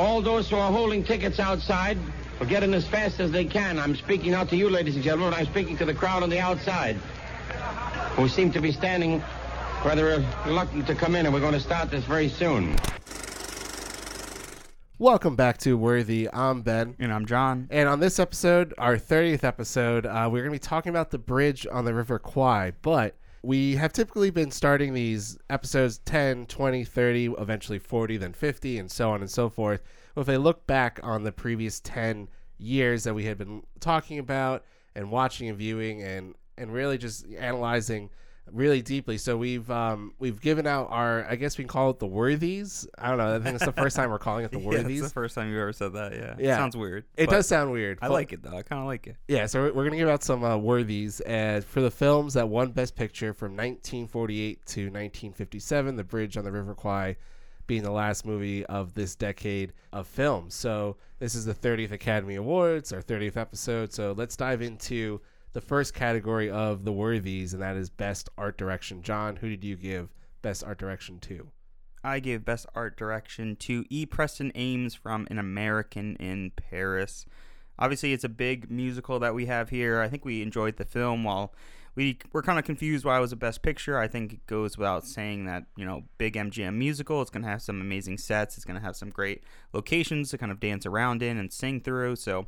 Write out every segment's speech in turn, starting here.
all those who are holding tickets outside will get in as fast as they can. I'm speaking out to you, ladies and gentlemen. I'm speaking to the crowd on the outside, who seem to be standing rather reluctant to come in, and we're going to start this very soon. Welcome back to Worthy. I'm Ben. And I'm John. And on this episode, our 30th episode, uh, we're going to be talking about the bridge on the River Kwai. But we have typically been starting these episodes 10, 20, 30, eventually 40, then 50, and so on and so forth. If I look back on the previous 10 years that we had been talking about and watching and viewing and, and really just analyzing really deeply. So we've um, we've given out our I guess we can call it the worthies. I don't know. I think it's the first time we're calling it the Yeah, worthies. it's the first time you ever said that. Yeah. Yeah. Sounds weird. it does sound weird. I like it though. I kind of like it. Yeah, so we're, we're gonna give out some uh, worthies uh, for the films that won Best Picture from 1948 to 1957. The Bridge on the River Kwai being the last movie of this decade of films. So this is the 30th Academy Awards, our 30th episode. So let's dive into the first category of the worthies, and that is Best Art Direction. John, who did you give Best Art Direction to? I gave Best Art Direction to E. Preston Ames from An American in Paris. Obviously, it's a big musical that we have here. I think we enjoyed the film. While we were kind of confused why it was a Best Picture, I think it goes without saying that you know, big MGM musical. It's going to have some amazing sets. It's going to have some great locations to kind of dance around in and sing through. So,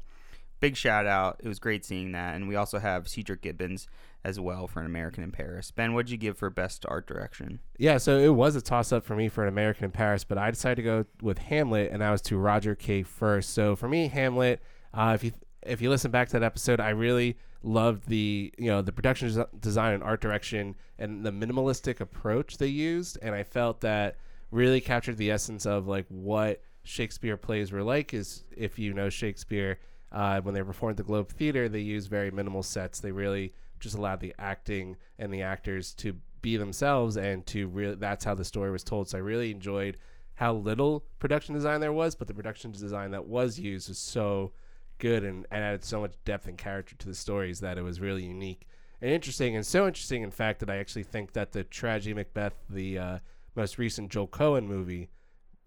big shout out. It was great seeing that. And we also have Cedric Gibbons as well for An American in Paris. Ben, what'd you give for Best Art Direction? Yeah, so it was a toss up for me for an American in Paris, but I decided to go with Hamlet, and that was to Roger K. Furse. So for me, Hamlet, uh, if you if you listen back to that episode, I really loved the you know the production des- design and art direction and the minimalistic approach they used, and I felt that really captured the essence of like what Shakespeare plays were like. Is if you know Shakespeare, uh, when they performed at the Globe Theater, they used very minimal sets. They really just allowed the acting and the actors to be themselves and to really that's how the story was told. So I really enjoyed how little production design there was, but the production design that was used was so good and, and added so much depth and character to the stories that it was really unique and interesting and so interesting in fact that I actually think that the tragedy Macbeth, the uh, most recent Joel Coen movie,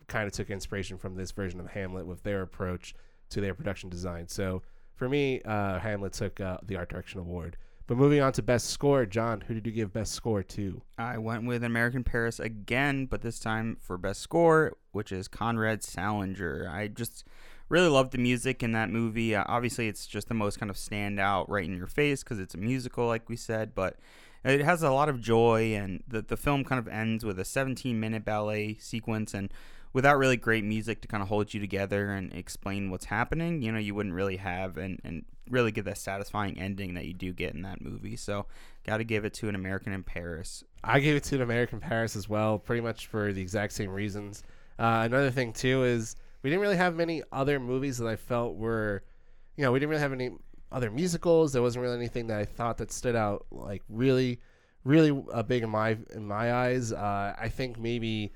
kind of took inspiration from this version of Hamlet with their approach to their production design. So for me, uh, Hamlet took uh, the art direction award. But moving on to best score, John, who did you give best score to? I went with American Paris again, but this time for best score, which is Conrad Salinger. I just really loved the music in that movie. Uh, obviously, it's just the most kind of stand out right in your face because it's a musical, like we said, but it has a lot of joy, and the, the film kind of ends with a 17 minute ballet sequence. And without really great music to kind of hold you together and explain what's happening, you know, you wouldn't really have and, and really get that satisfying ending that you do get in that movie. So, got to give it to an American in Paris. I gave it to an American Paris as well, pretty much for the exact same reasons. Uh, another thing too is we didn't really have many other movies that I felt were, you know, we didn't really have any other musicals. There wasn't really anything that I thought that stood out like really, really uh, big in my in my eyes. Uh, I think maybe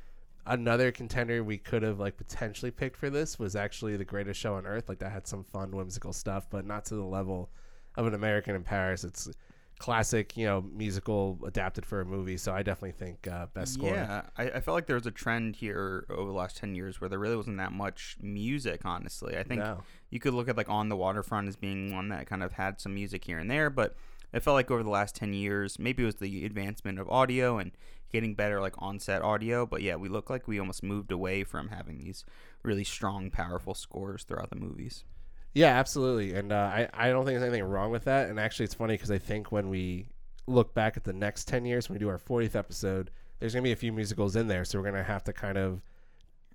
another contender we could have like potentially picked for this was actually The Greatest Show on Earth. Like that had some fun whimsical stuff, but not to the level of an American in Paris. It's classic, you know, musical adapted for a movie. So I definitely think uh, best score. Yeah, I, I felt like there was a trend here over the last 10 years where there really wasn't that much music, honestly. I think No. you could look at like On the Waterfront as being one that kind of had some music here and there, but it felt like over the last 10 years, maybe it was the advancement of audio and getting better like on-set audio, but yeah, we look like we almost moved away from having these really strong, powerful scores throughout the movies. Yeah, absolutely. And uh, I, I don't think there's anything wrong with that. And actually, it's funny because I think when we look back at the next 10 years, when we do our 40th episode, there's going to be a few musicals in there. So we're going to have to kind of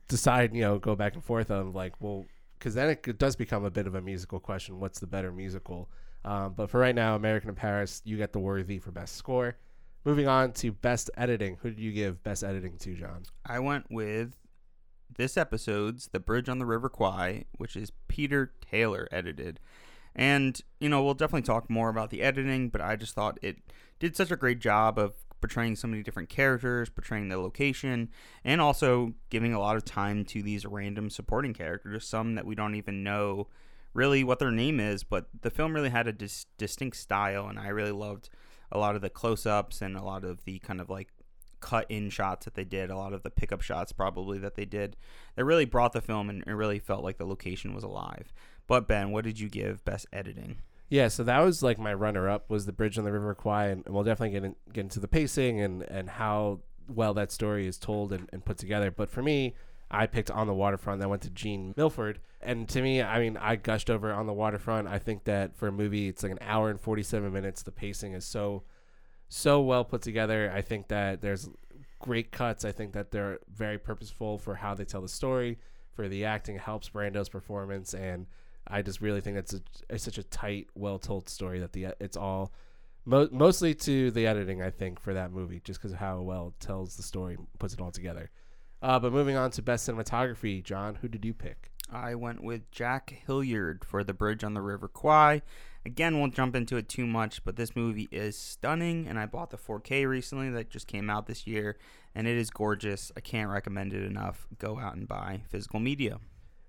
decide, you know, go back and forth on like, well, because then it, it does become a bit of a musical question. What's the better musical? Um, but for right now, American in Paris, you get the worthy for best score. Moving on to best editing. Who did you give best editing to, John? I went with this episode's The Bridge on the River Kwai, which is Peter Taylor edited. And, you know, we'll definitely talk more about the editing, but I just thought it did such a great job of portraying so many different characters, portraying the location, and also giving a lot of time to these random supporting characters, some that we don't even know really what their name is, but the film really had a dis- distinct style, and I really loved a lot of the close ups and a lot of the kind of like cut in shots that they did, a lot of the pickup shots probably that they did, that really brought the film and it really felt like the location was alive. But Ben, what did you give best editing? Yeah, so that was like my runner-up was the Bridge on the River Kwai, and we'll definitely get in, get into the pacing and and how well that story is told and, and put together. But for me, I picked On the Waterfront. That went to Gene Milford, and to me, I mean, I gushed over On the Waterfront. I think that for a movie, it's like an hour and forty-seven minutes. The pacing is so so well put together. I think that there's great cuts. I think that they're very purposeful for how they tell the story. For the acting helps Brando's performance and I just really think it's, a, it's such a tight, well told story that the it's all mo- mostly to the editing. I think for that movie, just because of how well it tells the story, puts it all together. Uh, but moving on to best cinematography, John, who did you pick? I went with Jack Hildyard for The Bridge on the River Kwai. Again, won't jump into it too much, but this movie is stunning, and I bought the 4K recently that just came out this year, and it is gorgeous. I can't recommend it enough. Go out and buy physical media.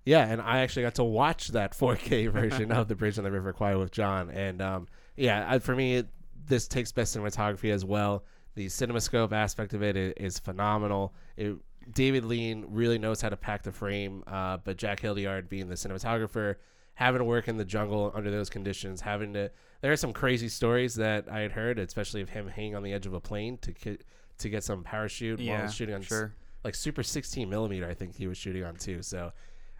Yeah, and I actually got to watch that 4K version of The Bridge on the River Kwai with John, and um, yeah, I, for me, it, this takes best cinematography as well. The cinemascope aspect of it is, is phenomenal. It, David Lean really knows how to pack the frame, uh, but Jack Hildyard being the cinematographer, having to work in the jungle under those conditions, having to there are some crazy stories that I had heard, especially of him hanging on the edge of a plane to ki- to get some parachute Yeah, while shooting on s- sure. like super 16 millimeter. I think he was shooting on too. So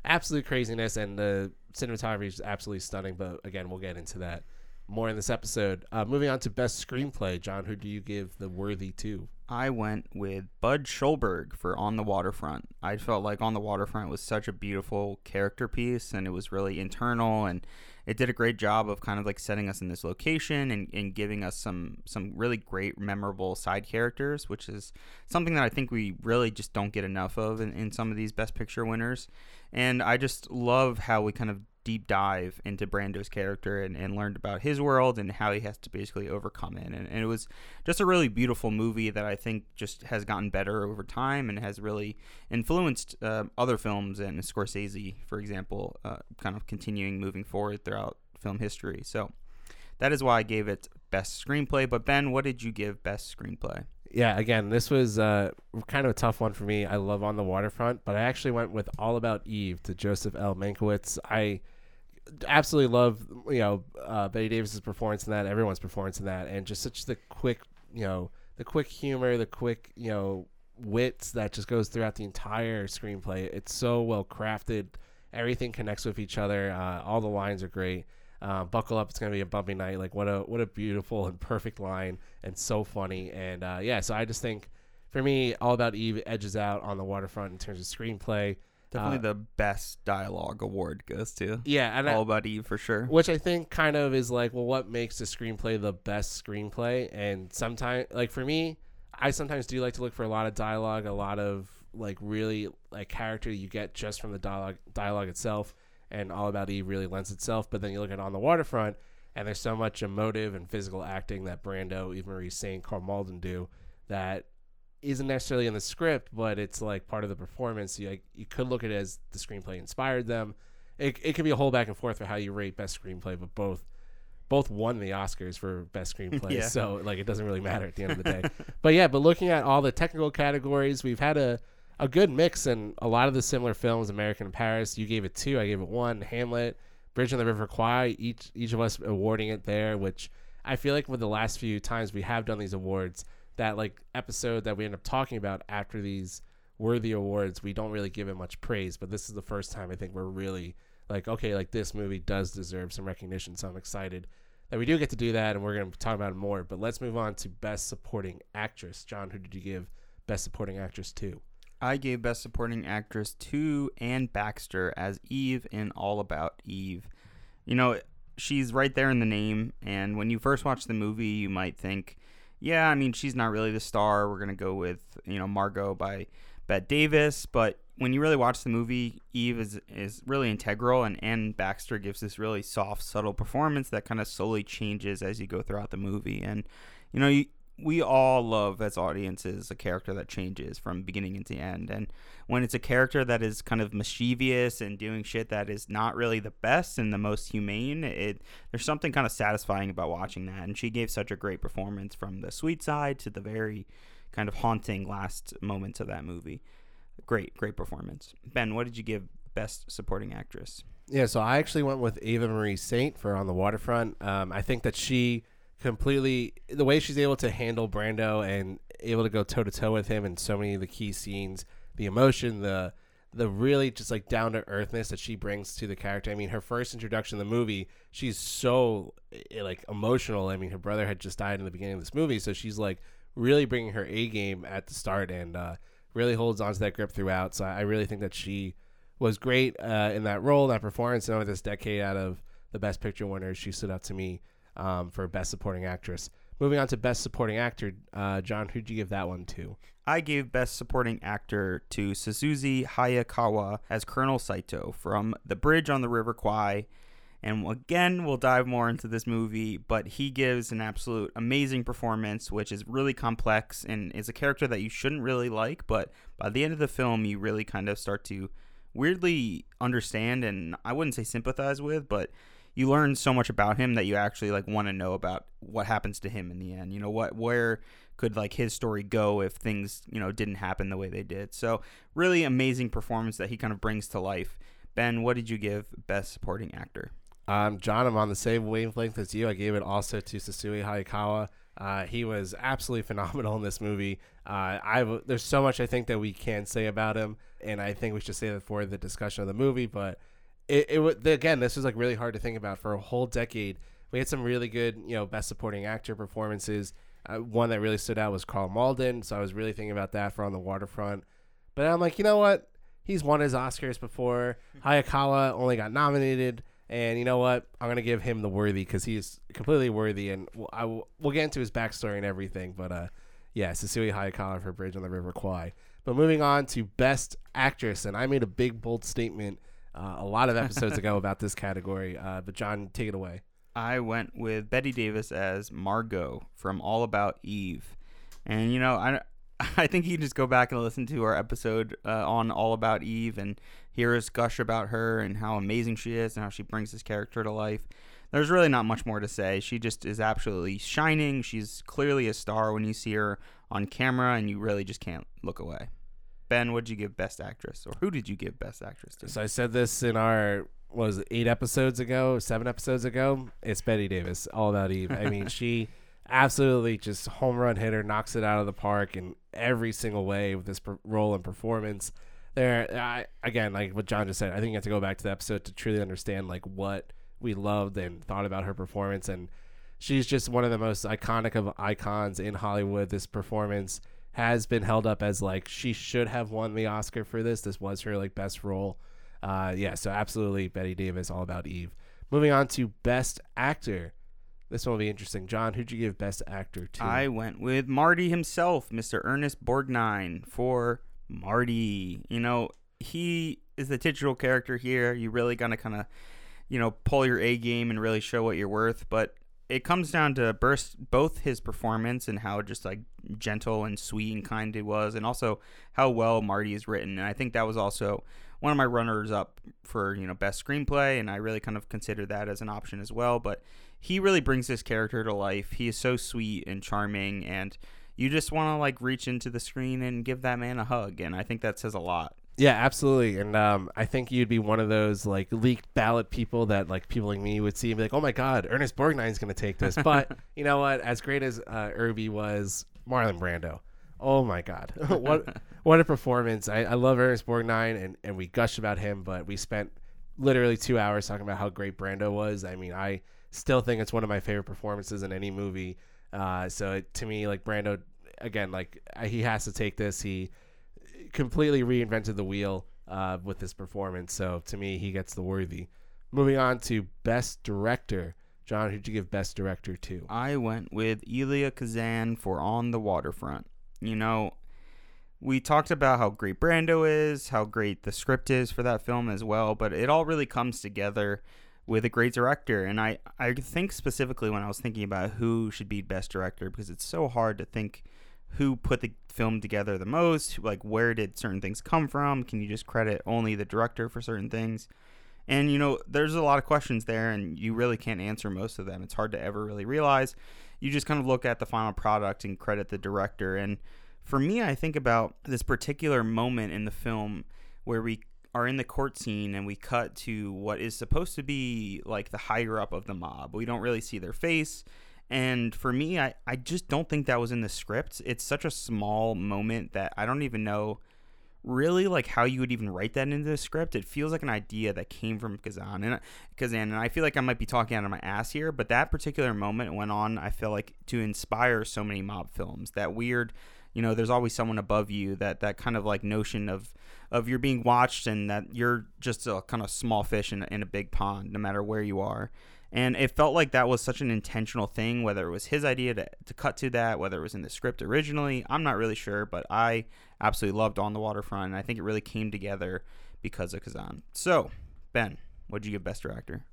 absolute craziness, and the cinematography is absolutely stunning. But again, we'll get into that more in this episode. Uh, moving on to best screenplay, John, who do you give the worthy to? I went with Bud Schulberg for On the Waterfront. I felt like On the Waterfront was such a beautiful character piece and it was really internal and it did a great job of kind of like setting us in this location and, and giving us some some really great memorable side characters, which is something that I think we really just don't get enough of in, in some of these best picture winners. And I just love how we kind of deep dive into Brando's character and, and learned about his world and how he has to basically overcome it. And, and it was just a really beautiful movie that I think just has gotten better over time and has really influenced uh, other films and Scorsese, for example, uh, kind of continuing moving forward throughout film history. So that is why I gave it best screenplay. But Ben, what did you give best screenplay? Yeah, again, this was uh, kind of a tough one for me. I love On the Waterfront, but I actually went with All About Eve to Joseph L. Mankiewicz. I absolutely love you know uh, Bette Davis's performance in that, everyone's performance in that, and just such the quick you know the quick humor, the quick you know wits that just goes throughout the entire screenplay. It's so well crafted. Everything connects with each other. Uh, all the lines are great. Uh, buckle up, it's gonna be a bumpy night. Like what a what a beautiful and perfect line, and so funny. And uh, yeah, so I just think for me, all about Eve edges out on the waterfront in terms of screenplay. Definitely Uh, the best dialogue award goes to Yeah, and I, All About Eve for sure. which I think kind of is like, well, what makes a screenplay the best screenplay? And sometimes, like for me, I sometimes do like to look for a lot of dialogue, a lot of like really like character you get just from the dialogue dialogue itself. And All About Eve really lends itself. But then you look at On the Waterfront, and there's so much emotive and physical acting that Brando, Eva Marie Saint, Karl Malden do that isn't necessarily in the script, but it's like part of the performance. You like, you could look at it as the screenplay inspired them. It it could be a whole back and forth for how you rate best screenplay, but both both won the Oscars for best screenplay. Yeah. So like it doesn't really matter at the end of the day. but yeah, but looking at all the technical categories, we've had a a good mix and a lot of the similar films. American in Paris, you gave it two, I gave it one. Hamlet, Bridge on the River Kwai, each each of us awarding it there, which I feel like with the last few times we have done these awards, that like episode that we end up talking about after these worthy awards, we don't really give it much praise. But this is the first time I think we're really like, okay, like this movie does deserve some recognition. So I'm excited that we do get to do that, and we're going to talk about it more. But let's move on to Best Supporting Actress. John, who did you give Best Supporting Actress to? I gave Best Supporting Actress to Anne Baxter as Eve in All About Eve. You know, she's right there in the name, and when you first watch the movie, you might think, yeah, I mean, she's not really the star. We're going to go with, you know, Margot by Bette Davis. But when you really watch the movie, Eve is, is really integral, and Anne Baxter gives this really soft, subtle performance that kind of slowly changes as you go throughout the movie. And, you know, you, we all love as audiences a character that changes from beginning into end and when it's a character that is kind of mischievous and doing shit that is not really the best and the most humane it there's something kind of satisfying about watching that and she gave such a great performance from the sweet side to the very kind of haunting last moments of that movie. Great, great performance. Ben, what did you give Best Supporting Actress? Yeah, so I actually went with Eva Marie Saint for On the Waterfront. Um, I think that she completely the way she's able to handle Brando and able to go toe to toe with him in so many of the key scenes, the emotion, the the really just like down to earthness that she brings to the character. I mean, her first introduction in the movie, she's so eh, like emotional. I mean, her brother had just died in the beginning of this movie, so she's like really bringing her A game at the start and uh, really holds on to that grip throughout. So I really think that she was great uh, in that role, that performance. And over this decade, out of the Best Picture winners, she stood out to me um, for Best Supporting Actress. Moving on to Best Supporting Actor, uh, John, who'd you give that one to? I gave Best Supporting Actor to Sessue Hayakawa as Colonel Saito from The Bridge on the River Kwai. And again, we'll dive more into this movie, but he gives an absolute amazing performance, which is really complex and is a character that you shouldn't really like, but by the end of the film, you really kind of start to weirdly understand and I wouldn't say sympathize with, but you learn so much about him that you actually like want to know about what happens to him in the end. You know what where could like his story go if things you know didn't happen the way they did. So really amazing performance that he kind of brings to life. Ben, what did you give Best Supporting Actor? Um, John, I'm on the same wavelength as you. I gave it also to Sessue Hayakawa. Uh, he was absolutely phenomenal in this movie. Uh, I there's so much I think that we can say about him, and I think we should say that for the discussion of the movie. But it, it again, this was like really hard to think about for a whole decade. We had some really good, you know, best supporting actor performances. Uh, one that really stood out was Karl Malden, so I was really thinking about that for On the Waterfront. But I'm like, you know what? He's won his Oscars before. Hayakawa only got nominated, and you know what? I'm gonna give him the worthy because he's completely worthy, and we'll, I will, we'll get into his backstory and everything. But uh, yeah, Cecilia Hayakawa for Bridge on the River Kwai. But moving on to Best Actress, and I made a big bold statement uh, a lot of episodes ago about this category. Uh, but John, take it away. I went with Bette Davis as Margot from All About Eve, and you know I. I think you can just go back and listen to our episode uh, on All About Eve and hear us gush about her and how amazing she is and how she brings this character to life. There's really not much more to say. She just is absolutely shining. She's clearly a star when you see her on camera, and you really just can't look away. Ben, what did you give Best Actress, or who did you give Best Actress to? So I said this in our what was it, eight episodes ago, seven episodes ago. It's Bette Davis, all about Eve. I mean, she absolutely just home run hitter, knocks it out of the park in every single way with this per- role and performance. There, I, again, like what John just said, I think you have to go back to the episode to truly understand like what we loved and thought about her performance, and she's just one of the most iconic of icons in Hollywood. This performance has been held up as like she should have won the Oscar for this. This was her like best role. Uh, yeah, so absolutely Bette Davis, all about Eve. Moving on to Best Actor. This one will be interesting. John, who'd you give Best Actor to? I went with Marty himself, Mr. Ernest Borgnine, for Marty. You know, he is the titular character here. You really gotta kind of, you know, pull your A game and really show what you're worth. But it comes down to burst both his performance and how just like gentle and sweet and kind it was, and also how well Marty is written. And I think that was also one of my runners up for you know best screenplay, and I really kind of consider that as an option as well. But he really brings this character to life. He is so sweet and charming, and you just want to like reach into the screen and give that man a hug. And I think that says a lot. Yeah, absolutely. And um, I think you'd be one of those like leaked ballot people that like people like me would see and be like, "Oh my God, Ernest Borgnine's going to take this." But you know what? As great as uh, Irby was, Marlon Brando. Oh my God, what what a performance! I, I love Ernest Borgnine, and and we gushed about him, but we spent literally two hours talking about how great Brando was. I mean, I still think it's one of my favorite performances in any movie. Uh, so it, to me, like Brando, again, like he has to take this. He completely reinvented the wheel uh, with this performance. So to me, he gets the worthy. Moving on to best director. John, who'd you give best director to? I went with Elia Kazan for On the Waterfront. You know, we talked about how great Brando is, how great the script is for that film as well, but it all really comes together with a great director. And I, I think specifically when I was thinking about who should be best director, because it's so hard to think who put the film together the most, like where did certain things come from? Can you just credit only the director for certain things? And you know, there's a lot of questions there, and you really can't answer most of them. It's hard to ever really realize. You just kind of look at the final product and credit the director. And For me, I think about this particular moment in the film where we are in the court scene and we cut to what is supposed to be like the higher up of the mob. We don't really see their face. And for me, I, I just don't think that was in the script. It's such a small moment that I don't even know really like how you would even write that into the script. It feels like an idea that came from Kazan and Kazan, and I feel like I might be talking out of my ass here, but that particular moment went on. I feel like to inspire so many mob films. That weird, you know, there's always someone above you. That that kind of like notion of of you're being watched and that you're just a kind of small fish in, in a big pond, no matter where you are. And it felt like that was such an intentional thing, whether it was his idea to, to cut to that, whether it was in the script originally. I'm not really sure, but I absolutely loved On the Waterfront. And I think it really came together because of Kazan. So, Ben, what'd you give Best Director?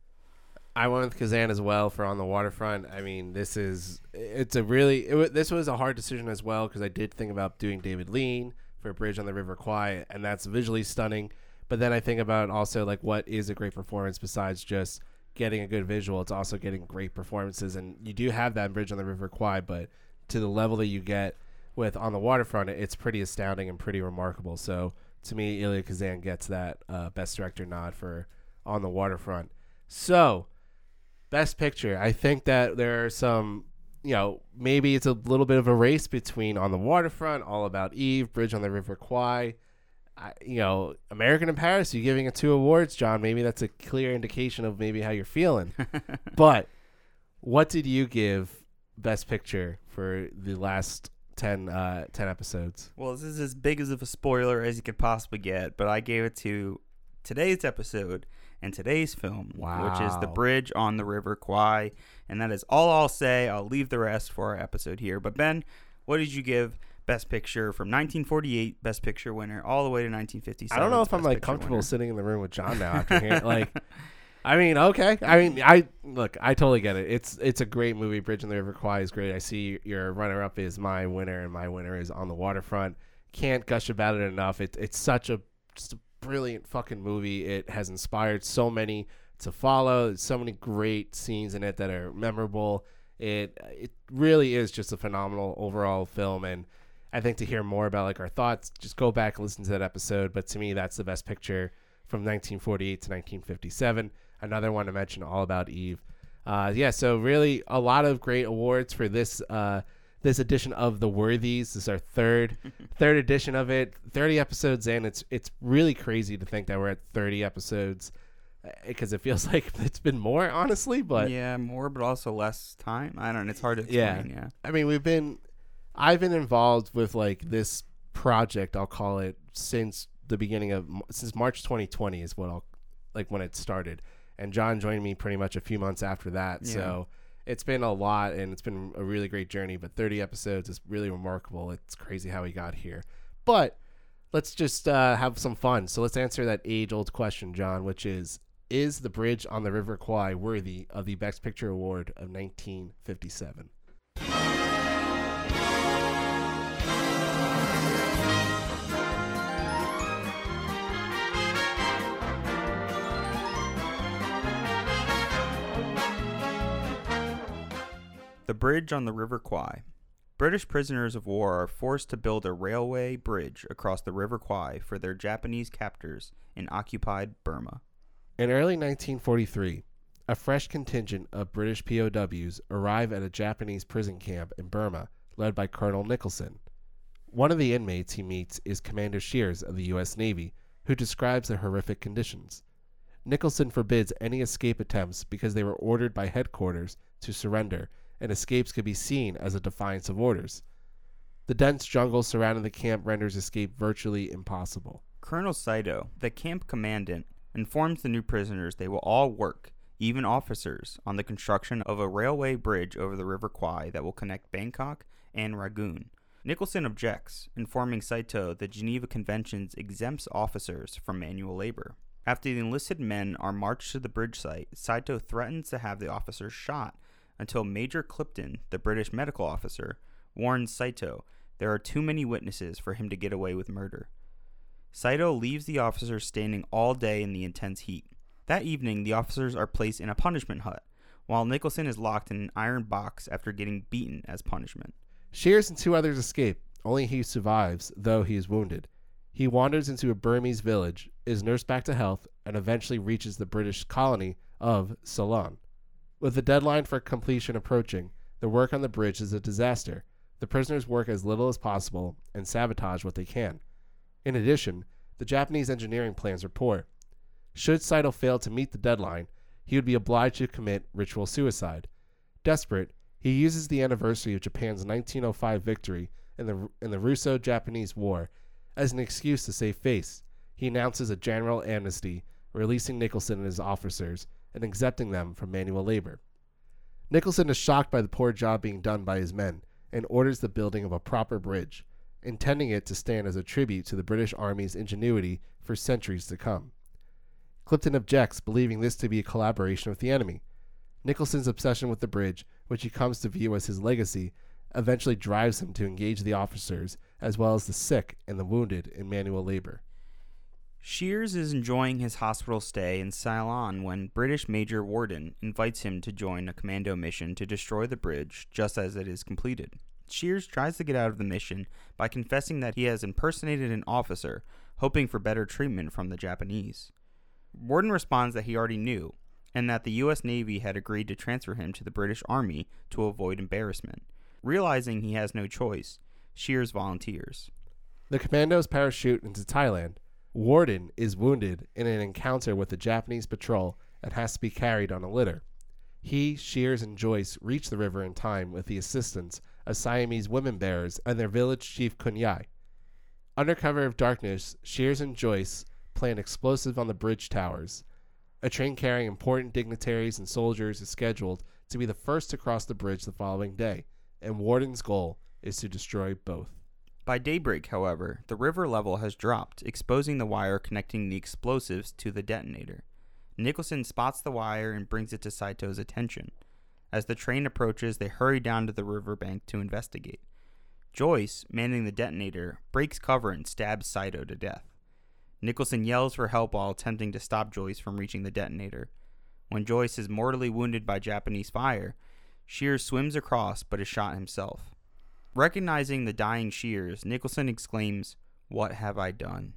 I went with Kazan as well for On the Waterfront. I mean, this is it's a really it, this was a hard decision as well because I did think about doing David Lean for Bridge on the River Kwai, and that's visually stunning. But then I think about also like what is a great performance besides just getting a good visual. It's also getting great performances, and you do have that Bridge on the River Kwai, but to the level that you get with On the Waterfront, it's pretty astounding and pretty remarkable. So to me, Elia Kazan gets that uh, Best Director nod for On the Waterfront. So Best Picture, I think that there are some. You know, maybe it's a little bit of a race between On the Waterfront, All About Eve, Bridge on the River Kwai, I, you know, American in Paris, you giving it two awards, John. Maybe that's a clear indication of maybe how you're feeling. but what did you give Best Picture for the last 10, uh, 10 episodes? Well, this is as big as of a spoiler as you could possibly get, but I gave it to today's episode and today's film, wow. which is The Bridge on the River Kwai. And that is all I'll say. I'll leave the rest for our episode here. But, Ben, what did you give Best Picture from 1948, Best Picture winner, all the way to 1957. I don't know if I'm like comfortable winner. sitting in the room with John now after hearing like. I mean, okay. I mean, I look. I totally get it. It's it's a great movie. Bridge on the River Kwai is great. I see your runner up is my winner, and my winner is on the waterfront. Can't gush about it enough. It, it's such a just a brilliant fucking movie. It has inspired so many to follow. There's so many great scenes in it that are memorable. It it really is just a phenomenal overall film, and I think to hear more about like our thoughts, just go back and listen to that episode. But to me, that's the best picture from 1948 to 1957. Another one to mention, All About Eve. Uh, yeah, so really a lot of great awards for this uh, this edition of the Worthies. This is our third third edition of it. 30 episodes in. It's it's really crazy to think that we're at 30 episodes because uh, it feels like it's been more honestly but yeah more but also less time i don't know it's hard to explain yeah, yeah. i mean we've been I've been involved with like this project, I'll call it, since the beginning of since March 2020 is what I'll like when it started. And John joined me pretty much a few months after that. Yeah. So it's been a lot and it's been a really great journey, but 30 episodes is really remarkable. It's crazy how we got here. But let's just uh, have some fun. So let's answer that age old question, John, which is Is the bridge on the River Kwai worthy of the Best Picture Award of 1957? The bridge on the River Kwai. British prisoners of war are forced to build a railway bridge across the River Kwai for their Japanese captors in occupied Burma. In early 1943, a fresh contingent of British POWs arrive at a Japanese prison camp in Burma led by Colonel Nicholson. One of the inmates he meets is Commander Shears of the U.S. Navy, who describes the horrific conditions. Nicholson forbids any escape attempts because they were ordered by headquarters to surrender and escapes could be seen as a defiance of orders. The dense jungle surrounding the camp renders escape virtually impossible. Colonel Saito, the camp commandant, informs the new prisoners they will all work, even officers, on the construction of a railway bridge over the River Kwai that will connect Bangkok and Rangoon. Nicholson objects, informing Saito the Geneva Conventions exempts officers from manual labor. After the enlisted men are marched to the bridge site, Saito threatens to have the officers shot until Major Clipton, the British medical officer, warns Saito there are too many witnesses for him to get away with murder. Saito leaves the officers standing all day in the intense heat. That evening, the officers are placed in a punishment hut, while Nicholson is locked in an iron box after getting beaten as punishment. Shears and two others escape. Only he survives, though he is wounded. He wanders into a Burmese village, is nursed back to health, and eventually reaches the British colony of Ceylon. With the deadline for completion approaching, the work on the bridge is a disaster. The prisoners work as little as possible and sabotage what they can. In addition, the Japanese engineering plans are poor. Should Saito fail to meet the deadline, he would be obliged to commit ritual suicide. Desperate, he uses the anniversary of Japan's 1905 victory in the, in the Russo Japanese War as an excuse to save face. He announces a general amnesty, releasing Nicholson and his officers and exempting them from manual labor. Nicholson is shocked by the poor job being done by his men and orders the building of a proper bridge, intending it to stand as a tribute to the British Army's ingenuity for centuries to come. Clipton objects, believing this to be a collaboration with the enemy. Nicholson's obsession with the bridge, which he comes to view as his legacy, eventually drives him to engage the officers as well as the sick and the wounded in manual labor. Shears is enjoying his hospital stay in Ceylon when British Major Warden invites him to join a commando mission to destroy the bridge just as it is completed. Shears tries to get out of the mission by confessing that he has impersonated an officer, hoping for better treatment from the Japanese. Warden responds that he already knew, and that the U.S. Navy had agreed to transfer him to the British Army to avoid embarrassment. Realizing he has no choice, Shears volunteers. The commandos parachute into Thailand. Warden is wounded in an encounter with a Japanese patrol and has to be carried on a litter. He, Shears, and Joyce reach the river in time with the assistance of Siamese women bearers and their village chief Kunyai. Under cover of darkness, Shears and Joyce plant explosive on the bridge towers. A train carrying important dignitaries and soldiers is scheduled to be the first to cross the bridge the following day, and Warden's goal is to destroy both. By daybreak, however, the river level has dropped, exposing the wire connecting the explosives to the detonator. Nicholson spots the wire and brings it to Saito's attention. As the train approaches, they hurry down to the riverbank to investigate. Joyce, manning the detonator, breaks cover and stabs Saito to death. Nicholson yells for help while attempting to stop Joyce from reaching the detonator. When Joyce is mortally wounded by Japanese fire, Shears swims across but is shot himself. Recognizing the dying Shears, Nicholson exclaims, What have I done?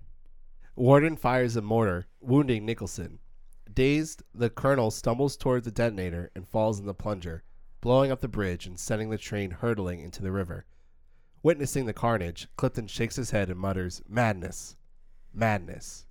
Warden fires a mortar, wounding Nicholson. Dazed, the colonel stumbles toward the detonator and falls in the plunger, blowing up the bridge and sending the train hurtling into the river. Witnessing the carnage, Clipton shakes his head and mutters, Madness! Madness!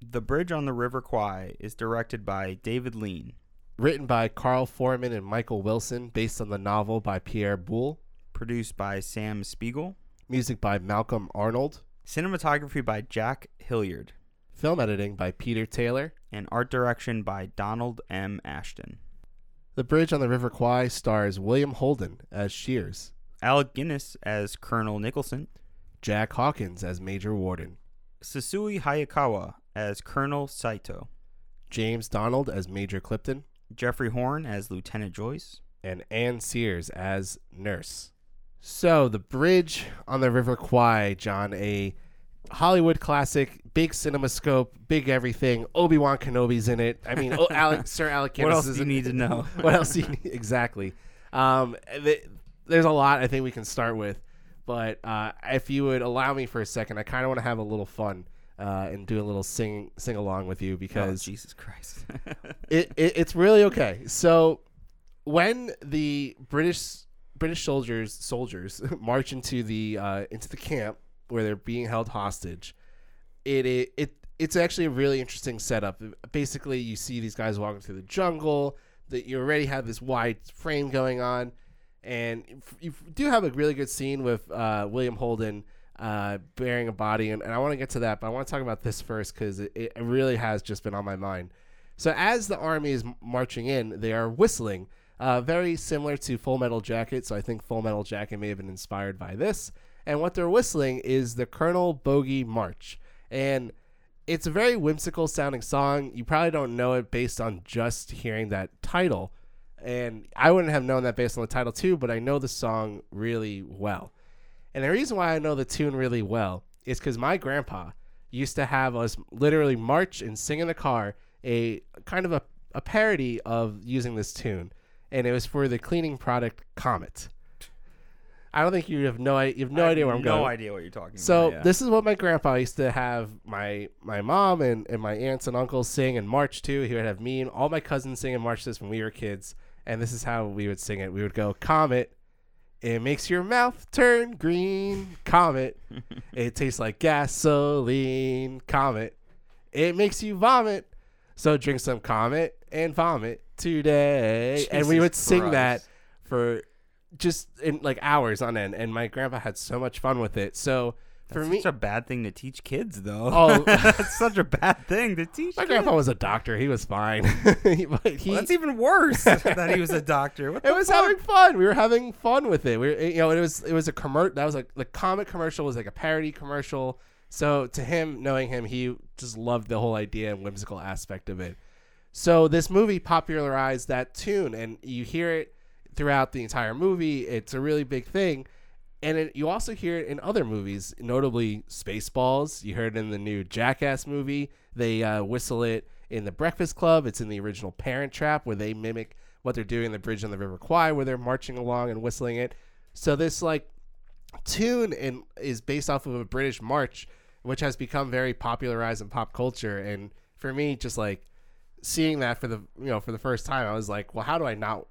The Bridge on the River Kwai is directed by David Lean, Written by Carl Foreman and Michael Wilson, based on the novel by Pierre Boulle. Produced by Sam Spiegel, Music by Malcolm Arnold. cinematography by Jack Hildyard, Film editing by Peter Taylor. and art direction by Donald M. Ashton. The Bridge on the River Kwai stars William Holden as Shears, Alec Guinness as Colonel Nicholson, Jack Hawkins as Major Warden, Sessue Hayakawa as Colonel Saito, James Donald as Major Clipton, Geoffrey Horne as Lieutenant Joyce, and Ann Sears as Nurse. So, The Bridge on the River Kwai, John, a Hollywood classic, big cinema scope, big everything. Obi Wan Kenobi's in it. I mean, oh, Alec, Sir Alec What else is do you need to know? what else do you need? Exactly. Um, th- there's a lot I think we can start with, but uh, if you would allow me for a second, I kind of want to have a little fun uh, and do a little sing sing along with you Oh, because Jesus Christ. it, it it's really okay. So when the British British soldiers soldiers march into the uh, into the camp where they're being held hostage, it, it it it's actually a really interesting setup. Basically, you see these guys walking through the jungle. That you already have this wide frame going on, and you do have a really good scene with uh, William Holden uh, bearing a body, and, and I want to get to that, but I want to talk about this first because it, it really has just been on my mind. So as the army is marching in, they are whistling, uh, very similar to Full Metal Jacket. So I think Full Metal Jacket may have been inspired by this. And what they're whistling is the Colonel Bogey March, and it's a very whimsical sounding song. You probably don't know it based on just hearing that title. And I wouldn't have known that based on the title too, but I know the song really well. And the reason why I know the tune really well is because my grandpa used to have us literally march and sing in the car a kind of a, a parody of using this tune. And it was for the cleaning product Comet. I don't think you have no idea. You have no I idea where I'm no going. No idea what you're talking So about. yeah. this is what my grandpa used to have my my mom and, and my aunts and uncles sing in March too. He would have me and all my cousins sing in March this when we were kids, and this is how we would sing it. We would go Comet. It makes your mouth turn green. Comet. it tastes like gasoline. Comet. It makes you vomit. So drink some Comet and vomit today. and we Jesus would sing that for just in like hours on end. And my grandpa had so much fun with it. So for That's me, such a bad thing to teach kids, though. Oh. that's such a bad thing to teach. my kids. grandpa was a doctor. He was fine. He, Well, that's even worse that he was a doctor. What it was fuck? having fun. We were having fun with it. We were, you know, it was it was a commercial. That was like the Comet commercial was like a parody commercial. So to him, knowing him, he just loved the whole idea and whimsical aspect of it. So this movie popularized that tune, and you hear it throughout the entire movie. It's a really big thing, and it, you also hear it in other movies, notably Spaceballs. You heard it in the new Jackass movie. They uh, whistle it in The Breakfast Club. It's in the original Parent Trap, where they mimic what they're doing in the Bridge on the River Kwai, where they're marching along and whistling it. So this like tune and is based off of a British march, which has become very popularized in pop culture. And for me, just like seeing that for the you know for the first time, I was like, well, how do I not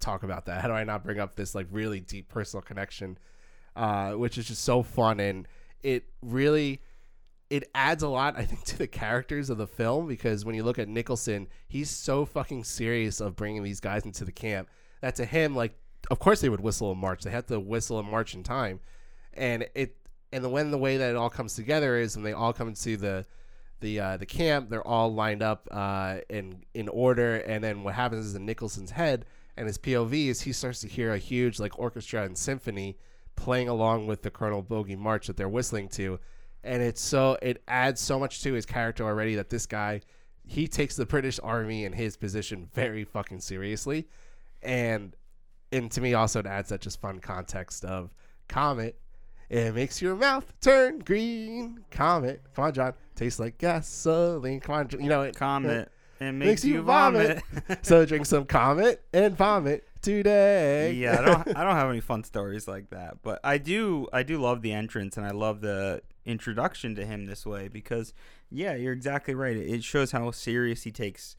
talk about that? How do I not bring up this like really deep personal connection, uh, which is just so fun and it really it adds a lot, I think, to the characters of the film because when you look at Nicholson, he's so fucking serious of bringing these guys into the camp that to him, like, of course they would whistle and march. They had to whistle and march in time, and it and the when the way that it all comes together is when they all come into the the uh, the camp, they're all lined up uh, in in order, and then what happens is in Nicholson's head and his POV is he starts to hear a huge like orchestra and symphony playing along with the Colonel Bogey march that they're whistling to, and it's so it adds so much to his character already that this guy he takes the British Army and his position very fucking seriously, and and to me also it adds that just fun context of Comet. It makes your mouth turn green. Comet, come on, John, tastes like gasoline. Come on, you know it. Comet. It makes, makes you you vomit. so drink some Comet and vomit today. yeah, I don't I don't have any fun stories like that, but I do I do love the entrance and I love the introduction to him this way because yeah, you're exactly right. It shows how serious he takes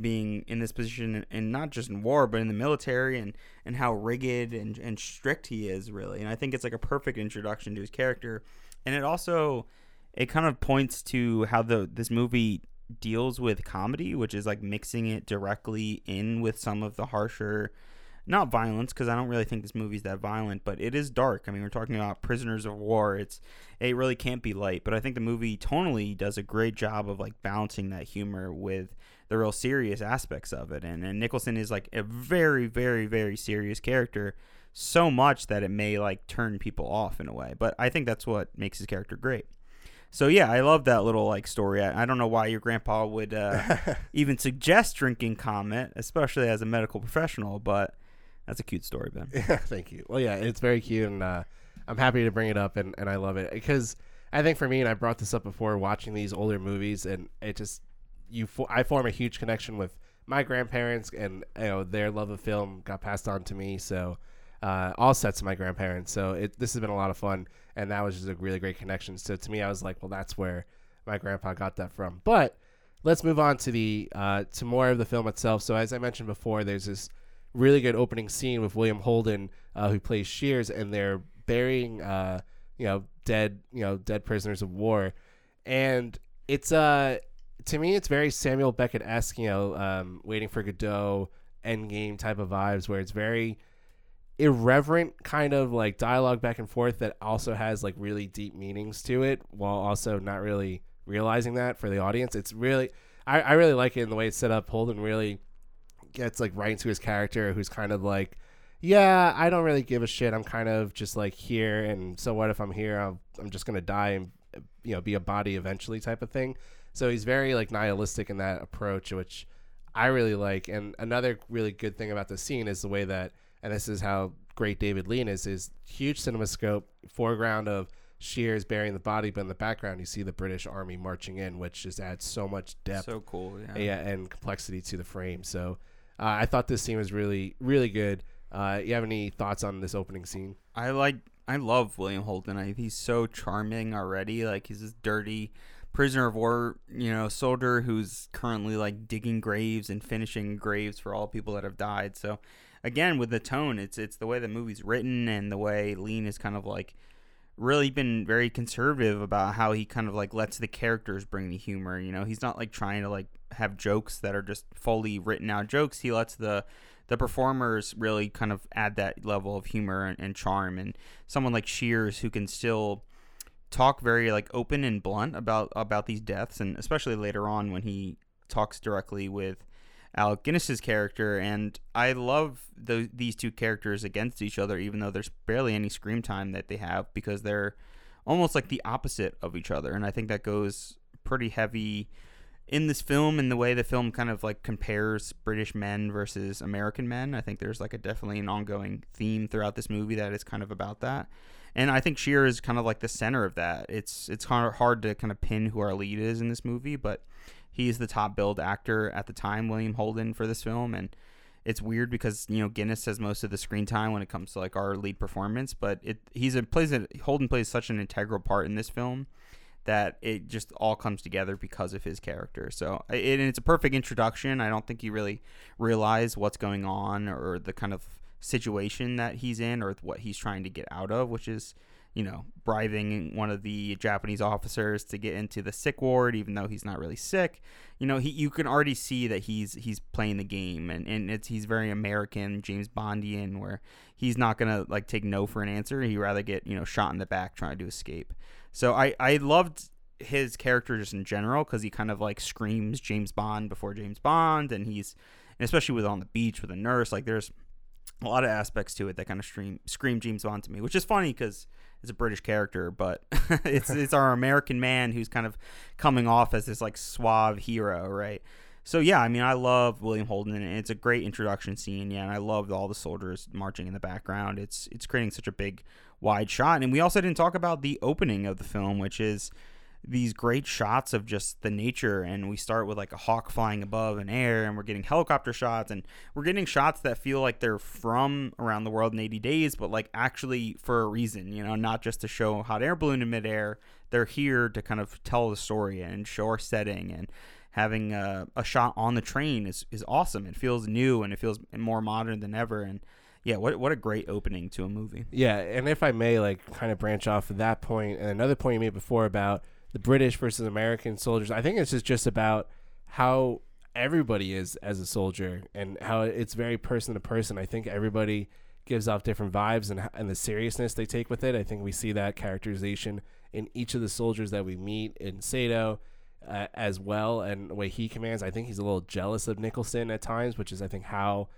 being in this position and not just in war but in the military and and how rigid and and strict he is really. And I think it's like a perfect introduction to his character. And it also it kind of points to how the this movie deals with comedy, which is like mixing it directly in with some of the harsher not violence because I don't really think this movie's that violent, but it is dark. I mean, we're talking about prisoners of war. It's it really can't be light, but I think the movie tonally does a great job of like balancing that humor with the real serious aspects of it. And and Nicholson is like a very very very serious character, so much that it may like turn people off in a way. But I think that's what makes his character great. So yeah, I love that little like story. I, I don't know why your grandpa would uh, even suggest drinking Comet, especially as a medical professional, but that's a cute story, Ben. Yeah, thank you. Well, yeah, it's very cute, and uh, I'm happy to bring it up, and, and I love it because I think for me, and I brought this up before, watching these older movies, and it just you, fo- I form a huge connection with my grandparents, and you know their love of film got passed on to me, so uh, all sets of my grandparents. So it this has been a lot of fun, and that was just a really great connection. So to me, I was like, well, that's where my grandpa got that from. But let's move on to the uh, to more of the film itself. So as I mentioned before, there's this really good opening scene with William Holden, uh, who plays Shears, and they're burying, uh, you know, dead, you know, dead prisoners of war, and it's uh, to me, it's very Samuel Beckett esque, you know, um, Waiting for Godot, Endgame type of vibes, where it's very irreverent kind of like dialogue back and forth that also has like really deep meanings to it, while also not really realizing that for the audience. It's really, I, I really like it in the way it's set up. Holden really gets like right into his character who's kind of like yeah i don't really give a shit i'm kind of just like here and so what if i'm here i'm, I'm just gonna die and you know be a body eventually type of thing so he's very like nihilistic in that approach which i really like and another really good thing about the scene is the way that and this is how great david lean is is huge cinemascope foreground of shears burying the body but in the background you see the british army marching in which just adds so much depth So cool. Yeah. yeah, and complexity to the frame. So uh, I thought this scene was really, really good. Uh, you have any thoughts on this opening scene? I like I love William Holden. I, he's so charming already. Like he's this dirty prisoner of war, you know, soldier who's currently like digging graves and finishing graves for all people that have died. So again, with the tone, it's it's the way the movie's written and the way Lean is kind of like really been very conservative about how he kind of like lets the characters bring the humor. You know, he's not like trying to like have jokes that are just fully written out jokes. He lets the the performers really kind of add that level of humor and, and charm. And someone like Shears who can still talk very like open and blunt about about these deaths, and especially later on when he talks directly with Alec Guinness's character, and I love the, these two characters against each other, even though there's barely any screen time that they have because they're almost like the opposite of each other, and I think that goes pretty heavy in this film in the way the film kind of like compares British men versus American men. I think there's like a definitely an ongoing theme throughout this movie that is kind of about that. And I think Shears is kind of like the center of that. It's it's hard hard to kind of pin who our lead is in this movie, but he's the top billed actor at the time, William Holden, for this film, and it's weird because you know Guinness has most of the screen time when it comes to like our lead performance, but it he's a plays a, Holden plays such an integral part in this film that it just all comes together because of his character. So it, it's a perfect introduction. I don't think you really realize what's going on or the kind of situation that he's in or what he's trying to get out of, which is you know, bribing one of the Japanese officers to get into the sick ward, even though he's not really sick. You know, he you can already see that he's he's playing the game, and, and it's he's very American, James Bondian, where he's not gonna like take no for an answer. He'd rather get you know shot in the back trying to escape. So I I loved his character just in general because he kind of like screams James Bond before James Bond, and he's and especially with on the beach with a nurse, like there's a lot of aspects to it that kind of scream scream James Bond to me, which is funny because it's a British character, but it's it's our American man who's kind of coming off as this like suave hero, right? So yeah, I mean, I love William Holden, and it's a great introduction scene. Yeah, and I loved all the soldiers marching in the background. It's it's creating such a big wide shot, and we also didn't talk about the opening of the film, which is these great shots of just the nature and we start with like a hawk flying above in air and we're getting helicopter shots and we're getting shots that feel like they're from around the world in 80 days but like actually for a reason you know not just to show hot air balloon in midair they're here to kind of tell the story and show our setting and having a, a shot on the train is, is awesome it feels new and it feels more modern than ever and yeah, what what a great opening to a movie. Yeah, and if I may, like, kind of branch off of that point and another point you made before about the British versus American soldiers. I think it's just, just about how everybody is as a soldier and how it's very person to person. I think everybody gives off different vibes and, and the seriousness they take with it. I think we see that characterization in each of the soldiers that we meet in Saito uh, as well and the way he commands. I think he's a little jealous of Nicholson at times, which is I think how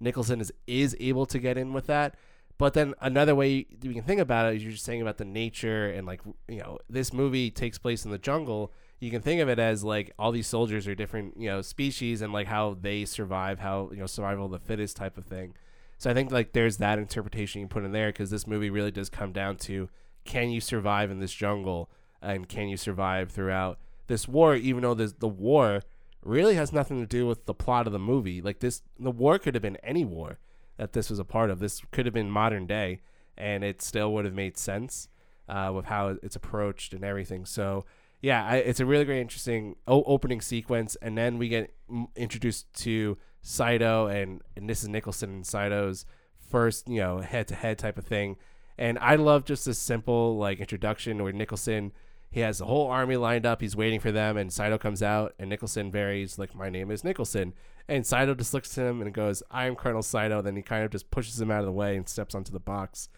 Nicholson is is able to get in with that. But then another way we can think about it is you're just saying about the nature and like you know this movie takes place in the jungle. You can think of it as like all these soldiers are different you know species and like how they survive, how you know survival of the fittest type of thing. So I think like there's that interpretation you put in there because this movie really does come down to can you survive in this jungle and can you survive throughout this war, even though this, the war really has nothing to do with the plot of the movie. Like this, the war could have been any war that this was a part of. This could have been modern day, and it still would have made sense uh, with how it's approached and everything. So yeah, I, it's a really great, interesting o- opening sequence, and then we get m- introduced to Saito, and and this is Nicholson and Saito's first, you know, head to head type of thing. And I love just this simple like introduction where Nicholson he has the whole army lined up. He's waiting for them, and Saito comes out, and Nicholson varies like, "My name is Nicholson," and Saito just looks at him and goes, "I am Colonel Saito." Then he kind of just pushes him out of the way and steps onto the box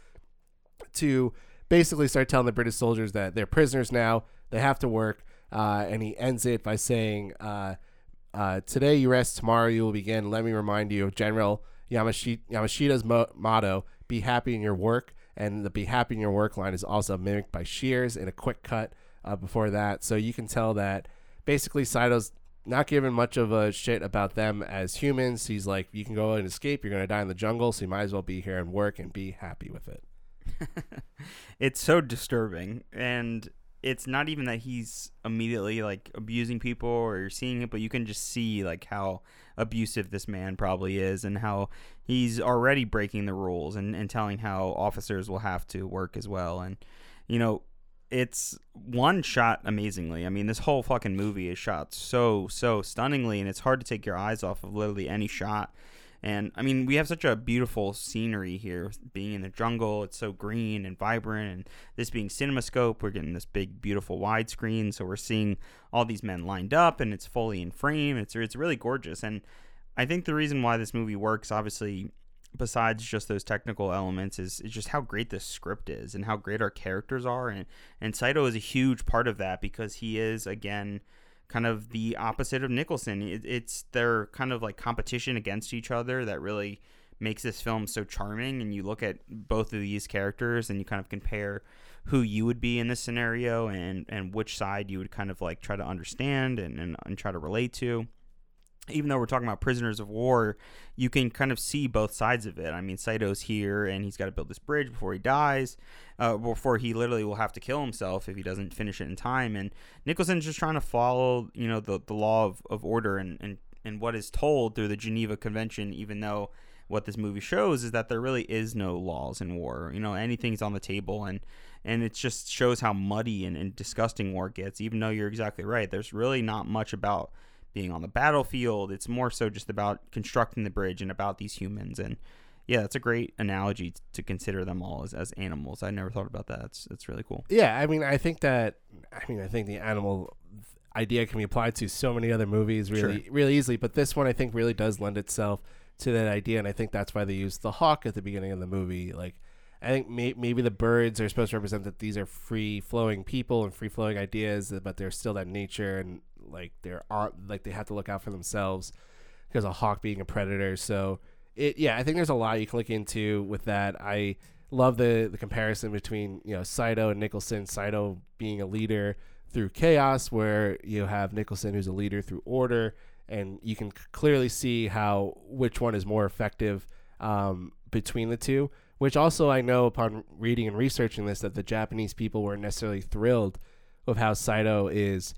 to basically start telling the British soldiers that they're prisoners now. They have to work, uh, and he ends it by saying, uh, uh, "Today you rest, tomorrow you will begin." Let me remind you of General Yamashita, Yamashita's mo- motto: "Be happy in your work." And the "Be happy in your work" line is also mimicked by Shears in a quick cut uh, before that. So you can tell that basically Saito's not giving much of a shit about them as humans. He's like, you can go and escape. You're going to die in the jungle, so you might as well be here and work and be happy with it. it's so disturbing. And it's not even that he's immediately like abusing people or you're seeing it, but you can just see like how abusive this man probably is and how he's already breaking the rules and, and telling how officers will have to work as well. And, you know, it's one shot amazingly. I mean, this whole fucking movie is shot so, so stunningly, and it's hard to take your eyes off of literally any shot. And I mean, we have such a beautiful scenery here, being in the jungle. It's so green and vibrant. And this being CinemaScope, we're getting this big, beautiful widescreen. So we're seeing all these men lined up, and it's fully in frame. It's it's really gorgeous. And I think the reason why this movie works, obviously, besides just those technical elements, is, is just how great this script is and how great our characters are. And and Saito is a huge part of that because he is again kind of the opposite of Nicholson. It, it's their kind of like competition against each other that really makes this film so charming. And you look at both of these characters and you kind of compare who you would be in this scenario and, and which side you would kind of like try to understand and, and, and try to relate to even though we're talking about prisoners of war, you can kind of see both sides of it. I mean, Saito's here and he's got to build this bridge before he dies, uh, before he literally will have to kill himself if he doesn't finish it in time. And Nicholson's just trying to follow, you know, the, the law of, of order and, and, and what is told through the Geneva Convention, even though what this movie shows is that there really is no laws in war. You know, anything's on the table and and it just shows how muddy and, and disgusting war gets, even though you're exactly right. There's really not much about being on the battlefield. It's more so just about constructing the bridge and about these humans. And yeah, that's a great analogy to consider them all as, as animals. I never thought about that. It's it's really cool. Yeah, I mean, I think that I mean, I think the animal idea can be applied to so many other movies really sure. really easily, but this one I think really does lend itself to that idea, and I think that's why they used the hawk at the beginning of the movie. Like, I think may- maybe the birds are supposed to represent that these are free flowing people and free flowing ideas, but they're still that nature and like they're like they have to look out for themselves because a hawk being a predator. So it yeah, I think there's a lot you can look into with that. I love the the comparison between you know Saito and Nicholson. Saito being a leader through chaos, where you have Nicholson who's a leader through order, and you can clearly see how which one is more effective um, between the two. Which also I know upon reading and researching this that the Japanese people weren't necessarily thrilled with how Saito is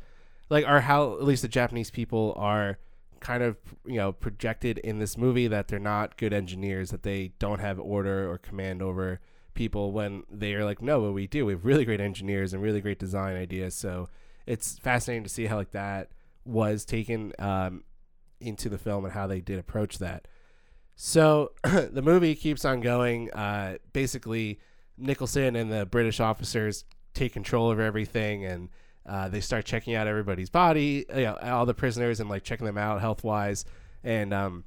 like or how at least the Japanese people are kind of you know projected in this movie that they're not good engineers that they don't have order or command over people when they are like no but we do we have really great engineers and really great design ideas. So it's fascinating to see how like that was taken um, into the film and how they did approach that. So the movie keeps on going. Uh, basically nicholson and the british officers take control of everything and uh, they start checking out everybody's body, you know, all the prisoners, and like checking them out health wise. And um,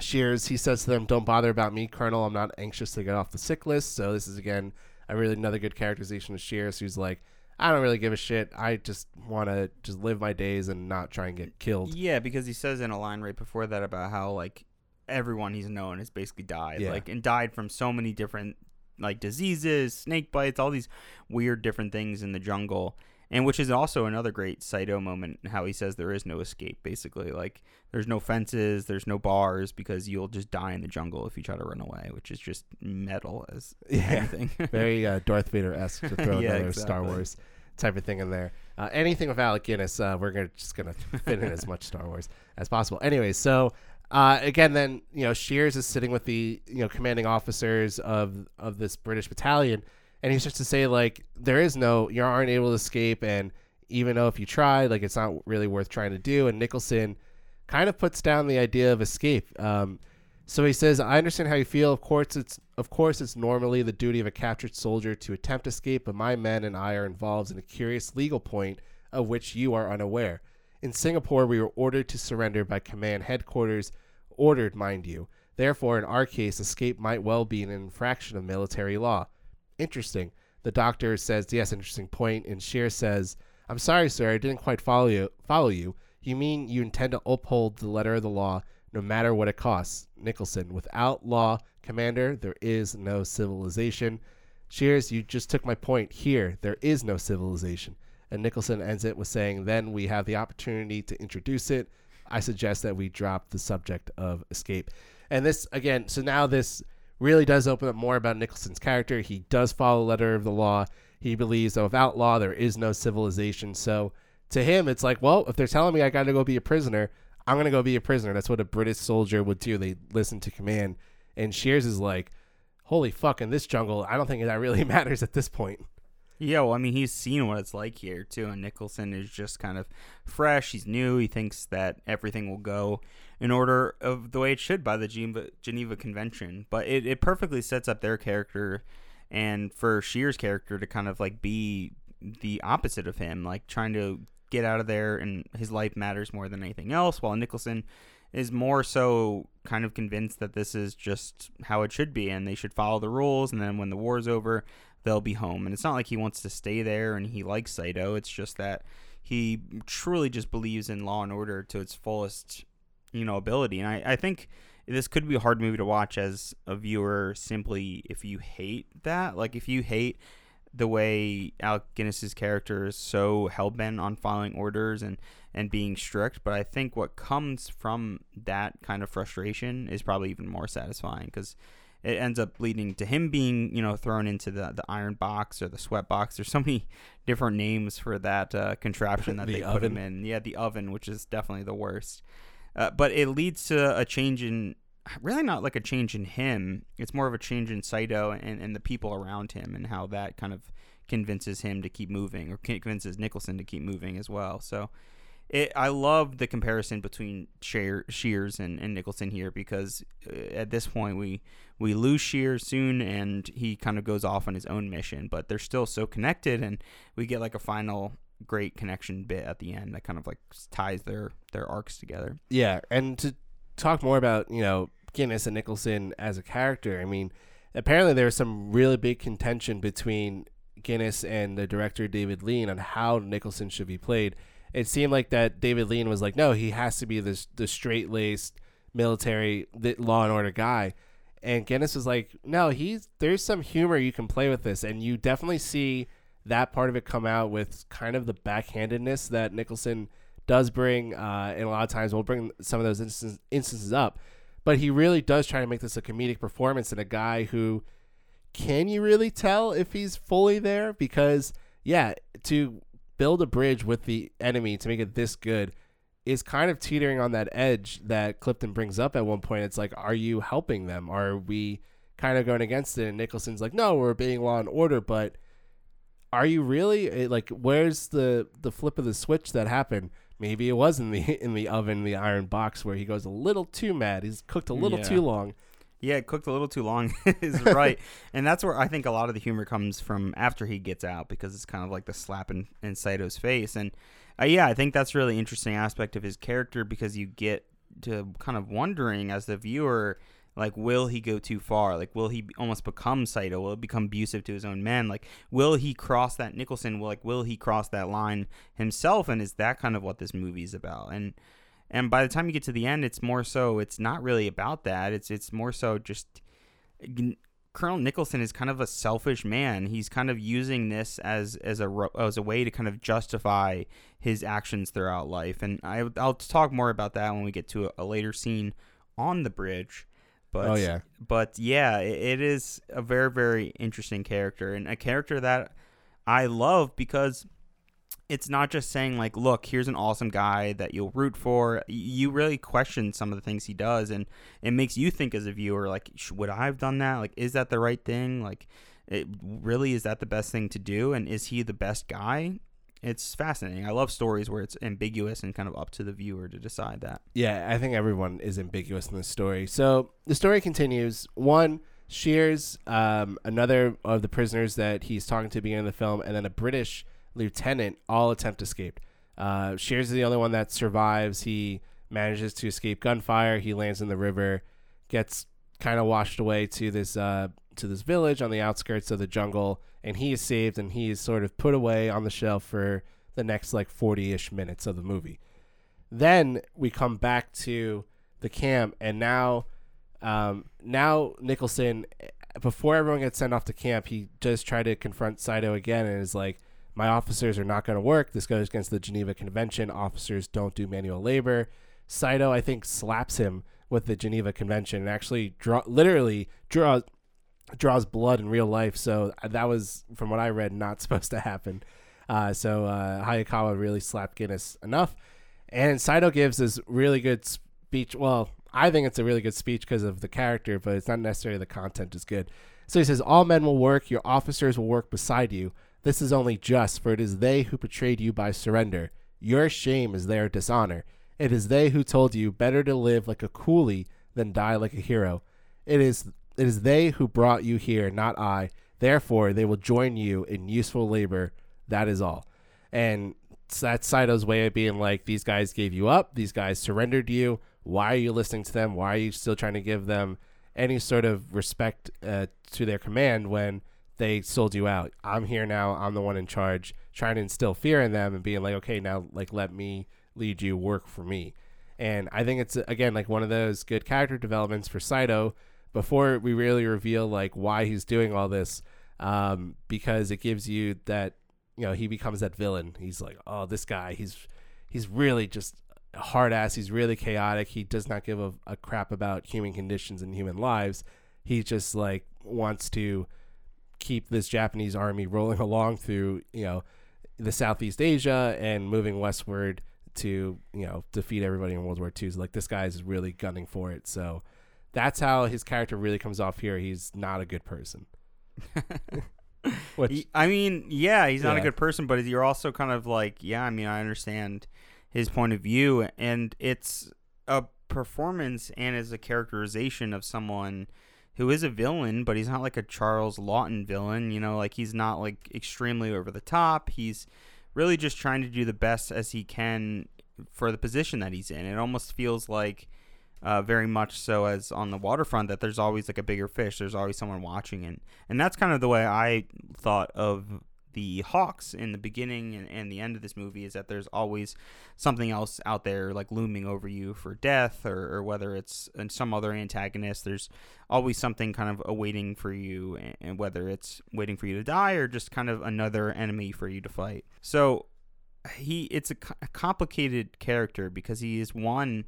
Shears, he says to them, "Don't bother about me, Colonel. I'm not anxious to get off the sick list." So this is again a really another good characterization of Shears, who's like, "I don't really give a shit. I just want to just live my days and not try and get killed." Yeah, because he says in a line right before that about how like everyone he's known has basically died, yeah. like and died from so many different like diseases, snake bites, all these weird different things in the jungle and which is also another great Saito moment how he says there is no escape basically like there's no fences there's no bars because you'll just die in the jungle if you try to run away which is just metal as yeah. anything very uh, Darth Vader esque to throw yeah, another exactly. Star Wars type of thing in there uh, anything with Alec Guinness uh, we're gonna just gonna fit in as much Star Wars as possible anyway so uh, again, then you know Shears is sitting with the you know commanding officers of of this British battalion, and he starts to say like there is no you aren't able to escape. And even though if you try like it's not really worth trying to do. And nicholson kind of puts down the idea of escape. Um, so he says i understand how you feel. Of course it's of course it's normally the duty of a captured soldier to attempt escape but my men and i are involved in a curious legal point of which you are unaware. In singapore we were ordered to surrender by command headquarters ordered mind you. Therefore in our case escape might well be an infraction of military law interesting. The doctor says, yes, interesting point. And Shears says, I'm sorry, sir, I didn't quite follow you. Follow you. You mean you intend to uphold the letter of the law no matter what it costs? Nicholson, without law, Commander, there is no civilization. Shears, you just took my point. Here, there is no civilization. And Nicholson ends it with saying, then we have the opportunity to introduce it. I suggest that we drop the subject of escape. And this, again, so now this really does open up more about Nicholson's character. He does follow the letter of the law. He believes that without law, there is no civilization. So to him, it's like, well, if they're telling me I got to go be a prisoner, I'm going to go be a prisoner. That's what a British soldier would do. They listen to command. And Shears is like, holy fuck, in this jungle, I don't think that really matters at this point. Yeah, well, I mean, he's seen what it's like here too, and Nicholson is just kind of fresh. He's new. He thinks that everything will go in order of the way it should by the Geneva, Geneva Convention. But it, it perfectly sets up their character, and for Shear's character to kind of like be the opposite of him, like trying to get out of there, and his life matters more than anything else, while Nicholson is more so kind of convinced that this is just how it should be and they should follow the rules and then when the war's over they'll be home. And it's not like he wants to stay there and he likes Saito. It's just that he truly just believes in law and order to its fullest, you know, ability. And I, I think this could be a hard movie to watch as a viewer simply if you hate that. Like if you hate the way Alec Guinness's character is so hell bent on following orders and and being strict. But I think what comes from that kind of frustration is probably even more satisfying because it ends up leading to him being, you know, thrown into the, the iron box or the sweat box. There's so many different names for that uh, contraption that The they put him in. Yeah, the oven, which is definitely the worst. Uh, but it leads to a change in, really not like a change in him. It's more of a change in Saito and, and the people around him and how that kind of convinces him to keep moving or convinces Nicholson to keep moving as well. So it, I love the comparison between Shear, Shears and, and Nicholson here because uh, at this point we we lose Shears soon and he kind of goes off on his own mission, but they're still so connected and we get like a final great connection bit at the end that kind of like ties their their arcs together. Yeah, and to talk more about you know Guinness and Nicholson as a character, I mean, apparently there was some really big contention between Guinness and the director David Lean on how Nicholson should be played. It seemed like that David Lean was like, no, he has to be this the straight laced military the law and order guy, and Guinness was like, no, he's there's some humor you can play with this, and you definitely see that part of it come out with kind of the backhandedness that Nicholson does bring, uh, and a lot of times we'll bring some of those instances, instances up. But he really does try to make this a comedic performance and a guy who can you really tell if he's fully there? Because yeah, to build a bridge with the enemy to make it this good is kind of teetering on that edge that Clipton brings up at one point. It's like, are you helping them? Are we kind of going against it? And Nicholson's like, no, we're being law and order, but are you really It- like where's the the flip of the switch that happened maybe it was in the in the oven the iron box where he goes a little too mad he's cooked a little Yeah. too long Yeah, cooked a little too long is right. and that's where I think a lot of the humor comes from after he gets out because it's kind of like the slap in, in Saito's face. And uh, yeah, I think that's really interesting aspect of his character because you get to kind of wondering as the viewer, like, will he go too far? Like, will he almost become Saito? Will he become abusive to his own men? Like, will he cross that Nicholson? Will, like, will he cross that line himself? And is that kind of what this movie is about? And and by the time you get to the end it's more so it's not really about that it's it's more so just Colonel Nicholson is kind of a selfish man. He's kind of using this as as a as a way to kind of justify his actions throughout life. And I I'll talk more about that when we get to a, a later scene on the bridge. But Oh, yeah. but yeah, it, it is a very very interesting character and a character that I love because it's not just saying like look here's an awesome guy that you'll root for. You really question some of the things he does and it makes you think as a viewer like would i have done that? Like is that the right thing? Like it really is that the best thing to do? And is he the best guy it's fascinating i love stories where it's ambiguous and kind of up to the viewer to decide that Yeah, I think everyone is ambiguous in this story. So the story continues. One, Shears, um, another of the prisoners that he's talking to at the beginning of the film, and then a British lieutenant all attempt escape. Uh, Shears is the only one that survives. He manages to escape gunfire. He lands in the river, gets kind of washed away to this uh, to this village on the outskirts of the jungle, and he is saved and he is sort of put away on the shelf for the next like forty ish minutes of the movie. Then we come back to the camp, and now, um, now Nicholson, before everyone gets sent off to camp, he just tried to confront Saito again, and is like, "My officers are not going to work. This goes against the Geneva Convention. Officers don't do manual labor." Saito, I think, slaps him with the Geneva Convention and actually draw, literally draws draws blood in real life. So that was, from what I read, not supposed to happen. Uh, so uh, Hayakawa really slapped Guinness enough. And Saito gives this really good speech. Well, I think it's a really good speech because of the character, but it's not necessarily the content is good. So he says, All men will work, your officers will work beside you. This is only just, for it is they who betrayed you by surrender. Your shame is their dishonor. It is they who told you better to live like a coolie than die like a hero. It is it is they who brought you here, not I. Therefore, they will join you in useful labor. That is all. And that's Saito's way of being like, these guys gave you up. These guys surrendered you. Why are you listening to them? Why are you still trying to give them any sort of respect uh, to their command when they sold you out? I'm here now. I'm the one in charge, trying to instill fear in them and being like, okay, now like let me lead you, work for me. And I think it's again like one of those good character developments for Saito before we really reveal like why he's doing all this, um, because it gives you that you know he becomes that villain. He's like, oh, this guy, he's he's really just hard ass. He's really chaotic. He does not give a, a crap about human conditions and human lives. He just like wants to keep this Japanese army rolling along through you know the Southeast Asia and moving westward to you know defeat everybody in World War II. So, like this guy is really gunning for it. So that's how his character really comes off here. He's not a good person. Which, I mean, yeah, he's not Yeah. a good person, but you're also kind of like, yeah, I mean, I understand his point of view, and it's a performance and is a characterization of someone who is a villain, but he's not like a Charles Laughton villain, you know, like he's not like extremely over the top. He's really just trying to do the best as he can for the position that he's in. It almost feels like uh, very much so as on the waterfront that there's always like a bigger fish. There's always someone watching it, and that's kind of the way I thought of the Hawks in the beginning and, and the end of this movie is that there's always something else out there like looming over you for death or, or whether it's some other antagonist there's always something kind of awaiting for you and, and whether it's waiting for you to die or just kind of another enemy for you to fight so he it's a, a complicated character because he is one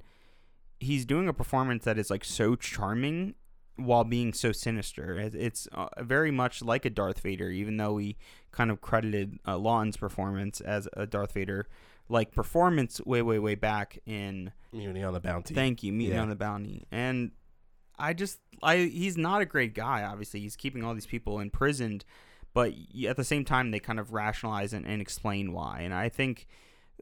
he's doing a performance that is like so charming while being so sinister. It's uh, very much like a Darth Vader, even though we kind of credited uh, Laughton's performance as a Darth Vader like performance way, way, way back in Mutiny on the Bounty. Thank you, Meeting Yeah. on the Bounty. And I just, I he's not a great guy. Obviously, he's keeping all these people imprisoned, but at the same time, they kind of rationalize and, and explain why. And I think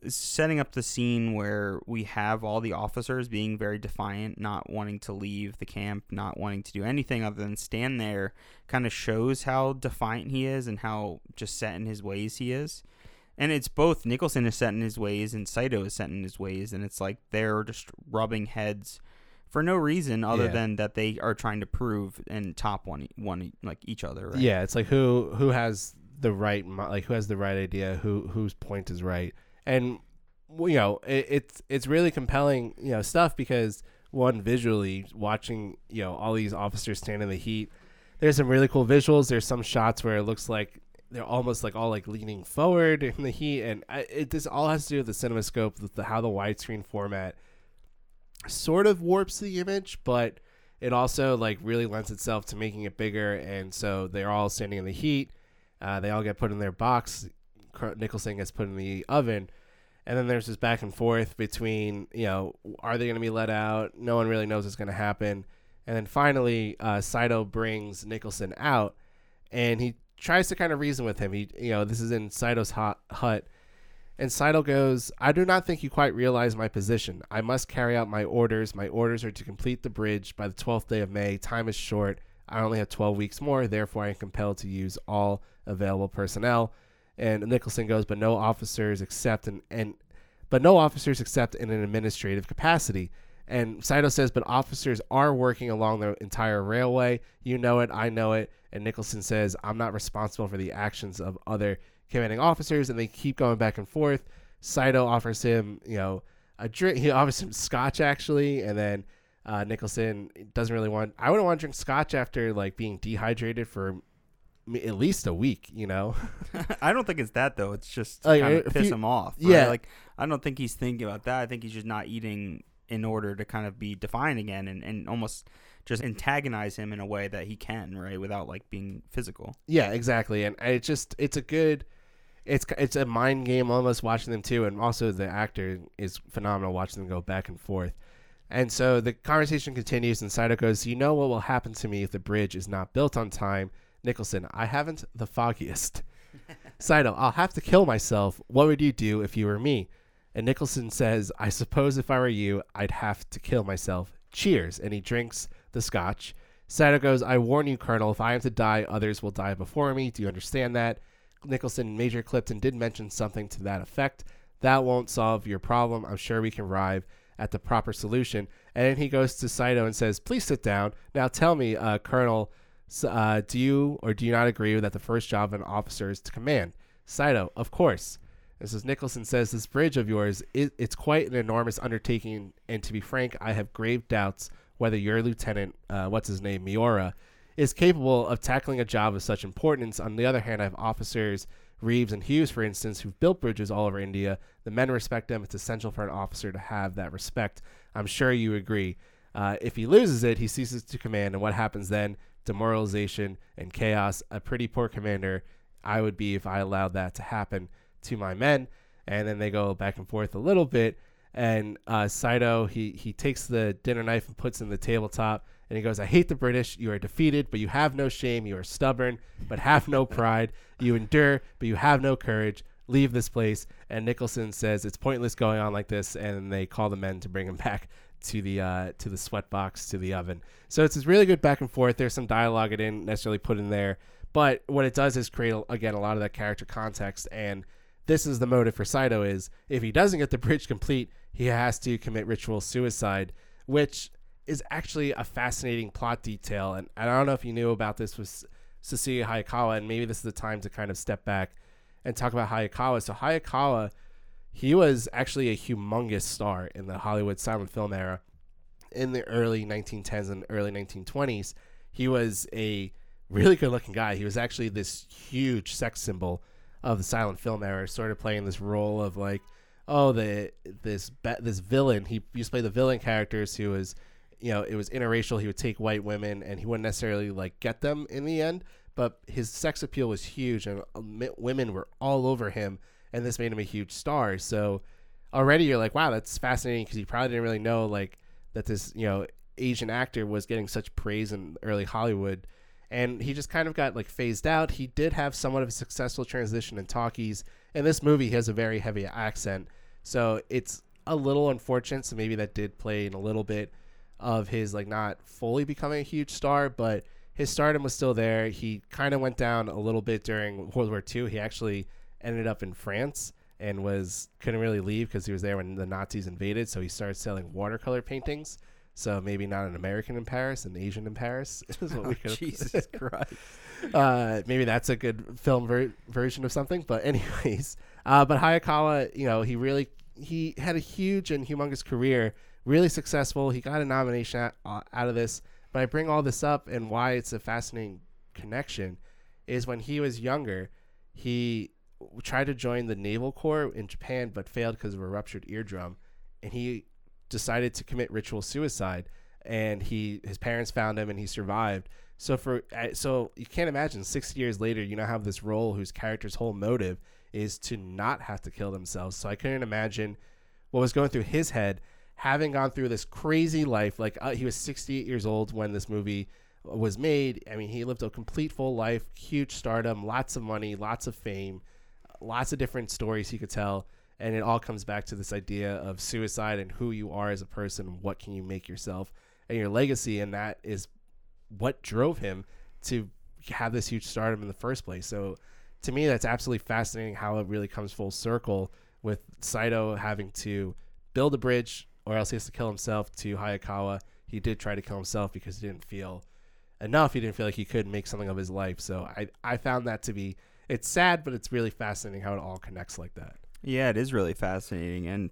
setting up the scene where we have all the officers being very defiant, not wanting to leave the camp, not wanting to do anything other than stand there, kind of shows how defiant he is and how just set in his ways he is. And it's both Nicholson is set in his ways and Saito is set in his ways, and it's like they're just rubbing heads for no reason other Yeah. than that they are trying to prove and top one one like each other. Right? Yeah, it's like who who has the right like who has the right idea, who whose point is right, and you know it, it's it's really compelling you know stuff because one visually watching you know all these officers stand in the heat. There's some really cool visuals. There's some shots where it looks like they're almost like all like leaning forward in the heat, and I, it this all has to do with the CinemaScope, with the, how the widescreen format sort of warps the image, but it also like really lends itself to making it bigger. And so they're all standing in the heat. Uh, they all get put in their box. Nicholson gets put in the oven. And then there's this back and forth between, you know, are they going to be let out? No one really knows what's going to happen. And then finally, uh, Saito brings Nicholson out, and he tries to kind of reason with him. He, you know, this is in Saito's hut, hut, and Saito goes, I do not think you quite realize my position. I must carry out my orders. My orders are to complete the bridge by the 12th day of May. Time is short. I only have 12 weeks more. Therefore, I am compelled to use all available personnel. And Nicholson goes, but no officers except in, and but no officers except in an administrative capacity. And Saito says, but officers are working along the entire railway. You know it. I know it. And Nicholson says, I'm not responsible for the actions of other commanding officers. And they keep going back and forth. Saito offers him, you know, a drink. He offers him scotch, actually. And then uh, Nicholson doesn't really want, I wouldn't want to drink scotch after like being dehydrated for at least a week, you know? I don't think it's that though. It's just to Like, kind of piss you- him off. yeah. right? like I don't think he's thinking about that. I think he's just not eating in order to kind of be defined again and, and almost just antagonize him in a way that he can, right, without like being physical. Yeah, exactly. And it just it's a good it's it's a mind game almost watching them too and also the actor is phenomenal watching them go back and forth. And so the conversation continues and Saito goes, "You know what will happen to me if the bridge is not built on time?" Nicholson, "I haven't the foggiest." Saito, "I'll have to kill myself. What would you do if you were me?" And Nicholson says, I suppose if I were you, I'd have to kill myself. Cheers. And he drinks the scotch. Saito goes, I warn you, Colonel, if I am to die, others will die before me. Do you understand that? Nicholson, Major Clipton did mention something to that effect. That won't solve your problem. I'm sure we can arrive at the proper solution. And then he goes to Saito and says, Please sit down. Now tell me, uh, Colonel, uh, do you or do you not agree that the first job of an officer is to command? Saito, of course. Mrs. Nicholson says this bridge of yours, it, it's quite an enormous undertaking, and to be frank, I have grave doubts whether your lieutenant, uh, what's his name, Miura, is capable of tackling a job of such importance. On the other hand, I have officers, Reeves and Hughes, for instance, who've built bridges all over India. The men respect them. It's essential for an officer to have that respect. I'm sure you agree. Uh, if he loses it, he ceases to command, and what happens then? Demoralization and chaos. A pretty poor commander I would be if I allowed that to happen to my men, and then they go back and forth a little bit. And uh, Saito he he takes the dinner knife and puts in the tabletop, and he goes, "I hate the British. You are defeated, but you have no shame. You are stubborn, but have no pride. You endure, but you have no courage. Leave this place." And Nicholson says it's pointless going on like this, and they call the men to bring him back to the uh, to the sweat box to the oven. So it's this really good back and forth. There's some dialogue it didn't necessarily put in there, but what it does is create again a lot of that character context and this is the motive for Saito is if he doesn't get the bridge complete, he has to commit ritual suicide, which is actually a fascinating plot detail. And I don't know if you knew about this with Sessue Hayakawa, and maybe this is the time to kind of step back and talk about Hayakawa. So Hayakawa, he was actually a humongous star in the Hollywood silent film era in the early 1910s and early 1920s. He was a really good looking guy. He was actually this huge sex symbol of the silent film era, sort of playing this role of like, oh, the this this villain. He used to play the villain characters who was, you know, it was interracial. He would take white women and he wouldn't necessarily like get them in the end, but his sex appeal was huge and uh, women were all over him, and this made him a huge star. So already you're like, wow, that's fascinating because you probably didn't really know like that this you know Asian actor was getting such praise in early Hollywood and he just kind of got like phased out. He did have somewhat of a successful transition in talkies. and this movie, he has a very heavy accent, so it's a little unfortunate. So maybe that did play in a little bit of his like not fully becoming a huge star, but his stardom was still there. He kind of went down a little bit during World War II. He actually ended up in France and was couldn't really leave because he was there when the Nazis invaded. So he started selling watercolor paintings. So maybe not an American in Paris, an Asian in Paris is what we could. Jesus Christ. Uh, maybe that's a good film ver- version of something. But anyways, uh, but Hayakawa, you know, he really he had a huge and humongous career, really successful. He got a nomination out, uh, out of this. But I bring all this up and why it's a fascinating connection is when he was younger, he tried to join the Naval Corps in Japan, but failed because of a ruptured eardrum, and he decided to commit ritual suicide and he his parents found him and he survived. So for so you can't imagine 60 years later you now have this role whose character's whole motive is to not have to kill themselves. So i couldn't imagine what was going through his head having gone through this crazy life like uh, he was 68 years old when this movie was made. I mean he lived a complete full life huge stardom lots of money lots of fame lots of different stories he could tell and it all comes back to this idea of suicide and who you are as a person what can you make yourself and your legacy and that is what drove him to have this huge stardom in the first place. So to me that's absolutely fascinating how it really comes full circle with Saito having to build a bridge or else he has to kill himself to Hayakawa. He did try to kill himself because he didn't feel enough. He didn't feel like he could make something of his life. So I, I found that to be it's sad but it's really fascinating how it all connects like that yeah, it is really fascinating, and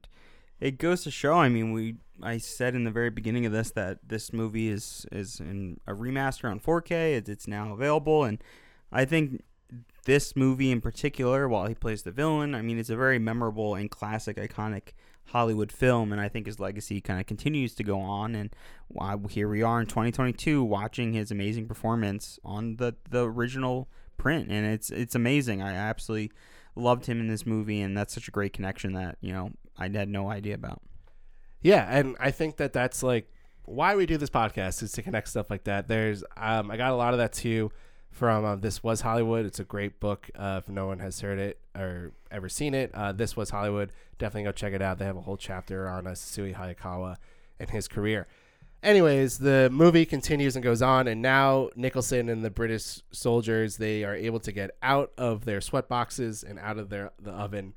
it goes to show. I mean, we I said in the very beginning of this that this movie is is in a remaster on 4K. It's, it's now available, and I think this movie in particular, while he plays the villain, I mean, it's a very memorable and classic, iconic Hollywood film, and I think his legacy kind of continues to go on. And here we are in 2022, watching his amazing performance on the the original print, and it's it's amazing. I absolutely loved him in this movie, and that's such a great connection that you know I had no idea about. Yeah, and I think that that's like why we do this podcast is to connect stuff like that. There's um, I got a lot of that too from uh, This Was Hollywood. It's a great book. Uh, if no one has heard it or ever seen it, uh, This Was Hollywood. Definitely go check it out. They have a whole chapter on uh, Sessue Hayakawa and his career. Anyways, the movie continues and goes on, and now Nicholson and the British soldiers they are able to get out of their sweat boxes and out of their the oven.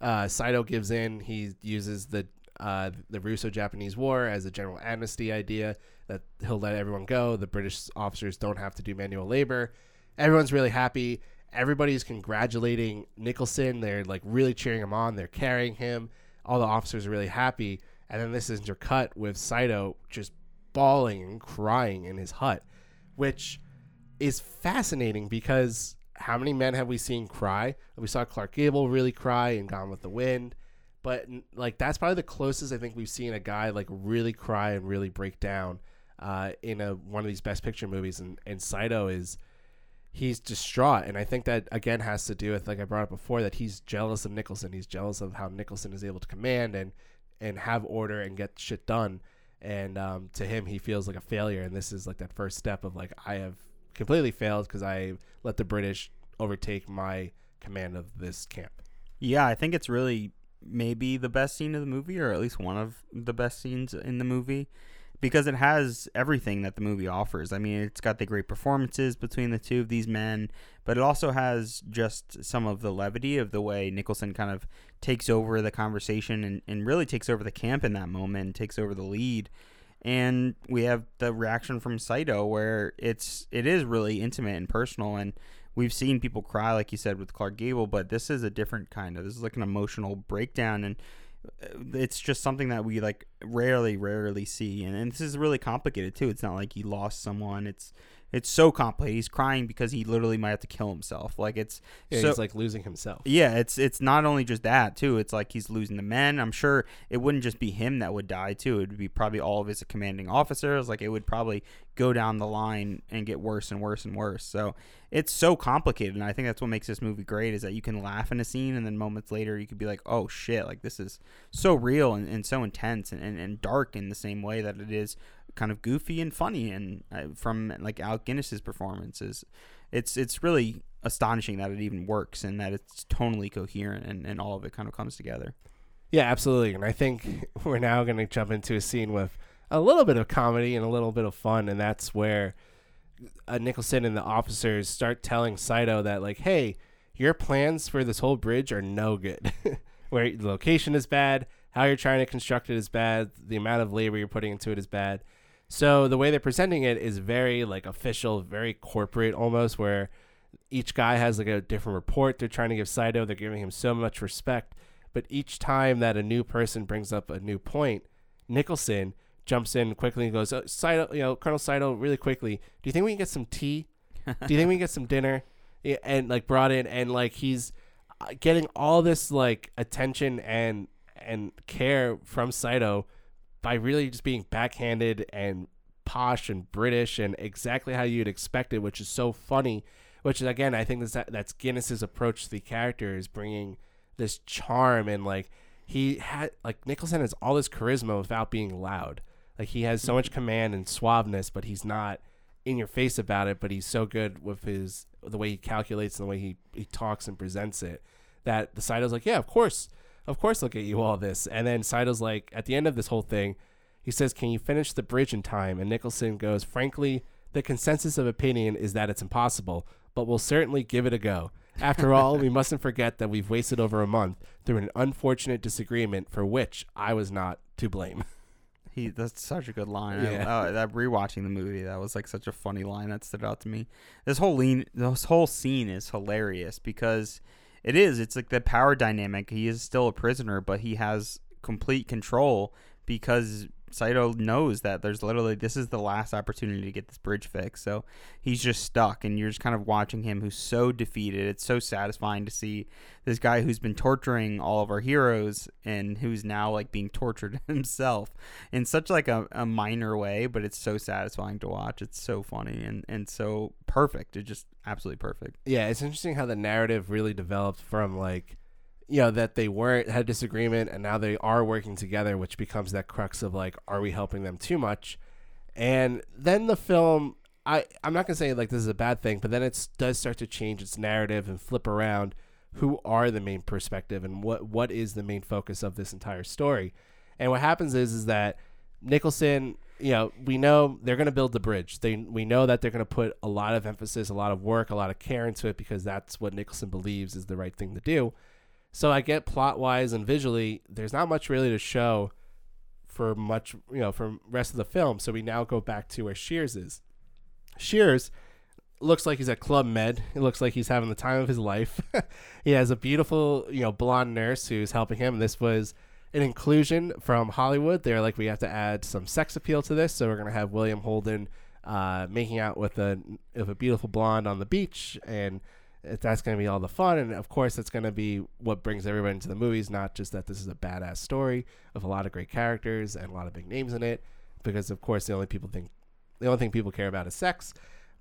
Uh, Saito gives in. He uses the uh, the Russo-Japanese War as a general amnesty idea that he'll let everyone go. The British officers don't have to do manual labor. Everyone's really happy. Everybody's congratulating Nicholson. They're like really cheering him on. They're carrying him. All the officers are really happy. And then this is intercut with Saito just bawling and crying in his hut, which is fascinating because how many men have we seen cry? We saw Clark Gable really cry in Gone with the Wind but like that's probably the closest I think we've seen a guy like really cry and really break down uh, in a one of these Best Picture movies, and and Saito is he's distraught, and I think that again has to do with like I brought up before that he's jealous of Nicholson. He's jealous of how Nicholson is able to command and and have order and get shit done, and um, to him he feels like a failure, and this is like that first step of like I have completely failed because I let the British overtake my command of this camp. Yeah, I think it's really maybe the best scene of the movie, or at least one of the best scenes in the movie, because it has everything that the movie offers. I mean, it's got the great performances between the two of these men, but it also has just some of the levity of the way Nicholson kind of takes over the conversation and, and really takes over the camp in that moment, takes over the lead. And we have the reaction from Saito where it's it is really intimate and personal and we've seen people cry, like you said, with Clark Gable, but this is a different kind of. This is like an emotional breakdown, and it's just something that we like rarely, rarely see. And, and this is really complicated too. It's not like he lost someone. It's it's so complicated. He's crying because he literally might have to kill himself. Like it's yeah, so, he's like losing himself. Yeah, it's it's not only just that too. It's like he's losing the men. I'm sure it wouldn't just be him that would die too. It would be probably all of his commanding officers. Like it would probably go down the line and get worse and worse and worse. So it's so complicated, and I think that's what makes this movie great is that you can laugh in a scene, and then moments later you could be like, oh shit, like this is so real and, and so intense and, and, and dark in the same way that it is kind of goofy and funny and uh, from like Al Guinness's performances it's it's really astonishing that it even works and that it's tonally coherent and, and all of it kind of comes together. Yeah absolutely and I think we're now going to jump into a scene with a little bit of comedy and a little bit of fun and that's where uh, Nicholson and the officers start telling Saito that like hey your plans for this whole bridge are no good. Where the location is bad how you're trying to construct it is bad the amount of labor you're putting into it is bad so the way they're presenting it is very like official, very corporate almost, where each guy has like a different report they're trying to give Saito. They're giving him so much respect. But each time that a new person brings up a new point, Nicholson jumps in quickly and goes, oh, Saito, you know, Colonel Saito, really quickly, do you think we can get some tea? do you think we can get some dinner? And like brought in and like he's uh, getting all this like attention and and care from Saito by really just being backhanded and posh and British and exactly how you'd expect it, which is so funny. Which is again, I think that's that's Guinness's approach to the character is bringing this charm and like he had like Nicholson has all this charisma without being loud. Like he has so much command and suaveness, but he's not in your face about it. But he's so good with his the way he calculates and the way he he talks and presents it that the side is like, yeah, of course of course I'll get you all this. And then Saito's like, at the end of this whole thing, he says, Can you finish the bridge in time? And Nicholson goes, Frankly, the consensus of opinion is that it's impossible, but we'll certainly give it a go. After all, we mustn't forget that we've wasted over a month through an unfortunate disagreement for which I was not to blame. He that's such a good line. Yeah. I, uh, that rewatching the movie, that was like such a funny line that stood out to me. This whole lean, this whole scene is hilarious because it is. It's like the power dynamic. He is still a prisoner, but he has complete control because Saito knows that there's literally this is the last opportunity to get this bridge fixed. So he's just stuck, and you're just kind of watching him who's so defeated. It's so satisfying to see this guy who's been torturing all of our heroes and who's now like being tortured himself in such like a, a minor way, but it's so satisfying to watch. It's so funny and, and so perfect. It's just absolutely perfect. Yeah, it's interesting how the narrative really developed from like you know that they weren't had disagreement and now they are working together which becomes that crux of like are we helping them too much? And then the film i i'm not going to say like this is a bad thing but then it does start to change its narrative and flip around who are the main perspective and what what is the main focus of this entire story. And what happens is is that nicholson you know we know they're going to build the bridge. They we know that they're going to put a lot of emphasis a lot of work a lot of care into it because that's what nicholson believes is the right thing to do so I get plot wise and visually, there's not much really to show for much, you know, for rest of the film. So we now go back to where Shears is. Shears looks like he's at Club Med. It looks like he's having the time of his life. he has a beautiful, you know, blonde nurse who's helping him. This was an inclusion from Hollywood. They're like, we have to add some sex appeal to this, so we're gonna have William Holden uh, making out with a with a beautiful blonde on the beach, and that's going to be all the fun. And of course, it's going to be what brings everybody into the movies, not just that this is a badass story of a lot of great characters and a lot of big names in it, because of course, the only people think, the only thing people care about is sex.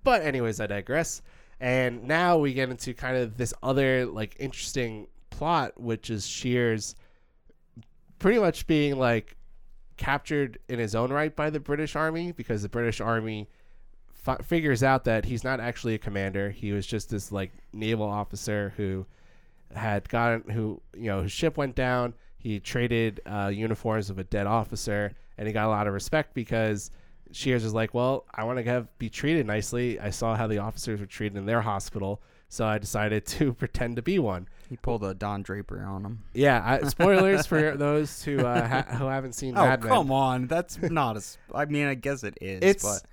But anyways, I digress. And now we get into kind of this other like interesting plot, which is Shears pretty much being like captured in his own right by the British Army because the British Army f- figures out that he's not actually a commander. He was just this like naval officer who had gotten who you know his ship went down. He traded uh, uniforms of a dead officer, and he got a lot of respect because Shears was like, "Well, I want to have be treated nicely. I saw how the officers were treated in their hospital, so I decided to pretend to be one." He pulled a Don Draper on him. Yeah, I, spoilers for those who uh, ha- who haven't seen oh, Mad Men. come on, that's not as. I mean, I guess it is. It's but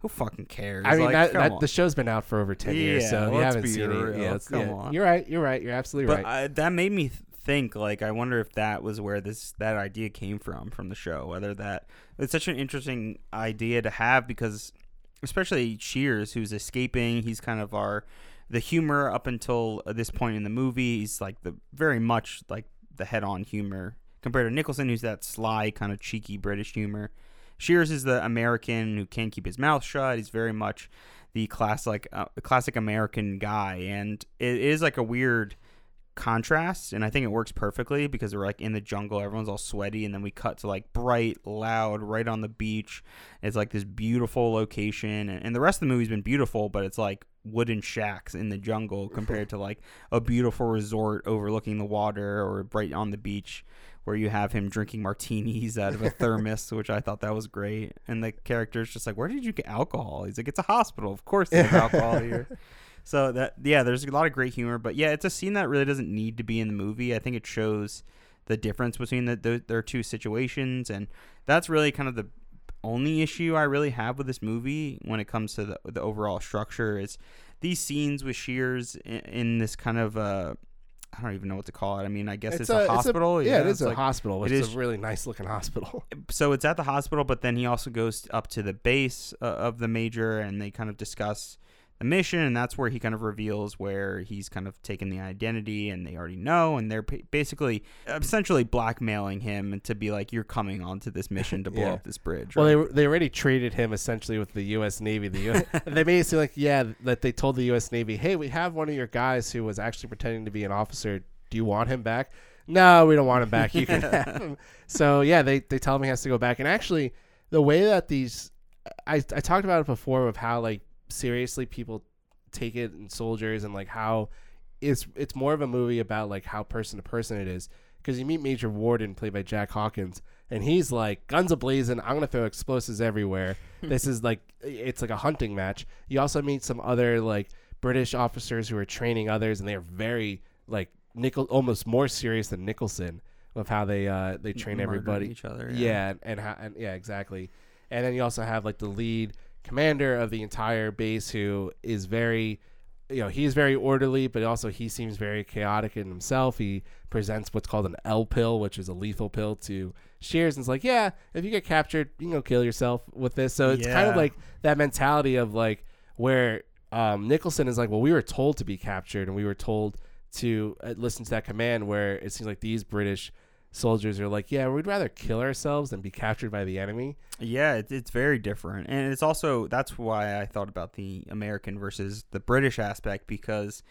who fucking cares? I mean, like, that, that the show's been out for over ten years, Yeah, so you haven't seen real. it. Yeah, Come yeah. on. You're right. You're right. You're absolutely but right. I, that made me think. Like, I wonder if that was where this that idea came from from the show. Whether that it's such an interesting idea to have because, especially Shears, who's escaping, he's kind of our the humor up until this point in the movie. He's like the very much like the head-on humor compared to Nicholson, who's that sly kind of cheeky British humor. Shears is the American who can't keep his mouth shut. He's very much the classic, uh, classic American guy, and it is like a weird contrast. And I think it works perfectly because we're like in the jungle, everyone's all sweaty, and then we cut to like bright, loud, right on the beach. It's like this beautiful location, and, and the rest of the movie's been beautiful, but it's like wooden shacks in the jungle compared to like a beautiful resort overlooking the water or right on the beach where you have him drinking martinis out of a thermos, which I thought that was great. And the character's just like, "Where did you get alcohol?" He's like, "It's a hospital. Of course they have alcohol here." So that yeah, there's a lot of great humor, but yeah, it's a scene that really doesn't need to be in the movie. I think it shows the difference between the, the their two situations, and that's really kind of the only issue I really have with this movie when it comes to the the overall structure is these scenes with Shears in, in this kind of uh I don't even know what to call it. I mean, I guess it's, a, hospital. yeah, it is it's a like- hospital. it It's is- a really nice looking hospital. so it's at the hospital, but then he also goes up to the base uh, of the major, and they kind of discuss the mission, and that's where he kind of reveals where he's kind of taken the identity, and they already know, and they're basically essentially blackmailing him to be like, "You're coming onto this mission to blow Yeah. up this bridge." Well, right? they they already traded him essentially with the U.S. Navy. The U- they made it seem like yeah that they told the U.S. Navy, hey, we have one of your guys who was actually pretending to be an officer. Do you want him back? No, we don't want him back. You can have him. So yeah, they they tell him he has to go back. And actually, the way that these, I I talked about it before of how like seriously people take it in soldiers and like how it's it's more of a movie about like how person to person it is because you meet Major Warden played by Jack Hawkins and he's like guns ablazing I'm gonna throw explosives everywhere this is like it's like a hunting match you also meet some other like British officers who are training others and they're very like Nicol almost more serious than Nicholson of how they uh they train Murdering everybody each other. yeah, and, and how and yeah, exactly. And then you also have like the lead commander of the entire base who is very you know he's very orderly, but also he seems very chaotic in himself. He presents what's called an L pill, which is a lethal pill to Shears, and it's like, yeah, if you get captured, you can go kill yourself with this. So it's kind of like that mentality of like where um, Nicholson is like, well, we were told to be captured, and we were told to uh, listen to that command. Where it seems like these British soldiers are like, yeah, we'd rather kill ourselves than be captured by the enemy. Yeah, it, it's very different, and it's also that's why I thought about the American versus the British aspect because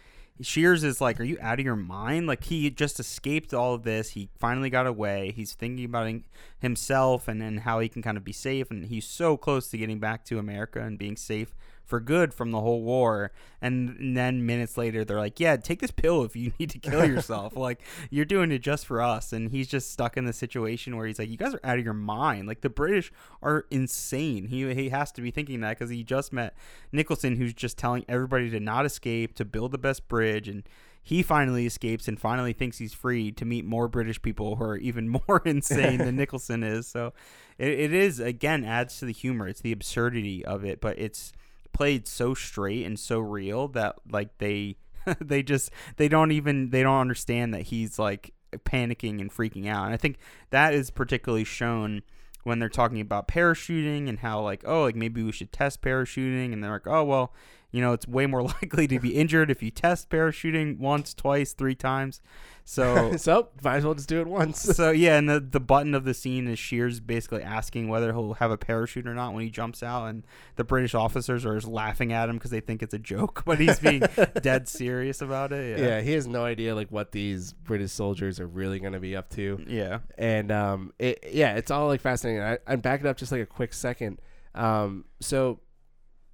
Shears is like, "Are you out of your mind? Like he just escaped all of this. He finally got away. He's thinking about himself and and how he can kind of be safe, and he's so close to getting back to America and being safe." For good from the whole war, and, and then minutes later they're like, "Yeah, take this pill if you need to kill yourself. like you're doing it just for us." And he's just stuck in the situation where he's like, "You guys are out of your mind. Like the British are insane. He he has to be thinking that because he just met Nicholson, who's just telling everybody to not escape, to build the best bridge, and he finally escapes and finally thinks he's free to meet more British people who are even more insane than Nicholson is. So it, it is again adds to the humor. It's the absurdity of it, but it's played so straight and so real that like they they just they don't even they don't understand that he's like panicking and freaking out. And I think that is particularly shown when they're talking about parachuting and how like oh like maybe we should test parachuting and they're like oh well you know it's way more likely to be injured if you test parachuting once twice three times so so might as well just do it once. so yeah and the, the button of the scene is shears basically asking whether he'll have a parachute or not when he jumps out and the british officers are just laughing at him because they think it's a joke but he's being dead serious about it yeah, he has no idea like what these British soldiers are really going to be up to. yeah and um, it yeah, it's all like fascinating. I, I'm backing it up just like a quick second. Um, so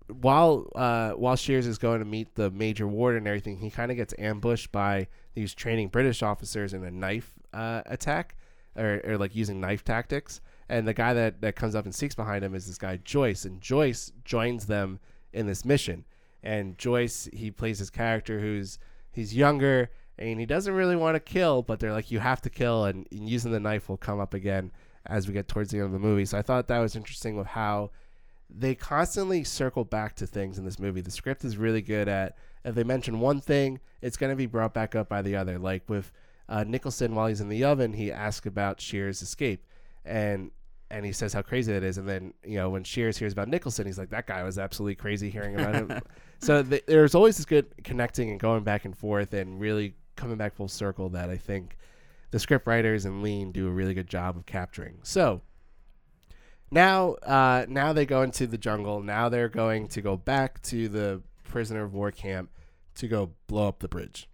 while uh, while Shears is going to meet the major warden and everything, he kind of gets ambushed by these training British officers in a knife uh, attack, or, or like using knife tactics. And the guy that that comes up and seeks behind him is this guy Joyce, and Joyce joins them in this mission. And Joyce, he plays his character who's he's younger and he doesn't really want to kill, but they're like, you have to kill, and, and using the knife will come up again as we get towards the end of the movie. So I thought that was interesting with how they constantly circle back to things in this movie. The script is really good at if they mention one thing, it's going to be brought back up by the other. Like with uh, Nicholson, while he's in the oven, he asks about Shears' escape, and and he says how crazy that is. And then you know when Shears hears about Nicholson, he's like, that guy was absolutely crazy hearing about him. so th- there's always this good connecting and going back and forth and really coming back full circle that I think the script writers and Lean do a really good job of capturing. So now uh, now they go into the jungle. Now they're going to go back to the prisoner of war camp to go blow up the bridge.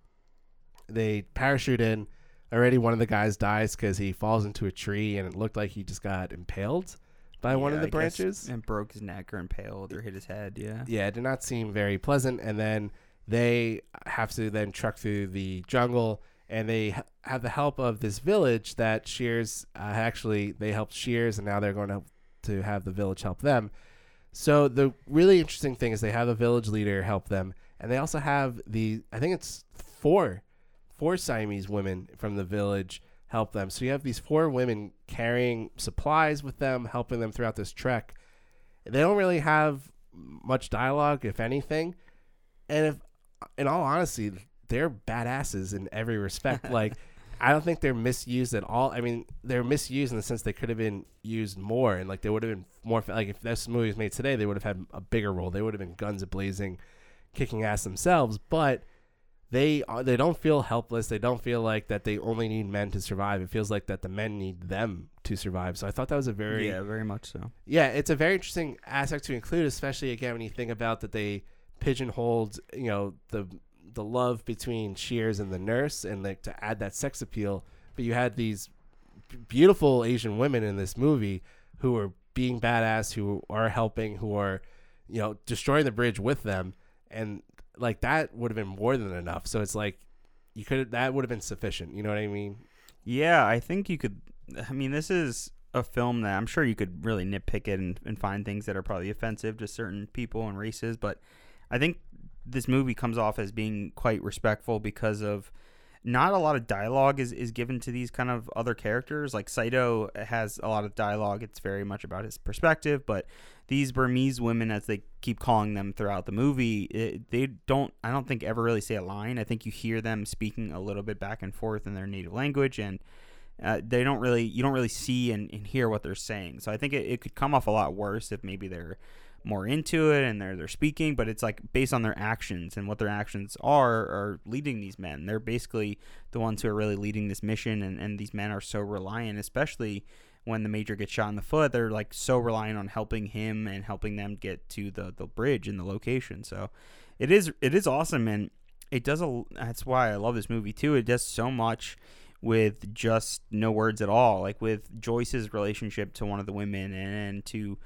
They parachute in. Already one of the guys dies because he falls into a tree and it looked like he just got impaled by one of the I branches. and broke his neck or impaled or hit his head yeah Yeah, it did not seem very pleasant. And then they have to then truck through the jungle, and they ha- have the help of this village that Shears uh, actually they helped Shears, and now they're going to to have the village help them. So the really interesting thing is they have a village leader help them, and they also have the I think it's four four Siamese women from the village help them. So you have these four women carrying supplies with them, helping them throughout this trek. They don't really have much dialogue, if anything. And if, in all honesty, they're badasses in every respect. like, I don't think they're misused at all. I mean, they're misused in the sense they could have been used more, and like they would have been more. Like if this movie was made today, they would have had a bigger role. They would have been guns a blazing, kicking ass themselves. But they are, they don't feel helpless. They don't feel like that they only need men to survive. It feels like that the men need them to survive. So I thought that was a very yeah very much so yeah, it's a very interesting aspect to include, especially again when you think about that they pigeonholed, you know, the the love between Shears and the nurse, and like to add that sex appeal. But you had these beautiful Asian women in this movie who are being badass, who are helping, who are, you know, destroying the bridge with them, and like that would have been more than enough. So it's like you could that would have been sufficient. You know what I mean? Yeah, I think you could. I mean, this is a film that I'm sure you could really nitpick it and, and find things that are probably offensive to certain people and races, but I think this movie comes off as being quite respectful because of not a lot of dialogue is, is given to these kind of other characters. Like Saito has a lot of dialogue. It's very much about his perspective, but these Burmese women, as they keep calling them throughout the movie, it, they don't. I don't think ever really say a line. I think you hear them speaking a little bit back and forth in their native language, and uh, they don't really. You don't really see and, and hear what they're saying. So I think it, it could come off a lot worse if maybe they're more into it and they're they're speaking, but it's like based on their actions and what their actions are are leading these men. They're basically the ones who are really leading this mission and, and these men are so reliant, especially when the major gets shot in the foot, they're like so reliant on helping him and helping them get to the, the bridge and the location. So it is it is awesome and it does a that's why I love this movie too. It does so much with just no words at all. Like with Joyce's relationship to one of the women and, and to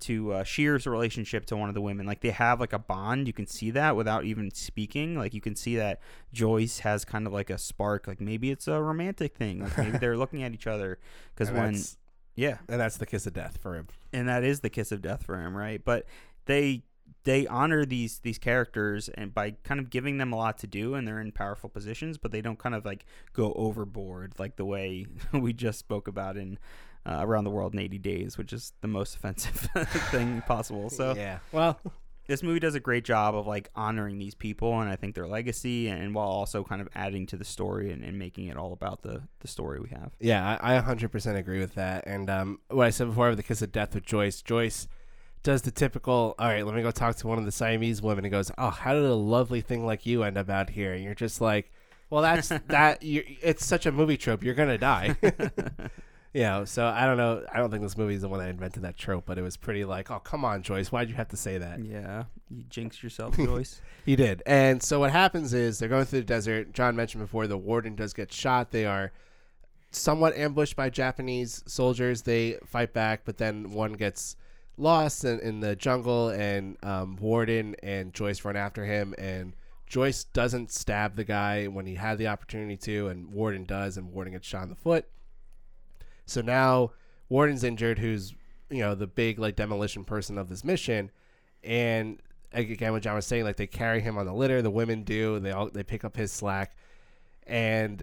to uh, Shears' relationship to one of the women. Like they have like a bond. You can see that without even speaking. Like you can see that Joyce has kind of like a spark. Like maybe it's a romantic thing. Like maybe they're looking at each other because when yeah, and that's the kiss of death for him. And that is the kiss of death for him, right? But they they honor these these characters and by kind of giving them a lot to do and they're in powerful positions but they don't kind of like go overboard like the way we just spoke about in uh, around the world in 80 days, which is the most offensive thing possible. So yeah, well, this movie does a great job of like honoring these people and I think their legacy, and while also kind of adding to the story and, and making it all about the the story we have. Yeah, I, I 100% agree with that. And um, what I said before with the kiss of death with Joyce, Joyce does the typical, all right, let me go talk to one of the Siamese women and goes, oh, how did a lovely thing like you end up out here? And you're just like, well, that's that. You, it's such a movie trope. You're gonna die. You know, so I don't know. I don't think this movie is the one that invented that trope, but it was pretty like, oh, come on, Joyce, why'd you have to say that? Yeah, you jinxed yourself, Joyce. he did. And so what happens is they're going through the desert. John mentioned before the warden does get shot. They are somewhat ambushed by Japanese soldiers. They fight back, but then one gets lost in, in the jungle, and um, Warden and Joyce run after him, and Joyce doesn't stab the guy when he had the opportunity to, and Warden does, and Warden gets shot in the foot. So now Warden's injured, who's you know the big like demolition person of this mission, and again, what John was saying, like they carry him on the litter. The women do. They all they pick up his slack, and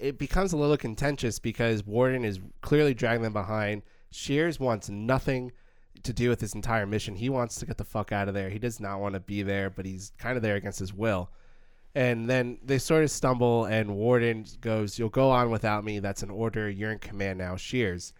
it becomes a little contentious because Warden is clearly dragging them behind. Shears wants nothing to do with this entire mission. He wants to get the fuck out of there. He does not want to be there, but he's kind of there against his will. And then they sort of stumble, and Warden goes, You'll go on without me. That's an order. You're in command now. Shears.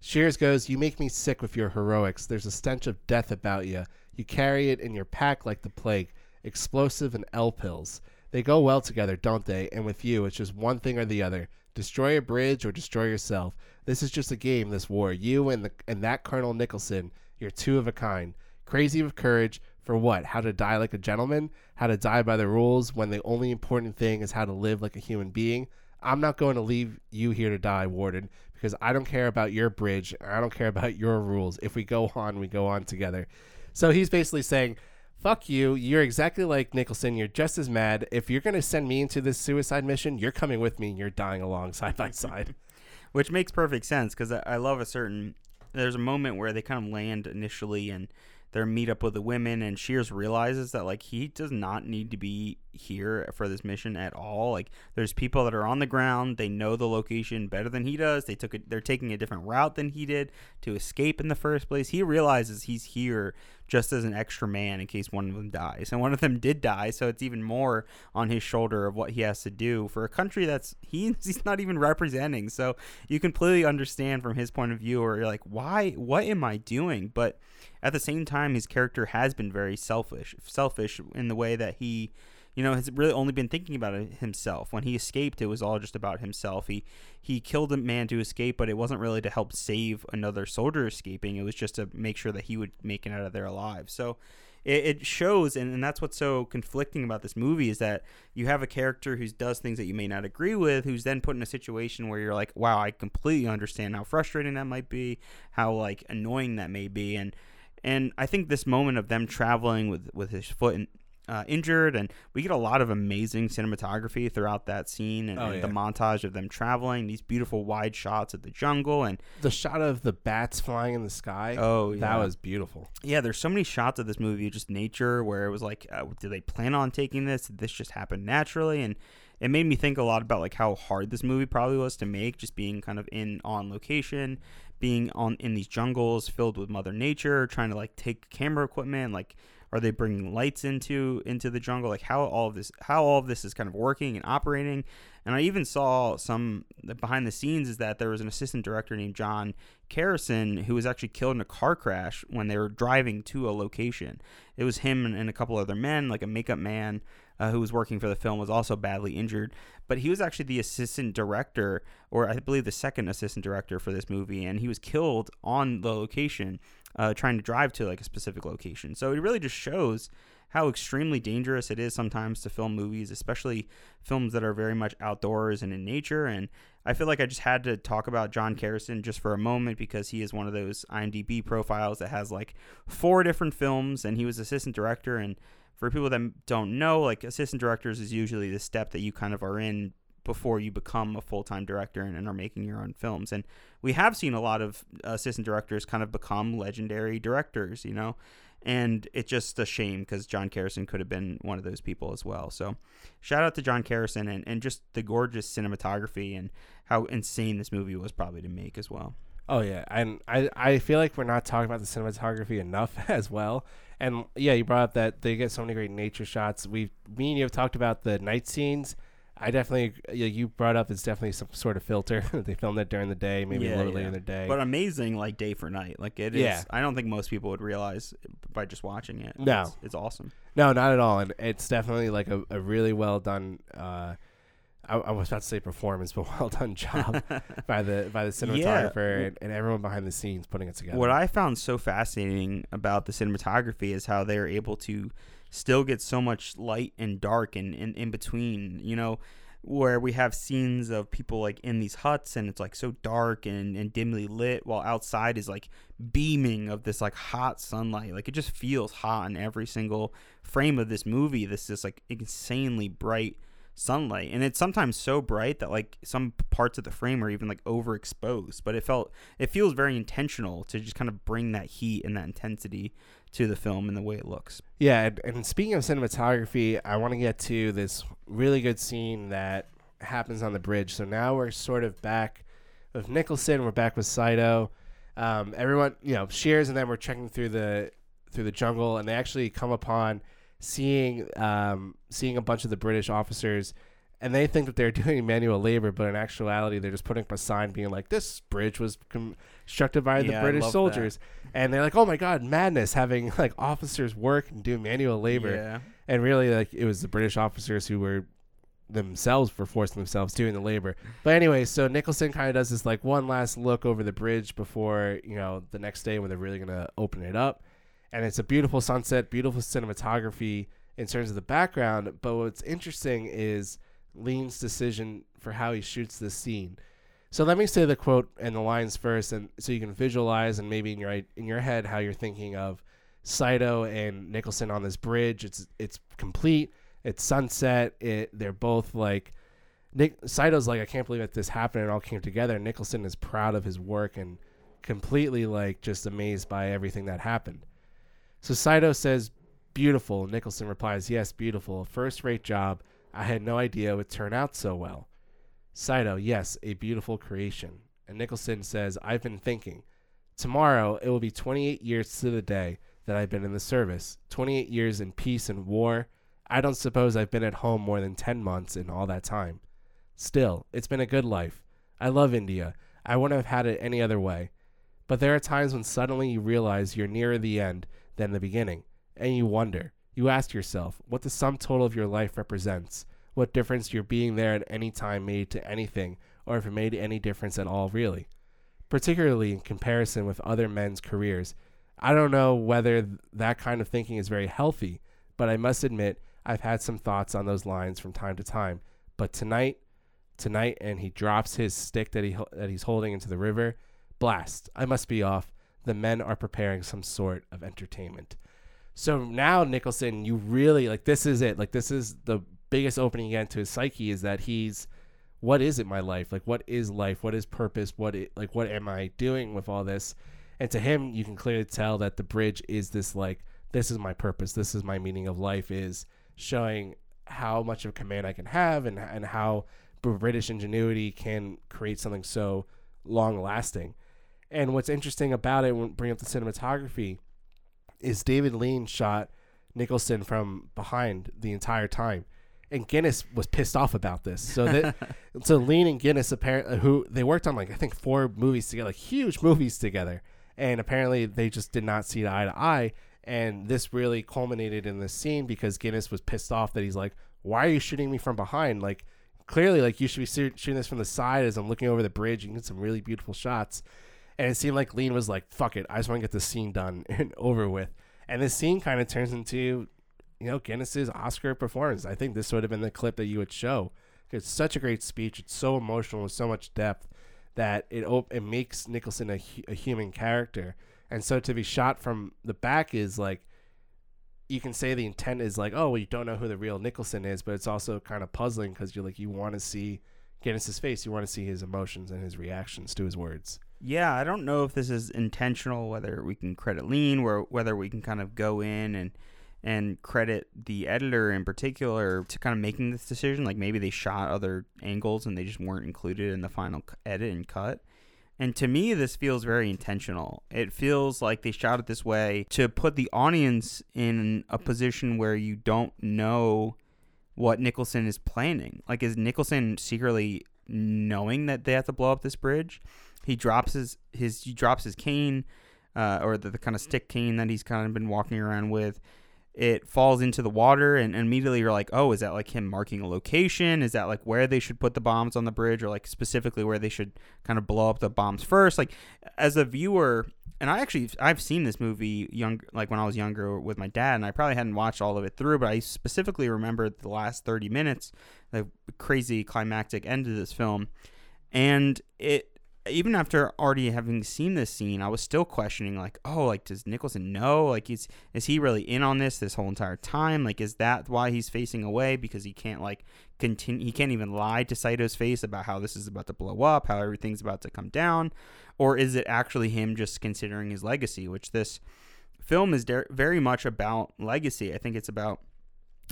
Shears goes, You make me sick with your heroics. There's a stench of death about you. You carry it in your pack like the plague. Explosive and L pills. They go well together, don't they? And with you, it's just one thing or the other. Destroy a bridge or destroy yourself. This is just a game, this war. You and the and that Colonel Nicholson, you're two of a kind. Crazy with courage, for what? How to die like a gentleman? How to die by the rules when the only important thing is how to live like a human being? I'm not going to leave you here to die, Warden, because I don't care about your bridge. I don't care about your rules. If we go on, we go on together. So he's basically saying, fuck you. You're exactly like Nicholson. You're just as mad. If you're going to send me into this suicide mission, you're coming with me and you're dying along side by side. Which makes perfect sense because I love a certain. There's a moment where they kind of land initially and their meetup with the women and Shears realizes that like he does not need to be here for this mission at all. Like there's people that are on the ground, they know the location better than he does. They took it they're taking a different route than he did to escape in the first place. He realizes he's here just as an extra man in case one of them dies. And one of them did die, so it's even more on his shoulder of what he has to do for a country that's he, he's not even representing. So you completely understand from his point of view or you're like, "Why what am I doing?" But at the same time his character has been very selfish selfish in the way that he you know has really only been thinking about himself. When he escaped it was all just about himself. He he killed a man to escape but it wasn't really to help save another soldier escaping. It was just to make sure that he would make it out of there alive. So it, shows and, and that's what's so conflicting about this movie is that you have a character who does things that you may not agree with who's then put in a situation where you're like wow i completely understand how frustrating that might be how like annoying that may be and and I think this moment of them traveling with with his foot in, uh, injured, and we get a lot of amazing cinematography throughout that scene, and, oh, and yeah. the montage of them traveling, these beautiful wide shots of the jungle, and the shot of the bats flying in the sky. Oh, yeah. that was beautiful. Yeah, there's so many shots of this movie, just nature, where it was like, uh, did they plan on taking this? Did this just happen naturally? And it made me think a lot about like how hard this movie probably was to make, just being kind of in on location, being on in these jungles filled with Mother Nature, trying to like take camera equipment, like are they bringing lights into into the jungle? Like how all of this how all of this is kind of working and operating. And I even saw some behind the scenes is that there was an assistant director named John Kerrison who was actually killed in a car crash when they were driving to a location. It was him and, and a couple other men, like a makeup man uh, who was working for the film, was also badly injured. But he was actually the assistant director, or I believe the second assistant director for this movie, and he was killed on the location uh, trying to drive to like a specific location. So it really just shows how extremely dangerous it is sometimes to film movies, especially films that are very much outdoors and in nature. And I feel like I just had to talk about John Kerrison just for a moment because he is one of those IMDb profiles that has like four different films, and he was assistant director. And for people that don't know, like assistant directors is usually the step that you kind of are in before you become a full time director and, and, are making your own films. And we have seen a lot of assistant directors kind of become legendary directors, you know and it's just a shame because John Kerrison could have been one of those people as well. So, shout out to John Kerrison and, and just the gorgeous cinematography and how insane this movie was probably to make as well. Oh yeah, and I I feel like we're not talking about the cinematography enough as well. And yeah, you brought up that they get so many great nature shots. We me and you have talked about the night scenes I definitely you brought up it's definitely some sort of filter. they filmed it during the day, maybe yeah, a little yeah. later in the day. But amazing, like day for night. Like it is. Yeah. I don't think most people would realize by just watching it. No, it's, it's awesome. No, not at all. And it's definitely like a, a really well done. Uh, I, I, was about to say performance, but well done job by the by the cinematographer yeah. and, and, everyone behind the scenes putting it together. What I found so fascinating about the cinematography is how they are able to still get so much light and dark and in, in between, you know, where we have scenes of people like in these huts and it's like so dark and, and dimly lit while outside is like beaming of this like hot sunlight. Like it just feels hot in every single frame of this movie. This is like insanely bright sunlight and it's sometimes so bright that like some parts of the frame are even like overexposed but it felt it feels very intentional to just kind of bring that heat and that intensity to the film and the way it looks. Yeah, and, speaking of cinematography, I want to get to this really good scene that happens on the bridge. So now we're sort of back with Nicholson. We're back with Saito. Um, everyone, you know, Shears and them were checking through the through the jungle, and they actually come upon seeing um, seeing a bunch of the British officers and they think that they're doing manual labor, but in actuality, they're just putting up a sign being like, "This bridge was constructed by yeah, the British soldiers," that. and they're like, "Oh my god, madness!" Having like officers work and do manual labor, yeah. and really, like it was the British officers who were themselves for forcing themselves doing the labor. But anyway, so Nicholson kind of does this like one last look over the bridge before you know the next day when they're really gonna open it up, and it's a beautiful sunset, beautiful cinematography in terms of the background. But what's interesting is Lean's decision for how he shoots this scene. So let me say the quote and the lines first, and so you can visualize and maybe in your in your head how you're thinking of Saito and Nicholson on this bridge. It's it's complete. It's sunset. It they're both like Nick Saito's like I can't believe that this happened and all came together. Nicholson is proud of his work and completely like just amazed by everything that happened. So Saito says, "Beautiful." Nicholson replies, "Yes, beautiful. First rate job." I had no idea it would turn out so well. Saito, yes, a beautiful creation. And Nicholson says, I've been thinking. Tomorrow, it will be 28 years to the day that I've been in the service. 28 years in peace and war. I don't suppose I've been at home more than 10 months in all that time. Still, it's been a good life. I love India. I wouldn't have had it any other way. But there are times when suddenly you realize you're nearer the end than the beginning, and you wonder you ask yourself what the sum total of your life represents, what difference your being there at any time made to anything, or if it made any difference at all, really. Particularly in comparison with other men's careers. I don't know whether that kind of thinking is very healthy, but I must admit I've had some thoughts on those lines from time to time. But tonight, tonight, and he drops his stick that he that he's holding into the river. Blast! I must be off. The men are preparing some sort of entertainment. So now Nicholson, you really like this is it. Like this is the biggest opening again to his psyche is that he's what is it my life? Like what is life? What is purpose? What it, like what am I doing with all this? And to him, you can clearly tell that the bridge is this like this is my purpose. This is my meaning of life is showing how much of command I can have and and how British ingenuity can create something so long lasting. And what's interesting about it, when bring up the cinematography, is David Lean shot Nicholson from behind the entire time, and Guinness was pissed off about this. So that so Lean and Guinness apparently uh, who they worked on like I think four movies together, like huge movies together, and apparently they just did not see eye to eye. And this really culminated in this scene because Guinness was pissed off that he's like, "Why are you shooting me from behind? Like, clearly, like you should be shooting this from the side as I'm looking over the bridge. Can get some really beautiful shots." And it seemed like Lean was like, "Fuck it, I just want to get this scene done and over with." And this scene kind of turns into, you know, Guinness's Oscar performance. I think this would have been the clip that you would show. It's such a great speech. It's so emotional with so much depth that it op- it makes Nicholson a, a human character. And so to be shot from the back is like, you can say the intent is like, oh, well, you don't know who the real Nicholson is, but it's also kind of puzzling because you're like, you want to see Guinness's face, you want to see his emotions and his reactions to his words. Yeah, I don't know if this is intentional, whether we can credit Lean, or whether we can kind of go in and and credit the editor in particular to kind of making this decision. Like maybe they shot other angles and they just weren't included in the final edit and cut. And to me, this feels very intentional. It feels like they shot it this way to put the audience in a position where you don't know what Nicholson is planning. Like, is Nicholson secretly knowing that they have to blow up this bridge? He drops his his he drops his cane, uh, or the, the kind of stick cane that he's kind of been walking around with. It falls into the water, and, and immediately you're like, oh, is that like him marking a location? Is that like where they should put the bombs on the bridge, or like specifically where they should kind of blow up the bombs first? Like, as a viewer, and I actually I've seen this movie young like when I was younger with my dad, and I probably hadn't watched all of it through, but I specifically remember the last thirty minutes, the crazy climactic end of this film, and it even after already having seen this scene, I was still questioning, like, oh, like, does Nicholson know? Like, is is he really in on this this whole entire time? Like, is that why he's facing away because he can't like continue? He can't even lie to Saito's face about how this is about to blow up, how everything's about to come down, or is it actually him just considering his legacy? Which this film is de- very much about legacy. I think it's about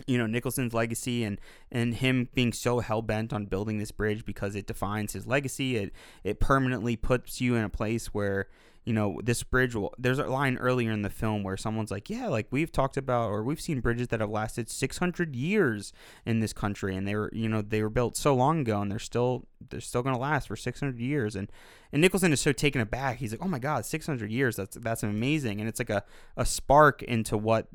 you know Nicholson's legacy and and him being so hell bent on building this bridge because it defines his legacy. It it permanently puts you in a place where you know this bridge will. There's a line earlier in the film where someone's like, "Yeah, like we've talked about or we've seen bridges that have lasted 600 years in this country, and they were you know they were built so long ago, and they're still they're still going to last for 600 years." And and Nicholson is so taken aback. He's like, "Oh my God, 600 years! That's that's amazing!" And it's like a a spark into what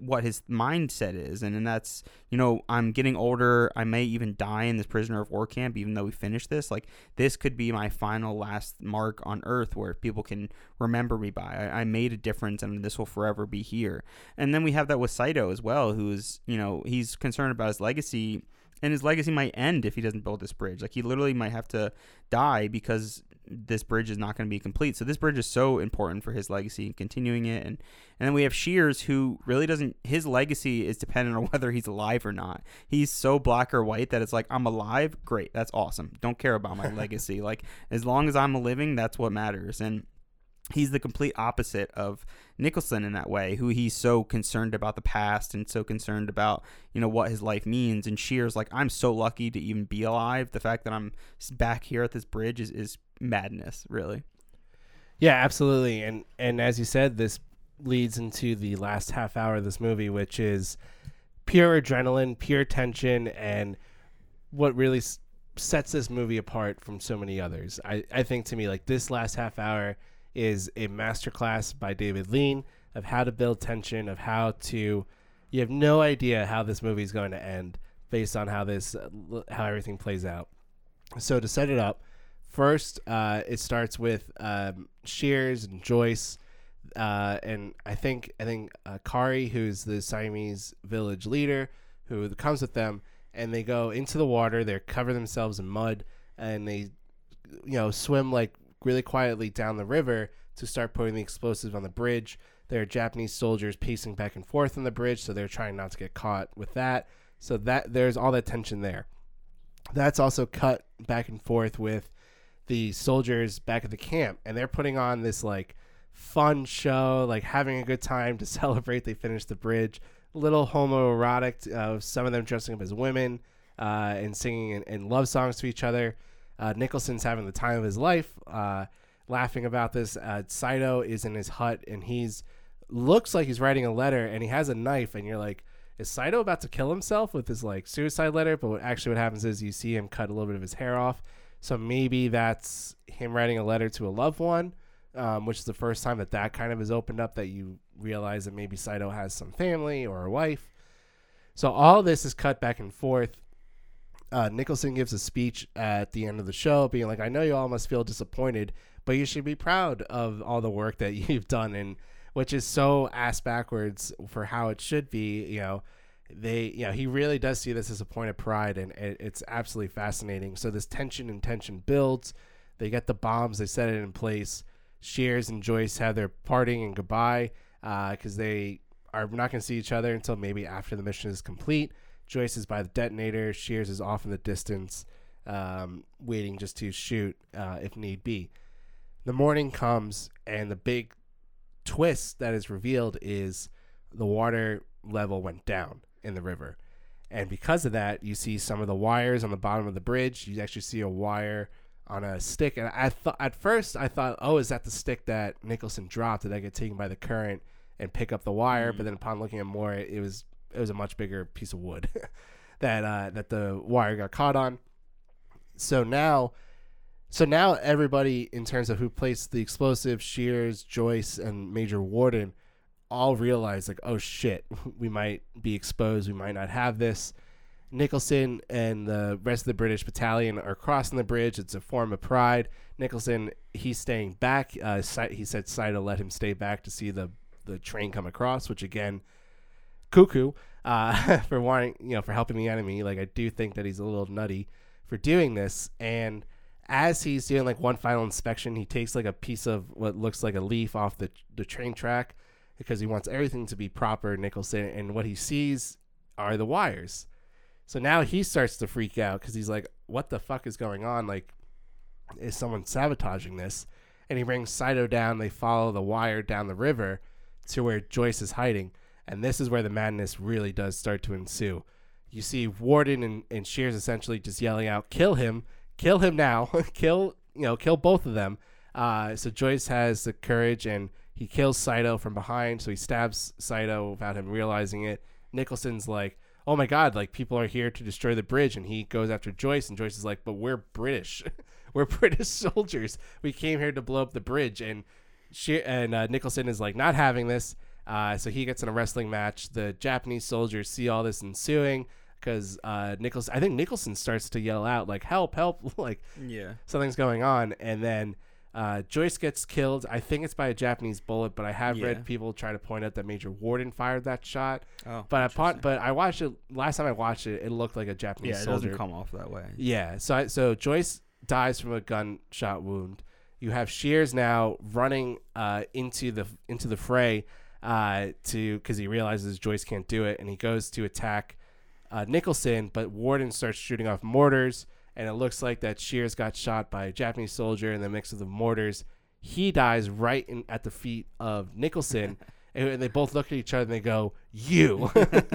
what his mindset is and, and that's you know i'm getting older i may even die in this prisoner of war camp even though we finished this like this could be my final last mark on earth where people can remember me by I, I made a difference and this will forever be here and then we have that with saito as well who's you know he's concerned about his legacy and his legacy might end if he doesn't build this bridge. Like he literally might have to die because this bridge is not going to be complete. So this bridge is so important for his legacy and continuing it. And and then we have Shears who really doesn't. His legacy is dependent on whether he's alive or not. He's so black or white that it's like I'm alive, great, that's awesome. Don't care about my legacy. Like as long as I'm living, that's what matters. And he's the complete opposite of Nicholson in that way, who he's so concerned about the past and so concerned about, you know, what his life means. And Shears, like, I'm so lucky to even be alive. The fact that I'm back here at this bridge is, is madness, really. Yeah, absolutely. And and as you said, this leads into the last half hour of this movie, which is pure adrenaline, pure tension, and what really s- sets this movie apart from so many others. I, I think to me, like this last half hour is a masterclass by David Lean of how to build tension, of how to. You have no idea how this movie is going to end based on how this, uh, how everything plays out. So to set it up, first uh, it starts with um, Shears and Joyce, uh, and I think I think uh, Kari, who's the Siamese village leader, who comes with them, and they go into the water. They cover themselves in mud, and they, you know, swim like really quietly down the river to start putting the explosives on the bridge. There are Japanese soldiers pacing back and forth on the bridge, so they're trying not to get caught with that. So that there's all that tension there. That's also cut back and forth with the soldiers back at the camp, and they're putting on this like fun show, like having a good time to celebrate. They finished the bridge. A little homoerotic, uh, some of them dressing up as women uh, and singing and, and love songs to each other. Uh, Nicholson's having the time of his life, uh, laughing about this. Uh, Saito is in his hut and he's looks like he's writing a letter and he has a knife and you're like, is Saito about to kill himself with his like suicide letter? But what, actually, what happens is you see him cut a little bit of his hair off. So maybe that's him writing a letter to a loved one, um, which is the first time that that kind of is opened up. That you realize that maybe Saito has some family or a wife. So all this is cut back and forth. Uh, Nicholson gives a speech at the end of the show, being like, "I know you all must feel disappointed, but you should be proud of all the work that you've done and." which is so ass backwards for how it should be. You know, they, you know, he really does see this as a point of pride, and it, it's absolutely fascinating. So this tension and tension builds. They get the bombs, they set it in place. Shears and Joyce have their parting and goodbye because uh, they are not going to see each other until maybe after the mission is complete. Joyce is by the detonator. Shears is off in the distance, um, waiting just to shoot uh, if need be. The morning comes, and the big twist that is revealed is the water level went down in the river. And because of that, you see some of the wires on the bottom of the bridge. You actually see a wire on a stick. And I thought at first I thought, oh, is that the stick that Nicholson dropped? Did that get taken by the current and pick up the wire? Mm-hmm. But then upon looking at more, it was it was a much bigger piece of wood that uh, that the wire got caught on. So now so now everybody, in terms of who placed the explosive, Shears, Joyce, and Major Warden, all realize like, oh shit, we might be exposed. We might not have this. Nicholson and the rest of the British battalion are crossing the bridge. It's a form of pride. Nicholson, he's staying back. Uh, he said Saito let him stay back to see the the train come across, which again, cuckoo uh, for wanting, you know, for helping the enemy. Like I do think that he's a little nutty for doing this, and as he's doing like one final inspection, he takes like a piece of what looks like a leaf off the the train track because he wants everything to be proper, Nicholson. And what he sees are the wires. So now he starts to freak out because he's like, "What the fuck is going on? Like, is someone sabotaging this?" And he brings Saito down. They follow the wire down the river to where Joyce is hiding, and this is where the madness really does start to ensue. You see Warden and, and Shears essentially just yelling out, "Kill him!" kill him now, kill you know, kill both of them. Uh, so Joyce has the courage and he kills Saito from behind. So he stabs Saito without him realizing it. Nicholson's like, "Oh my God! Like people are here to destroy the bridge," and he goes after Joyce, and Joyce is like, "But we're British, we're British soldiers. We came here to blow up the bridge." And she and uh, Nicholson is like not having this. Uh, so he gets in a wrestling match. The Japanese soldiers see all this ensuing because uh, Nicholson, I think Nicholson starts to yell out like "Help! Help!" like yeah, something's going on, and then uh, Joyce gets killed. I think it's by a Japanese bullet, but I have yeah. read people try to point out that Major Warden fired that shot. Oh, but upon, but I watched it last time I watched it. It looked like a Japanese yeah, it soldier. doesn't come off that way. Yeah, so I, so Joyce dies from a gunshot wound. You have Shears now running uh, into the into the fray uh, to because he realizes Joyce can't do it, and he goes to attack uh, Nicholson, but Warden starts shooting off mortars, and it looks like that Shears got shot by a Japanese soldier in the mix of the mortars. He dies right in, at the feet of Nicholson. and they both look at each other and they go, "You."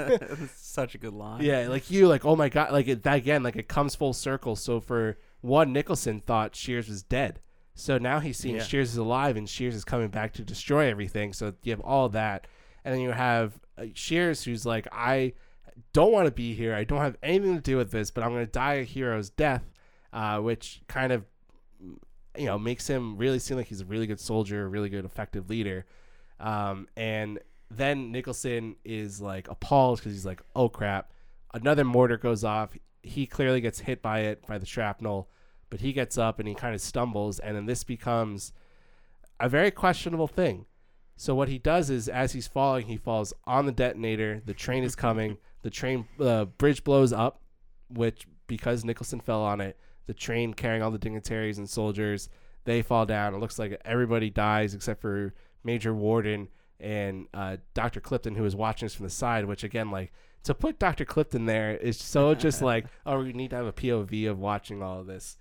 such a good line. Yeah, like you, like oh my god, like it, that again, like it comes full circle. So for one, Nicholson thought Shears was dead, so now he's seeing yeah. Shears is alive and Shears is coming back to destroy everything. So you have all that, and then you have uh, Shears who's like, I don't want to be here. I don't have anything to do with this, but I'm going to die a hero's death, uh, which kind of, you know, makes him really seem like he's a really good soldier, a really good, effective leader. Um, and then Nicholson is like appalled because he's like, oh crap, another mortar goes off. He clearly gets hit by it, by the shrapnel, but he gets up and he kind of stumbles. And then this becomes a very questionable thing. So what he does is, as he's falling, he falls on the detonator. The train is coming. The train uh, bridge blows up, which because Nicholson fell on it, the train carrying all the dignitaries and soldiers they fall down. It looks like everybody dies except for Major Warden and uh, Dr. Clipton, who is watching us from the side. Which again, like to put Dr. Clipton there is so just like, oh, we need to have a POV of watching all of this.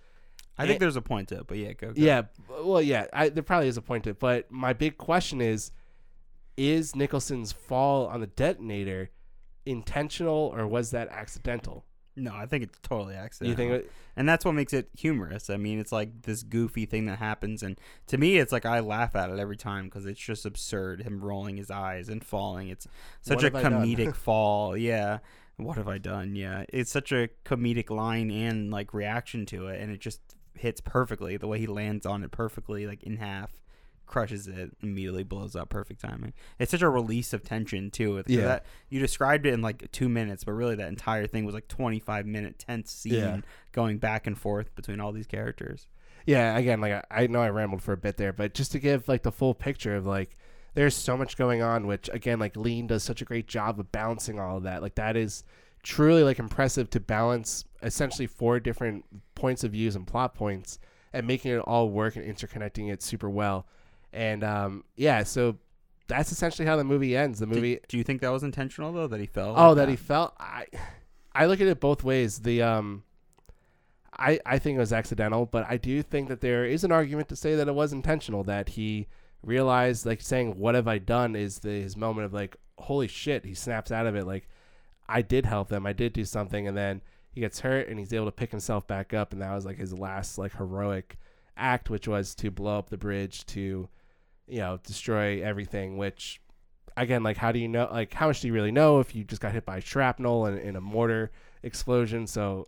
I think And- there's a point to it, but yeah, go. go. Yeah, well, yeah, I, there probably is a point to it, but my big question is: Is Nicholson's fall on the detonator intentional or was that accidental? No, I think it's totally accidental. you think? It, and that's what makes it humorous. I mean, it's like this goofy thing that happens, and to me, it's like I laugh at it every time because it's just absurd. Him rolling his eyes and falling. It's such a have I done? comedic fall. Yeah. What have I done? Yeah. It's such a comedic line and like reaction to it, and it just hits perfectly. The way he lands on it perfectly, like in half, crushes it, immediately blows up. Perfect timing. It's such a release of tension too. Yeah. That, you described it in like two minutes, but really that entire thing was like twenty five minute tense scene Yeah. going back and forth between all these characters. yeah, again, like I, I know I rambled for a bit there, but just to give like the full picture of like there's so much going on, which again, like Lean does such a great job of balancing all of that. Like that is truly like impressive to balance essentially four different points of views and plot points and making it all work and interconnecting it super well. And um, yeah, so that's essentially how the movie ends. The Did- movie do you think that was intentional though that he fell? Oh, like that he felt. I, I look at it both ways. The um, I I think it was accidental, but I do think that there is an argument to say that it was intentional. That he realized, like saying, "What have I done?" is the, his moment of like, "Holy shit!" He snaps out of it. Like, I did help them. I did do something, and then he gets hurt, and he's able to pick himself back up, and that was like his last like heroic act, which was to blow up the bridge to, you know, destroy everything. Which again, like, how do you know? Like, how much do you really know if you just got hit by shrapnel and in a mortar explosion? So,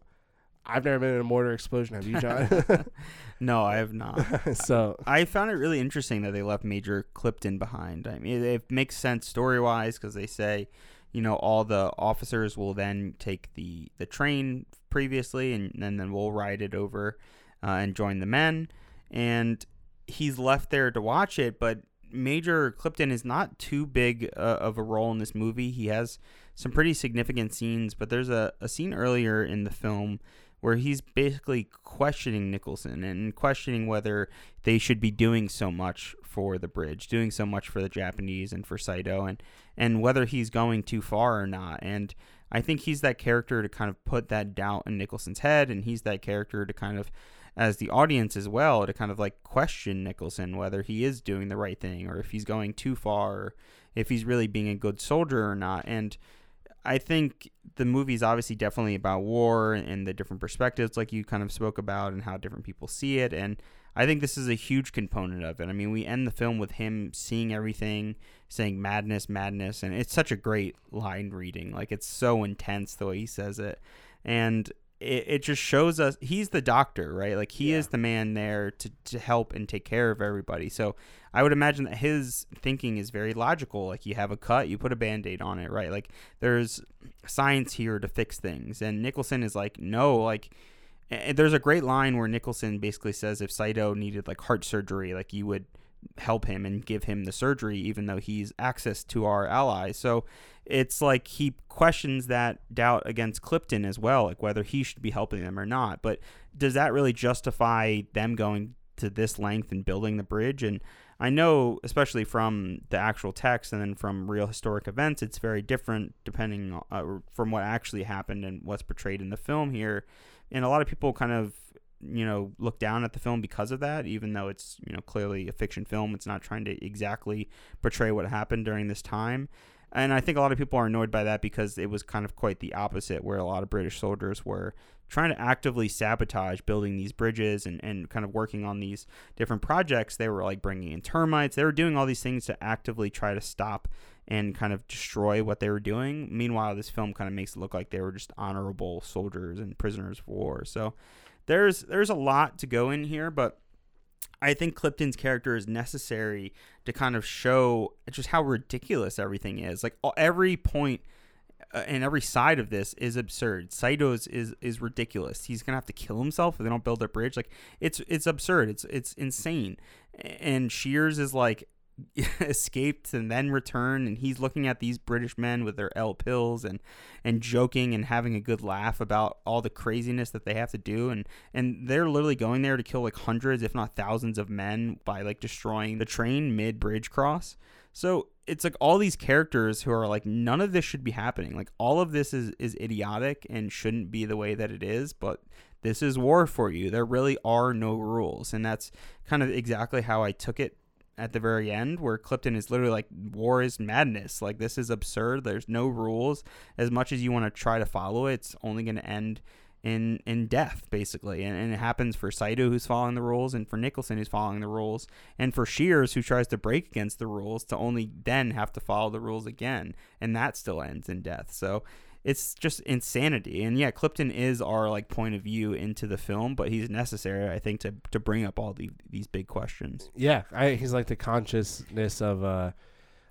I've never been in a mortar explosion. Have you, John? No, I have not. so, I found it really interesting that they left Major Clipton behind. I mean, it, it makes sense story wise because they say, you know, all the officers will then take the the train previously, and, and then we'll ride it over uh, and join the men. And he's left there to watch it, but Major Clipton is not too big uh, of a role in this movie. He has some pretty significant scenes, but there's a, a scene earlier in the film where he's basically questioning Nicholson and questioning whether they should be doing so much for the bridge, doing so much for the Japanese and for Saito, and and whether he's going too far or not. And I think he's that character to kind of put that doubt in Nicholson's head, and he's that character to kind of, as the audience as well, to kind of like question Nicholson whether he is doing the right thing or if he's going too far, or if he's really being a good soldier or not. And I think the movie is obviously definitely about war and the different perspectives, like you kind of spoke about, and how different people see it. And I think this is a huge component of it. I mean, we end the film with him seeing everything, saying madness, madness, and it's such a great line reading. Like it's so intense the way he says it, and it, it just shows us he's the doctor, right? Like he is the man there to to help and take care of everybody. So I would imagine that his thinking is very logical. Like you have a cut, you put a band-aid on it, right? Like there's science here to fix things. And Nicholson is like, no, like and there's a great line where Nicholson basically says if Saito needed like heart surgery, like you would help him and give him the surgery even though he's access to our allies. So it's like he questions that doubt against Clipton as well, like whether he should be helping them or not. But does that really justify them going to this length and building the bridge? And I know, especially from the actual text and then from real historic events, it's very different depending uh, from what actually happened and what's portrayed in the film here. And a lot of people kind of, you know, look down at the film because of that, even though it's, you know, clearly a fiction film. It's not trying to exactly portray what happened during this time. And I think a lot of people are annoyed by that because it was kind of quite the opposite, where a lot of British soldiers were trying to actively sabotage building these bridges and, and kind of working on these different projects. They were like bringing in termites. They were doing all these things to actively try to stop and kind of destroy what they were doing. Meanwhile, this film kind of makes it look like they were just honorable soldiers and prisoners of war. So there's there's a lot to go in here, but I think Clipton's character is necessary to kind of show just how ridiculous everything is. Like every uh, and every side of this is absurd. Saito's is is ridiculous. He's gonna have to kill himself if they don't build a bridge. Like it's it's absurd. It's it's insane. And Shears is like escaped and then returned and he's looking at these british men with their l pills and and joking and having a good laugh about all the craziness that they have to do and and they're literally going there to kill like hundreds if not thousands of men by like destroying the train mid bridge cross so it's like all these characters who are like none of this should be happening like all of this is is idiotic and shouldn't be the way that it is but this is war for you. There really are no rules. And that's kind of exactly how I took it at the very end where Clipton is literally like war is madness. Like this is absurd. There's no rules. As much as you want to try to follow it, it's only going to end in in death basically. And, and it happens for Saito who's following the rules and for Nicholson who's following the rules and for Shears who tries to break against the rules to only then have to follow the rules again and that still ends in death. So it's just insanity. And yeah, Clipton is our like point of view into the film, but he's necessary, I think, to to bring up all the, these big questions. Yeah, I, he's like the consciousness of uh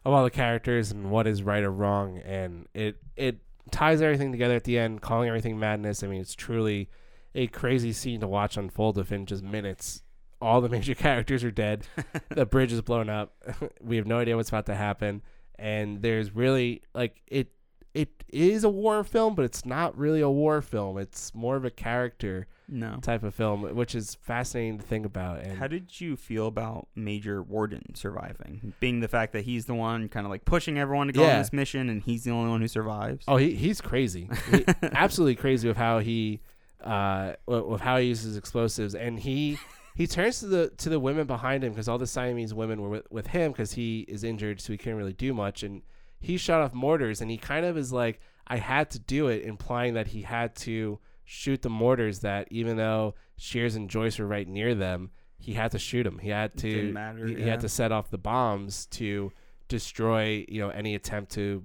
of all the characters and what is right or wrong, and it it ties everything together at the end, calling everything madness. I mean, it's truly a crazy scene to watch unfold within just minutes. All the major characters are dead. the bridge is blown up. we have no idea what's about to happen. And there's really like it it is a war film, but it's not really a war film. It's more of a character no. type of film, which is fascinating to think about. And how did you feel about Major Warden surviving, being the fact that he's the one kind of like pushing everyone to go yeah. on this mission, and he's the only one who survives? Oh, he, he's crazy, he, absolutely crazy with how he uh, with how he uses explosives, and he. He turns to the to the women behind him because all the Siamese women were with, with him because he is injured, so he can't really do much. And he shot off mortars and he kind of is like I had to do it, implying that he had to shoot the mortars. That even though Shears and Joyce were right near them, he had to shoot them. He had to. Matter, he, yeah. he had to set off the bombs to destroy, you know, any attempt to,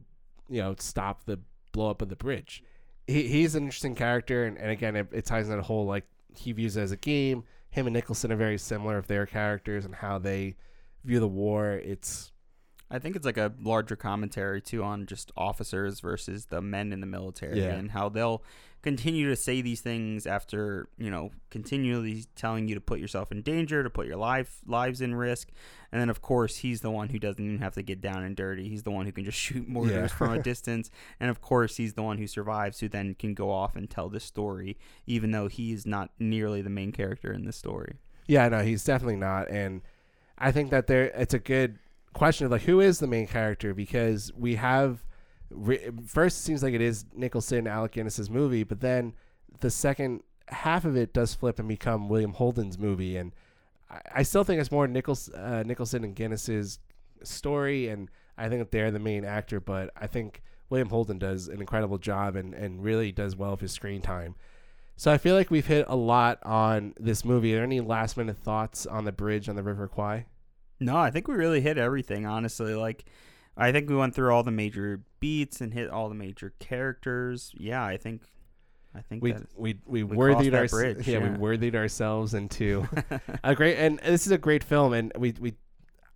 you know, stop the blow up of the bridge. He, he's an interesting character, and, and again, it, it ties in that whole like he views it as a game. Him and Nicholson are very similar with their characters and how they view the war. It's I think it's like a larger commentary too on just officers versus the men in the military Yeah. and how they'll continue to say these things after you know continually telling you to put yourself in danger, to put your life lives in risk, and then of course he's the one who doesn't even have to get down and dirty. He's the one who can just shoot mortars Yeah. from a distance, and of course he's the one who survives, who then can go off and tell this story, even though he's not nearly the main character in this story. Yeah, no, he's definitely not, and I think that there it's a good question of like who is the main character because we have re- first it seems like it is Nicholson Alec Guinness's movie, but then the second half of it does flip and become William Holden's movie, and I, I still think it's more Nichols, uh, Nicholson and Guinness's story, and I think that they're the main actor, but I think William Holden does an incredible job and, and really does well with his screen time. So I feel like we've hit a lot on this movie. Are there any last minute thoughts on the bridge on the River Kwai? No, I think we really hit everything, honestly. Like, I think we went through all the major beats and hit all the major characters. Yeah, I think, I think We we we, we worthied our bridge, yeah, yeah. we worthied ourselves into a great and this is a great film and we we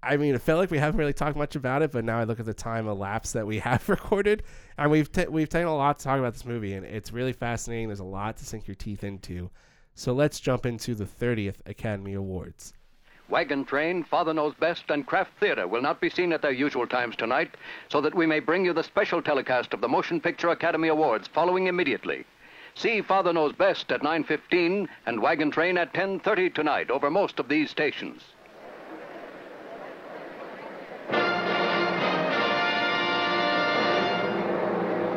I mean, it felt like we haven't really talked much about it, but now I look at the time elapsed that we have recorded, and we've ta we've taken a lot to talk about this movie, and it's really fascinating. There's a lot to sink your teeth into. So let's jump into the 30th Academy Awards. Wagon Train, Father Knows Best, and Kraft Theater will not be seen at their usual times tonight, so that we may bring you the special telecast of the Motion Picture Academy Awards following immediately. See Father Knows Best at 9.15 and Wagon Train at 10.30 tonight over most of these stations.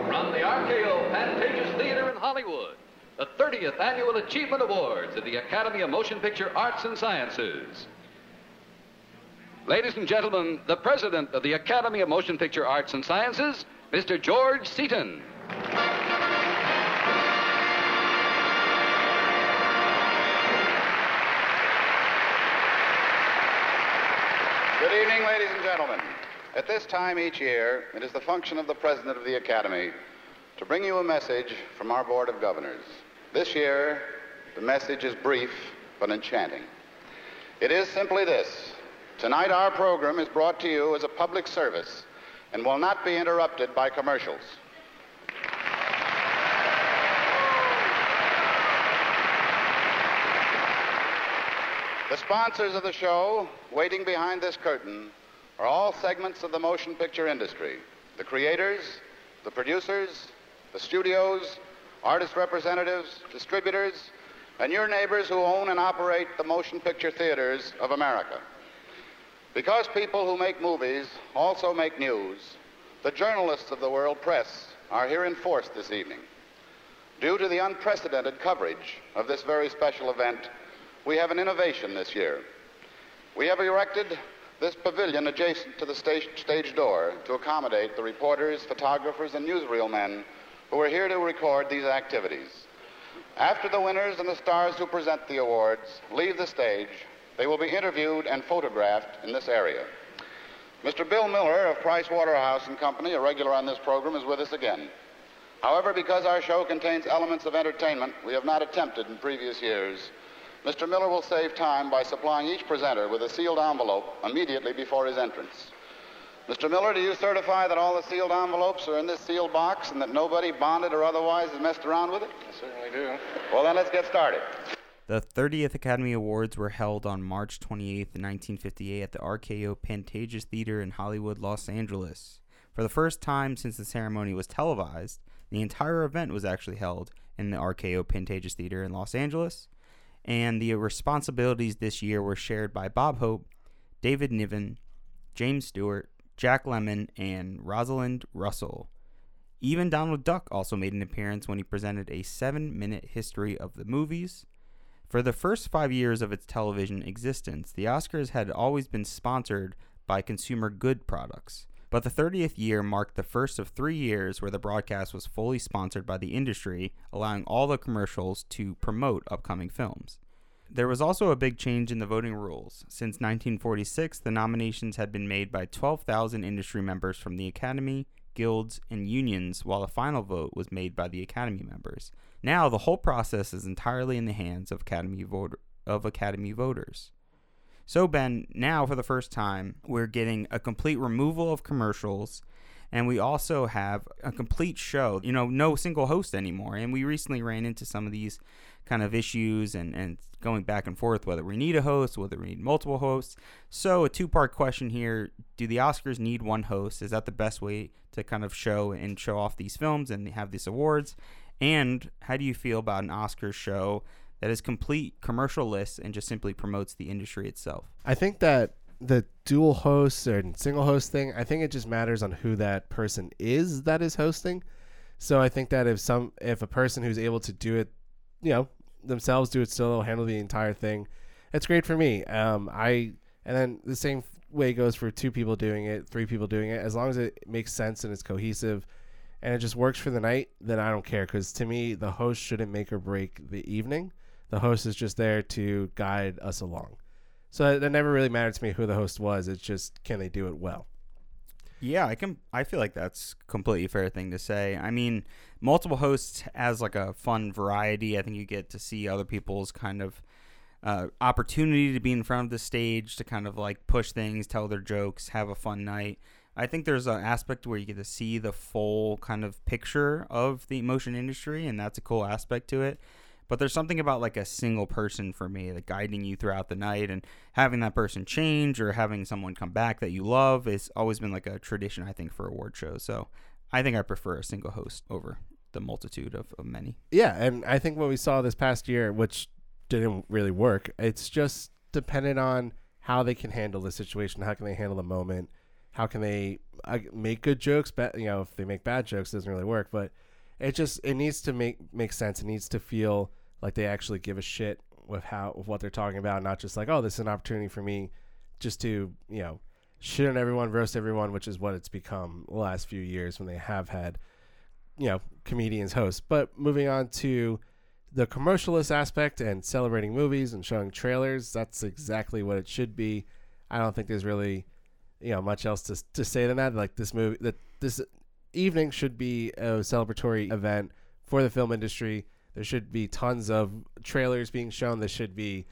From the RKO Pantages Theater in Hollywood, the 30th Annual Achievement Awards of the Academy of Motion Picture Arts and Sciences. Ladies and gentlemen, the president of the Academy of Motion Picture Arts and Sciences, Mr. George Seaton. Good evening, ladies and gentlemen. At this time each year, it is the function of the President of the Academy to bring you a message from our Board of Governors. This year, the message is brief but enchanting. It is simply this Tonight, our program is brought to you as a public service and will not be interrupted by commercials. The sponsors of the show, waiting behind this curtain, are all segments of the motion picture industry the creators, the producers, the studios, artist representatives, distributors, and your neighbors who own and operate the motion picture theaters of America. Because people who make movies also make news, the journalists of the world press are here in force this evening. Due to the unprecedented coverage of this very special event, we have an innovation this year. We have erected this pavilion adjacent to the stage, stage door to accommodate the reporters, photographers, and newsreel men who are here to record these activities. After the winners and the stars who present the awards leave the stage, they will be interviewed and photographed in this area. Mr. Bill Miller of Price Waterhouse and Company, a regular on this program, is with us again. However, because our show contains elements of entertainment we have not attempted in previous years, Mr. Miller will save time by supplying each presenter with a sealed envelope immediately before his entrance. Mr. Miller, do you certify that all the sealed envelopes are in this sealed box and that nobody, bonded or otherwise, has messed around with it? I certainly do. Well, then let's get started. The 30th Academy Awards were held on March 28, 1958, at the RKO Pantages Theater in Hollywood, Los Angeles. For the first time since the ceremony was televised, the entire event was actually held in the RKO Pantages Theater in Los Angeles, and the responsibilities this year were shared by Bob Hope, David Niven, James Stewart, Jack Lemmon, and Rosalind Russell. Even Donald Duck also made an appearance when he presented a seven minute history of the movies. For the first five years of its television existence, the Oscars had always been sponsored by consumer good products. But the 30th year marked the first of three years where the broadcast was fully sponsored by the industry, allowing all the commercials to promote upcoming films. There was also a big change in the voting rules. Since 1946, the nominations had been made by 12,000 industry members from the Academy, guilds, and unions, while the final vote was made by the Academy members. Now, the whole process is entirely in the hands of Academy, voter- of Academy voters. So, Ben, now for the first time, we're getting a complete removal of commercials, and we also have a complete show. You know, no single host anymore. And we recently ran into some of these kind of issues and, and going back and forth whether we need a host, whether we need multiple hosts. So, a two part question here Do the Oscars need one host? Is that the best way to kind of show and show off these films and have these awards? And how do you feel about an Oscars show that is complete commercialless and just simply promotes the industry itself? I think that the dual hosts or single host thing, I think it just matters on who that person is that is hosting. So I think that if some if a person who's able to do it, you know, themselves do it still, handle the entire thing, it's great for me. Um, I and then the same way goes for two people doing it, three people doing it. As long as it makes sense and it's cohesive, and it just works for the night, then I don't care. Because to me, the host shouldn't make or break the evening. The host is just there to guide us along. So that never really mattered to me who the host was. It's just can they do it well. Yeah, I can. I feel like that's completely fair thing to say. I mean, multiple hosts as like a fun variety. I think you get to see other people's kind of uh, opportunity to be in front of the stage to kind of like push things, tell their jokes, have a fun night. I think there's an aspect where you get to see the full kind of picture of the motion industry, and that's a cool aspect to it. But there's something about like a single person for me, like guiding you throughout the night and having that person change or having someone come back that you love. It's always been like a tradition, I think, for award shows. So I think I prefer a single host over the multitude of, of many. Yeah, and I think what we saw this past year, which didn't really work, it's just dependent on how they can handle the situation, how can they handle the moment, how can they uh, make good jokes. But you know, if they make bad jokes, it doesn't really work. But it just it needs to make make sense. It needs to feel like they actually give a shit with how with what they're talking about, not just like, oh, this is an opportunity for me just to you know shit on everyone, roast everyone, which is what it's become the last few years when they have had you know comedians host. But moving on to the commercialist aspect and celebrating movies and showing trailers, that's exactly what it should be. I don't think there's really you know much else to to say than that. Like this movie, that this evening should be a celebratory event for the film industry. There should be tons of trailers being shown. This should be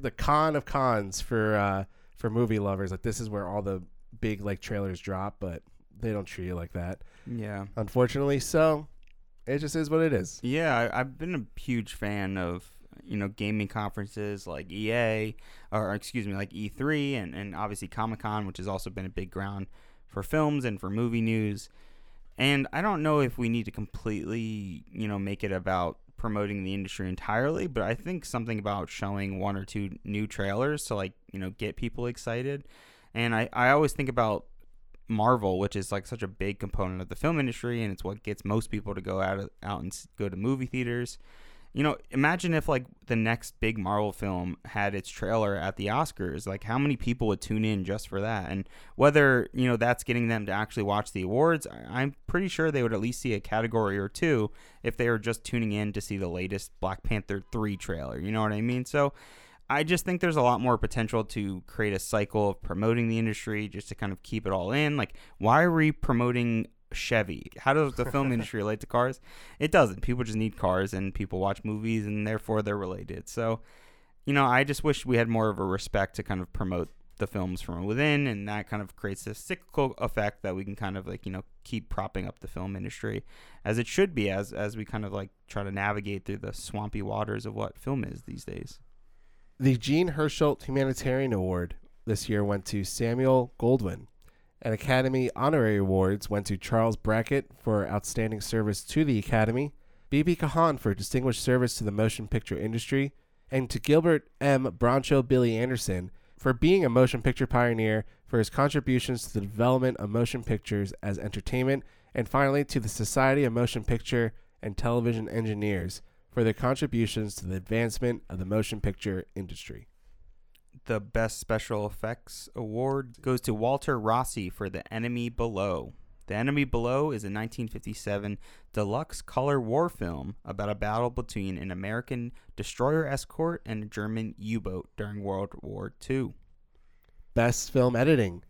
the con of cons for uh, for movie lovers. Like this is where all the big like trailers drop, but they don't treat you like that. Yeah. Unfortunately, so it just is what it is. Yeah, I, I've been a huge fan of you know gaming conferences like EA or excuse me like E3 and and obviously Comic Con, which has also been a big ground for films and for movie news. And I don't know if we need to completely, you know, make it about promoting the industry entirely, but I think something about showing one or two new trailers to like, you know, get people excited. And I, I always think about Marvel, which is like such a big component of the film industry, and it's what gets most people to go out out and go to movie theaters. You know, imagine if like the next big Marvel film had its trailer at the Oscars. Like, how many people would tune in just for that? And whether you know that's getting them to actually watch the awards, I- I'm pretty sure they would at least see a category or two if they were just tuning in to see the latest Black Panther three trailer. You know what I mean? So. I just think there's a lot more potential to create a cycle of promoting the industry just to kind of keep it all in. Like, why are we promoting Chevy? How does the film industry relate to cars? It doesn't. People just need cars and people watch movies and therefore they're related. So, you know, I just wish we had more of a respect to kind of promote the films from within and that kind of creates this cyclical effect that we can kind of like, you know, keep propping up the film industry as it should be as as we kind of like try to navigate through the swampy waters of what film is these days. The Jean Hersholt Humanitarian Award this year went to Samuel Goldwyn. And Academy Honorary Awards went to Charles Brackett for outstanding service to the Academy, B.B. Kahan for distinguished service to the motion picture industry, and to Gilbert M. Broncho Billy Anderson for being a motion picture pioneer for his contributions to the development of motion pictures as entertainment, and finally to the Society of Motion Picture and Television Engineers for their contributions to the advancement of the motion picture industry. The Best Special Effects Award goes to Walter Rossi for The Enemy Below. The Enemy Below is a 1957 deluxe color war film about a battle between an American destroyer escort and a German U boat during World War II. Best Film Editing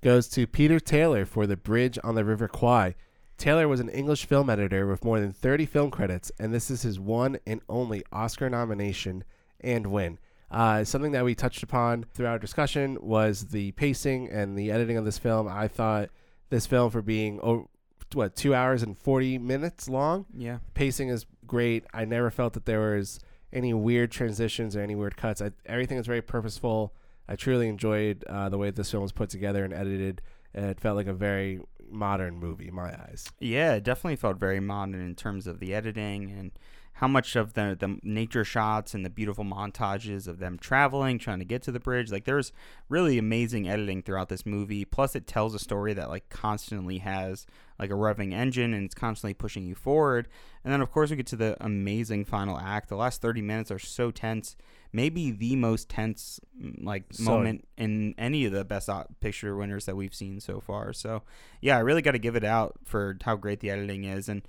goes to Peter Taylor for The Bridge on the River Kwai. Taylor was an English film editor with more than 30 film credits, and this is his one and only Oscar nomination and win. Uh, something that we touched upon throughout our discussion was the pacing and the editing of this film. I thought this film, for being oh, what two hours and 40 minutes long, Yeah. pacing is great. I never felt that there was any weird transitions or any weird cuts. I, everything is very purposeful. I truly enjoyed uh, the way this film was put together and edited. It felt like a very modern movie in my eyes. Yeah, it definitely felt very modern in terms of the editing and how much of the the nature shots and the beautiful montages of them traveling, trying to get to the bridge. Like there's really amazing editing throughout this movie. Plus it tells a story that like constantly has like a revving engine and it's constantly pushing you forward. And then of course we get to the amazing final act. The last 30 minutes are so tense. Maybe the most tense mm, like So- moment in any of the best picture winners that we've seen so far. So, yeah, I really got to give it out for how great the editing is. And,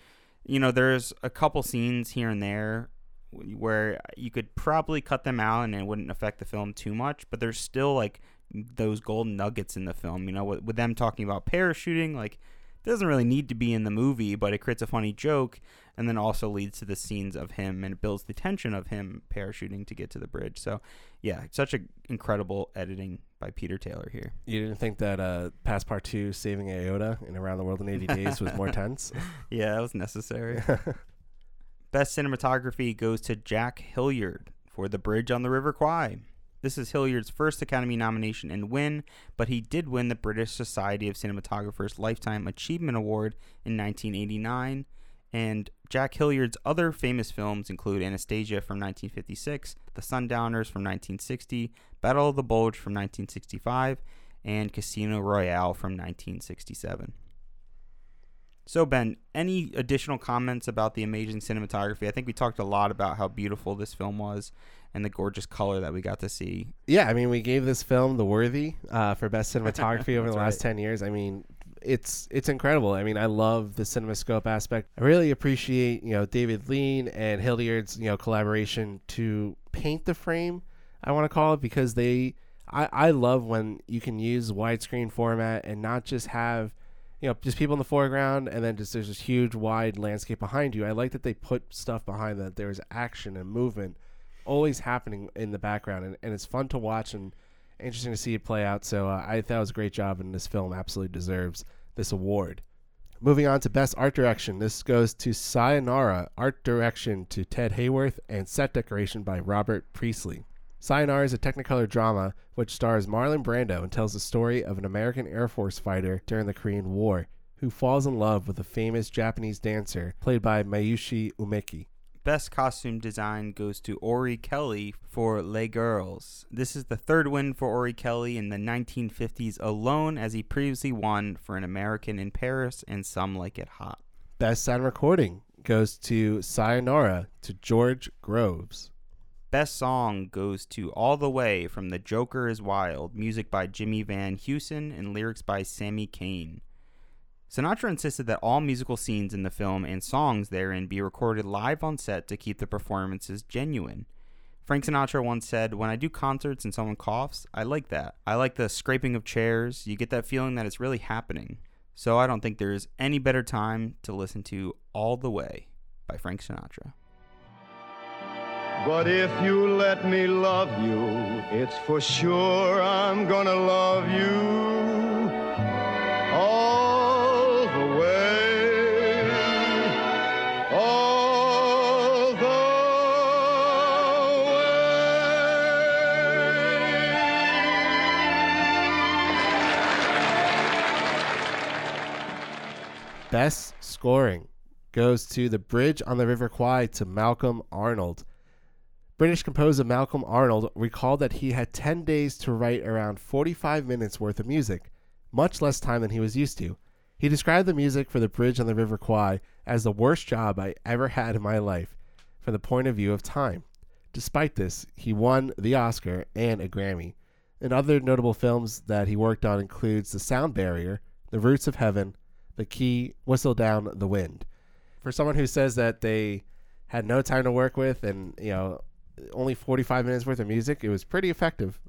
you know, there's a couple scenes here and there where you could probably cut them out and it wouldn't affect the film too much, but there's still like those golden nuggets in the film. You know, with, with them talking about parachuting, like, it doesn't really need to be in the movie, but it creates a funny joke and then also leads to the scenes of him and it builds the tension of him parachuting to get to the bridge. So, yeah, such an incredible editing by Peter Taylor here. You didn't think that uh, Passepartout saving Iota in Around the World in 80 Days was more tense? Yeah, that was necessary. Best cinematography goes to Jack Hildyard for The Bridge on the River Kwai. This is Hildyard's first Academy nomination and win, but he did win the British Society of Cinematographers Lifetime Achievement Award in 1989. And Jack Hildyard's other famous films include Anastasia from 1956, The Sundowners from 1960, Battle of the Bulge from 1965, and Casino Royale from 1967. So, Ben, any additional comments about the amazing cinematography? I think we talked a lot about how beautiful this film was and the gorgeous color that we got to see. Yeah, I mean, we gave this film the worthy uh, for best cinematography over the last ten years. I mean, it's it's incredible. I mean, I love the cinemascope aspect. I really appreciate you know David Lean and Hildyard's you know collaboration to paint the frame. I want to call it because they. I, I love when you can use widescreen format and not just have you know just people in the foreground and then just there's this huge wide landscape behind you. I like that they put stuff behind that. There's action and movement always happening in the background, and, and it's fun to watch and interesting to see it play out. So uh, I thought it was a great job, and this film absolutely deserves this award. Moving on to Best Art Direction, this goes to Sayonara, Art Direction to Ted Haworth, and Set Decoration by Robert Priestley. Sayonara is a Technicolor drama which stars Marlon Brando and tells the story of an American Air Force fighter during the Korean War who falls in love with a famous Japanese dancer played by Miyoshi Umeki. Best costume design goes to Orry-Kelly for Les Girls. This is the third win for Orry-Kelly in the 1950s alone, as he previously won for An American in Paris and Some Like It Hot. Best sound recording goes to Sayonara to George Groves. Best song goes to All the Way from The Joker is Wild, music by Jimmy Van Heusen and lyrics by Sammy Cahn. Sinatra insisted that all musical scenes in the film and songs therein be recorded live on set to keep the performances genuine. Frank Sinatra once said, When I do concerts and someone coughs, I like that. I like the scraping of chairs. You get that feeling that it's really happening. So I don't think there's any better time to listen to All the Way by Frank Sinatra. But if you let me love you, it's for sure I'm gonna love you Best scoring goes to The Bridge on the River Kwai to Malcolm Arnold. British composer Malcolm Arnold recalled that he had 10 days to write around 45 minutes worth of music, much less time than he was used to. He described the music for The Bridge on the River Kwai as the worst job I ever had in my life from the point of view of time. Despite this, he won the Oscar and a Grammy. And other notable films that he worked on includes The Sound Barrier, The Roots of Heaven, The Key, Whistle Down the Wind. For someone who says that they had no time to work with and, you know, only 45 minutes worth of music, it was pretty effective.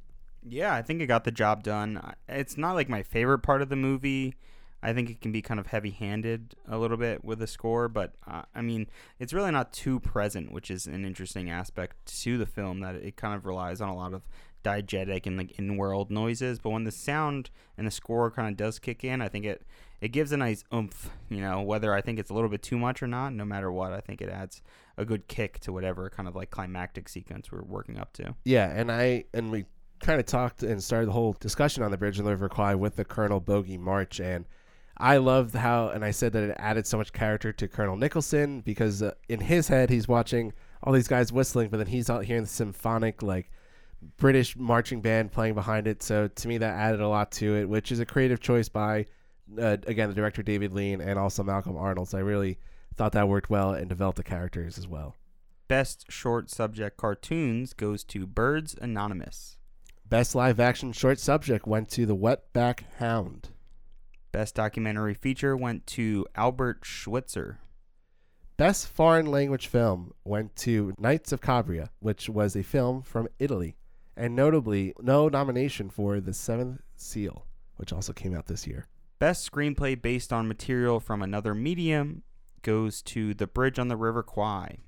Yeah, I think it got the job done. It's not like my favorite part of the movie. I think it can be kind of heavy-handed a little bit with the score, but uh, I mean, it's really not too present, which is an interesting aspect to the film that it kind of relies on a lot of diegetic and like in-world noises. But when the sound and the score kind of does kick in, I think it it gives a nice oomph. You know, whether I think it's a little bit too much or not, no matter what, I think it adds a good kick to whatever kind of like climactic sequence we're working up to. Yeah, and I and we kind of talked and started the whole discussion on the Bridge on the River Kwai with the Colonel Bogey March, and I loved how, and I said that it added so much character to Colonel Nicholson because uh, in his head he's watching all these guys whistling, but then he's out hearing the symphonic like British marching band playing behind it. So to me, that added a lot to it, which is a creative choice by uh, again the director David Lean and also Malcolm Arnold. So I really thought that worked well and developed the characters as well. Best short subject cartoons goes to Birds Anonymous. Best live action short subject went to the Wetback Hound. Best documentary feature went to Albert Schweitzer. Best foreign language film went to Nights of Cabiria, which was a film from Italy, and notably no nomination for The Seventh Seal, which also came out this year. Best screenplay based on material from another medium goes to The Bridge on the River Kwai.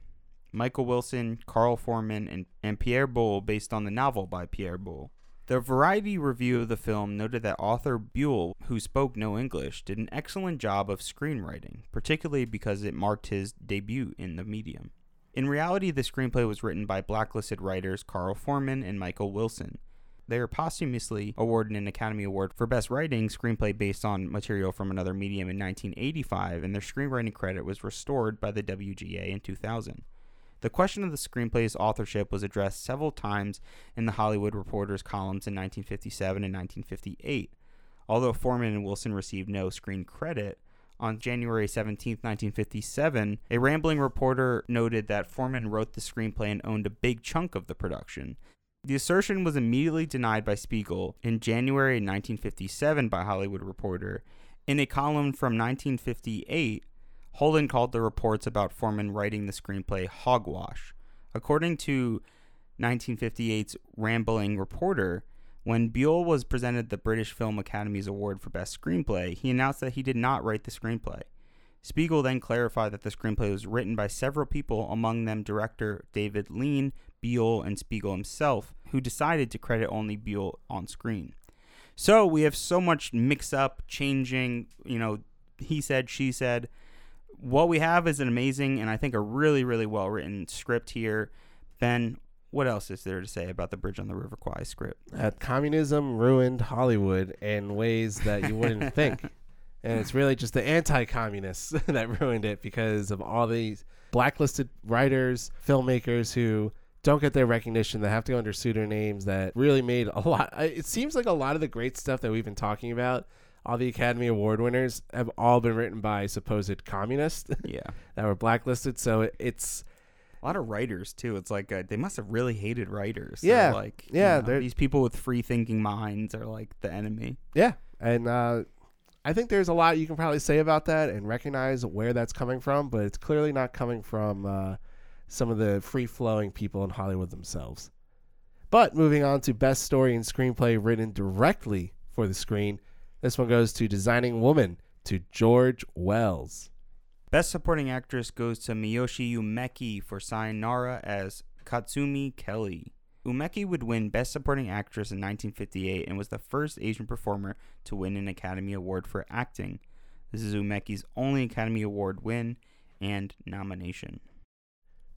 Michael Wilson, Carl Foreman, and, and Pierre Boulle based on the novel by Pierre Boulle. The Variety review of the film noted that author Boulle, who spoke no English, did an excellent job of screenwriting, particularly because it marked his debut in the medium. In reality, the screenplay was written by blacklisted writers Carl Foreman and Michael Wilson. They are posthumously awarded an Academy Award for Best Writing Screenplay based on material from another medium in 1985, and their screenwriting credit was restored by the WGA in 2000. The question of the screenplay's authorship was addressed several times in the Hollywood Reporter's columns in 1957 and 1958. Although Foreman and Wilson received no screen credit, on January 17, 1957, a rambling reporter noted that Foreman wrote the screenplay and owned a big chunk of the production. The assertion was immediately denied by Spiegel in January 1957 by Hollywood Reporter. In a column from 1958, Holden called the reports about Foreman writing the screenplay hogwash. According to 1958's Rambling Reporter, when Boulle was presented the British Film Academy's Award for Best Screenplay, he announced that he did not write the screenplay. Spiegel then clarified that the screenplay was written by several people, among them director David Lean, Boulle, and Spiegel himself, who decided to credit only Boulle on screen. So we have so much mix up, changing, you know, he said, she said. What we have is an amazing and I think a really, really well written script here. Ben, what else is there to say about the Bridge on the River Kwai script? Uh, communism ruined Hollywood in ways that you wouldn't think. and it's really just the anti-communists that ruined it because of all these blacklisted writers, filmmakers who don't get their recognition that have to go under pseudonyms that really made a lot it seems like a lot of the great stuff that we've been talking about all the academy award winners have all been written by supposed communists Yeah. that were blacklisted so it, it's A lot of writers too. It's like uh, they must have really hated writers. Yeah. They're like you Yeah, know, these people with free thinking minds are like the enemy. yeah and uh I think there's a lot you can probably say about that and recognize where that's coming from, but it's clearly not coming from uh, some of the free flowing people in Hollywood themselves. But moving on to best story and screenplay written directly for the screen, this one goes to Designing Woman to George Wells. Best Supporting Actress goes to Miyoshi Umeki for Sayonara as Katsumi Kelly. Umeki would win Best Supporting Actress in 1958 and was the first Asian performer to win an Academy Award for acting. This is Umeki's only Academy Award win and nomination.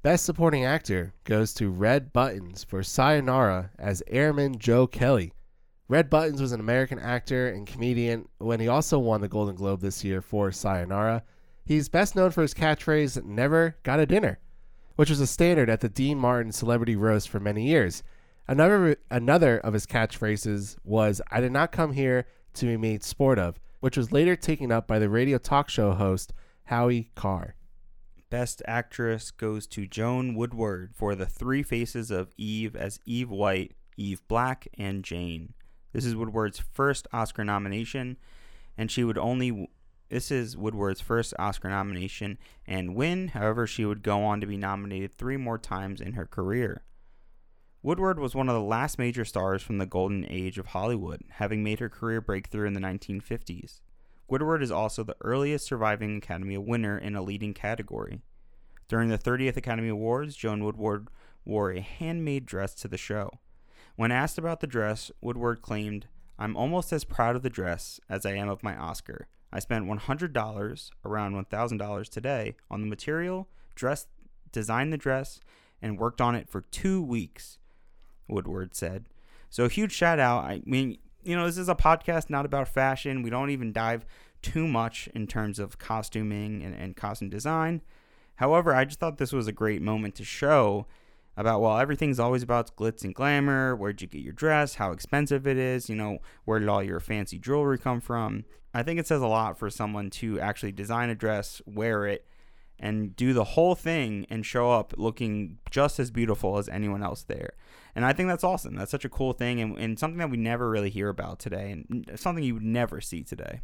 Best Supporting Actor goes to Red Buttons for Sayonara as Airman Joe Kelly. Red Buttons was an American actor and comedian when he also won the Golden Globe this year for Sayonara. He's best known for his catchphrase, Never Got a Dinner, which was a standard at the Dean Martin Celebrity Roast for many years. Another, another of his catchphrases was, I did not come here to be made sport of, which was later taken up by the radio talk show host Howie Carr. Best Actress goes to Joanne Woodward for The Three Faces of Eve as Eve White, Eve Black, and Jane. This is Woodward's first Oscar nomination, and she would only. This is Woodward's first Oscar nomination and win. However, she would go on to be nominated three more times in her career. Woodward was one of the last major stars from the golden age of Hollywood, having made her career breakthrough in the 1950s. Woodward is also the earliest surviving Academy winner in a leading category. During the 30th Academy Awards, Joanne Woodward wore a handmade dress to the show. When asked about the dress, Woodward claimed, I'm almost as proud of the dress as I am of my Oscar. I spent $100, around $1,000 today, on the material, dress, designed the dress, and worked on it for two weeks, Woodward said. So, a huge shout out. I mean, you know, this is a podcast not about fashion. We don't even dive too much in terms of costuming and, and costume design. However, I just thought this was a great moment to show about, well, everything's always about glitz and glamour. Where'd you get your dress? How expensive it is? You know, where did all your fancy jewelry come from? I think it says a lot for someone to actually design a dress, wear it, and do the whole thing and show up looking just as beautiful as anyone else there. And I think that's awesome. That's such a cool thing and, and something that we never really hear about today and something you would never see today.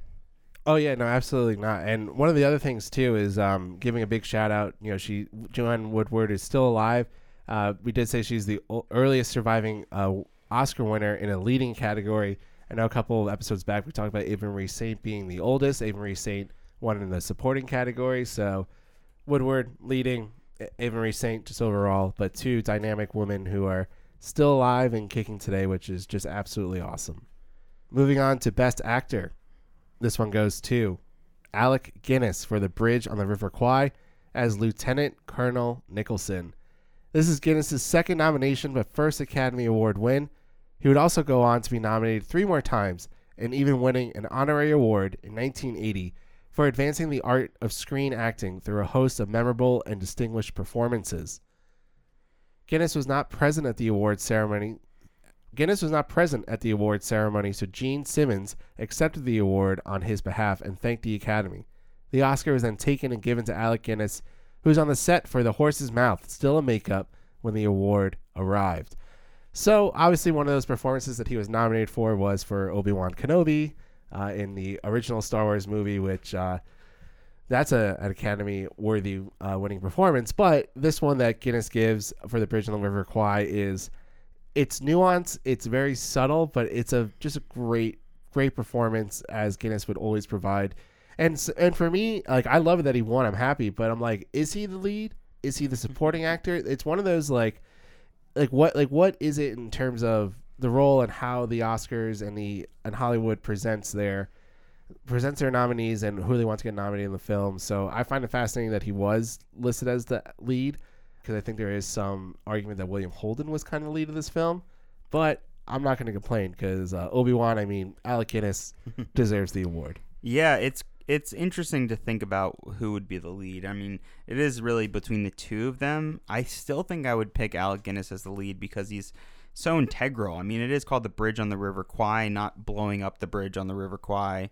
Oh yeah, no, absolutely not. And one of the other things too is um, giving a big shout out. You know, she Joanne Woodward is still alive. Uh, we did say she's the earliest surviving uh, Oscar winner in a leading category. I know a couple of episodes back we talked about Eva Marie Saint being the oldest. Eva Marie Saint won in the supporting category. So Woodward leading, Eva Marie Saint just overall, but two dynamic women who are still alive and kicking today, which is just absolutely awesome. Moving on to Best Actor. This one goes to Alec Guinness for The Bridge on the River Kwai as Lieutenant Colonel Nicholson. This is Guinness's second nomination but first Academy Award win. He would also go on to be nominated three more times and even winning an honorary award in 1980 for advancing the art of screen acting through a host of memorable and distinguished performances. Guinness was not present at the award ceremony Guinness was not present at the award ceremony, so Jean Simmons accepted the award on his behalf and thanked the Academy. The Oscar was then taken and given to Alec Guinness, who was on the set for The Horse's Mouth, still in makeup, when the award arrived. So, obviously, one of those performances that he was nominated for was for Obi Wan Kenobi uh, in the original Star Wars movie, which uh, that's a, an Academy worthy uh, winning performance. But this one that Guinness gives for The Bridge on the River Kwai is it's nuanced, it's very subtle, but it's a just a great, great performance as Guinness would always provide. And and for me, like I love it that he won. I'm happy, but I'm like, is he the lead? Is he the supporting actor? It's one of those like, like what like what is it in terms of the role and how the Oscars and the and Hollywood presents their presents their nominees and who they want to get nominated in the film. So I find it fascinating that he was listed as the lead because I think there is some argument that William Holden was kind of the lead of this film, but I'm not going to complain because uh, Obi Wan. I mean, Alec Guinness deserves the award. Yeah, it's it's interesting to think about who would be the lead. I mean, it is really between the two of them. I still think I would pick Alec Guinness as the lead because he's so integral. I mean, it is called the Bridge on the River Kwai, not blowing up the bridge on the River Kwai.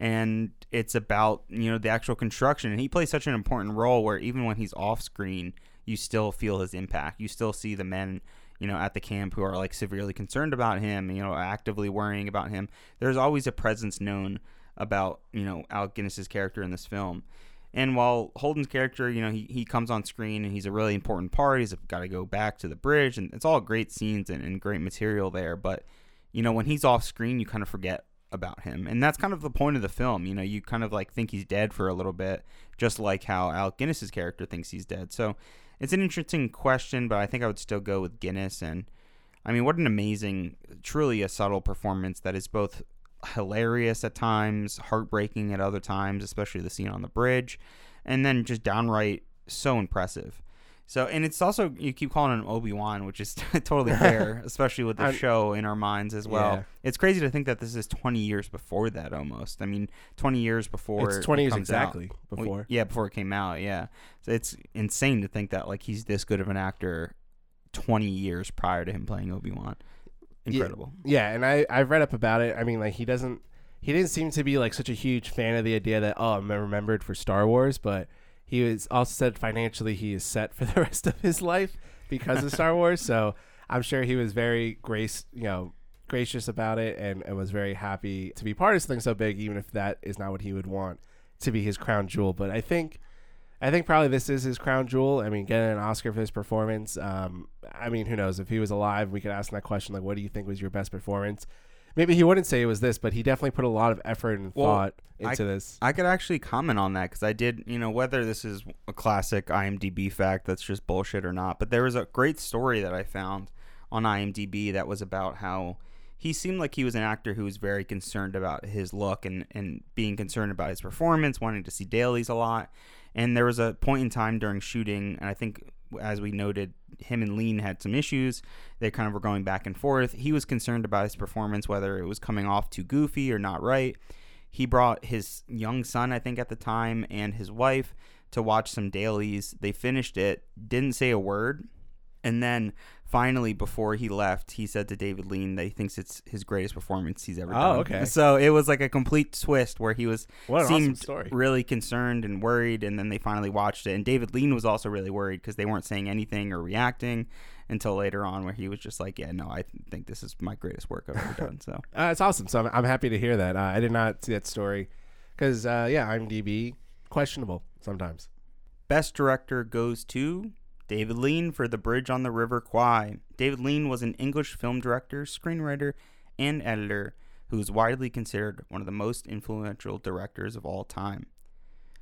And it's about, you know, the actual construction. And he plays such an important role where even when he's off screen, you still feel his impact. You still see the men, you know, at the camp who are like severely concerned about him, you know, actively worrying about him. There's always a presence known about you know Alec Guinness's character in this film. And while Holden's character, you know, he, he comes on screen and he's a really important part. He's got to go back to the bridge, and it's all great scenes and, and great material there. But you know, when he's off screen, you kind of forget about him, and that's kind of the point of the film. You know, you kind of like think he's dead for a little bit, just like how Alec Guinness's character thinks he's dead. So it's an interesting question, but I think I would still go with Guinness. And I mean, what an amazing, truly a subtle performance that is both hilarious at times, heartbreaking at other times, especially the scene on the bridge, and then just downright so impressive. So, and it's also you keep calling him Obi Wan, which is totally fair, especially with the I'm- show in our minds as well. Yeah. It's crazy to think that this is 20 years before that, almost. I mean, 20 years before. It's 20 it years comes out. exactly Well, before. yeah, before it came out. Yeah, so it's insane to think that like he's this good of an actor 20 years prior to him playing Obi Wan. Incredible. Yeah, and I I've read up about it. I mean, like he doesn't he didn't seem to be like such a huge fan of the idea that oh I'm remembered for Star Wars, but he was also said financially he is set for the rest of his life because of Star Wars. So I'm sure he was very grace you know gracious about it and, and was very happy to be part of something so big, even if that is not what he would want to be his crown jewel. But I think I think probably this is his crown jewel. I mean, getting an Oscar for his performance. Um, I mean, who knows? If he was alive, we could ask him that question, like, what do you think was your best performance? Maybe he wouldn't say it was this, but he definitely put a lot of effort and Well, thought I- into this. I could actually comment on that because I did, you know, whether this is a classic IMDb fact that's just bullshit or not, but there was a great story that I found on IMDb that was about how he seemed like he was an actor who was very concerned about his look and, and being concerned about his performance, wanting to see dailies a lot. And there was a point in time during shooting, and I think as we noted, him and Lean had some issues. They kind of were going back and forth. He was concerned about his performance, whether it was coming off too goofy or not right. He brought his young son, I think, at the time, and his wife to watch some dailies. They finished it, didn't say a word. And then finally, before he left, he said to David Lean that he thinks it's his greatest performance he's ever done. Oh, done. okay. So it was like a complete twist where he was awesome seemed story. really concerned and worried, and then they finally watched it. And David Lean was also really worried because they weren't saying anything or reacting until later on, where he was just like, "Yeah, no, I th- think this is my greatest work I've ever done." So Uh, it's awesome. So I'm, I'm happy to hear that. Uh, I did not see that story because, uh, yeah, IMDb questionable sometimes. Best director goes to David Lean for The Bridge on the River Kwai. David Lean was an English film director, screenwriter, and editor who is widely considered one of the most influential directors of all time.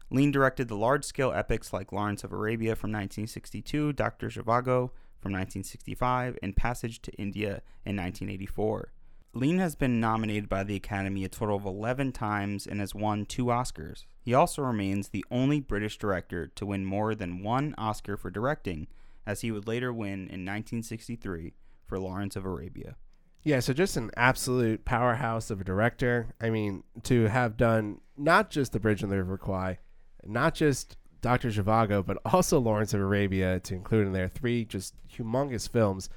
Lean directed the large scale epics like Lawrence of Arabia from 1962, Dr. Zhivago from 1965, and Passage to India in 1984. Lean has been nominated by the Academy a total of 11 times and has won two Oscars. He also remains the only British director to win more than one Oscar for directing, as he would later win in 1963 for Lawrence of Arabia. Yeah, so just an absolute powerhouse of a director. I mean, to have done not just The Bridge on the River Kwai, not just Dr. Zhivago, but also Lawrence of Arabia to include in there three just humongous films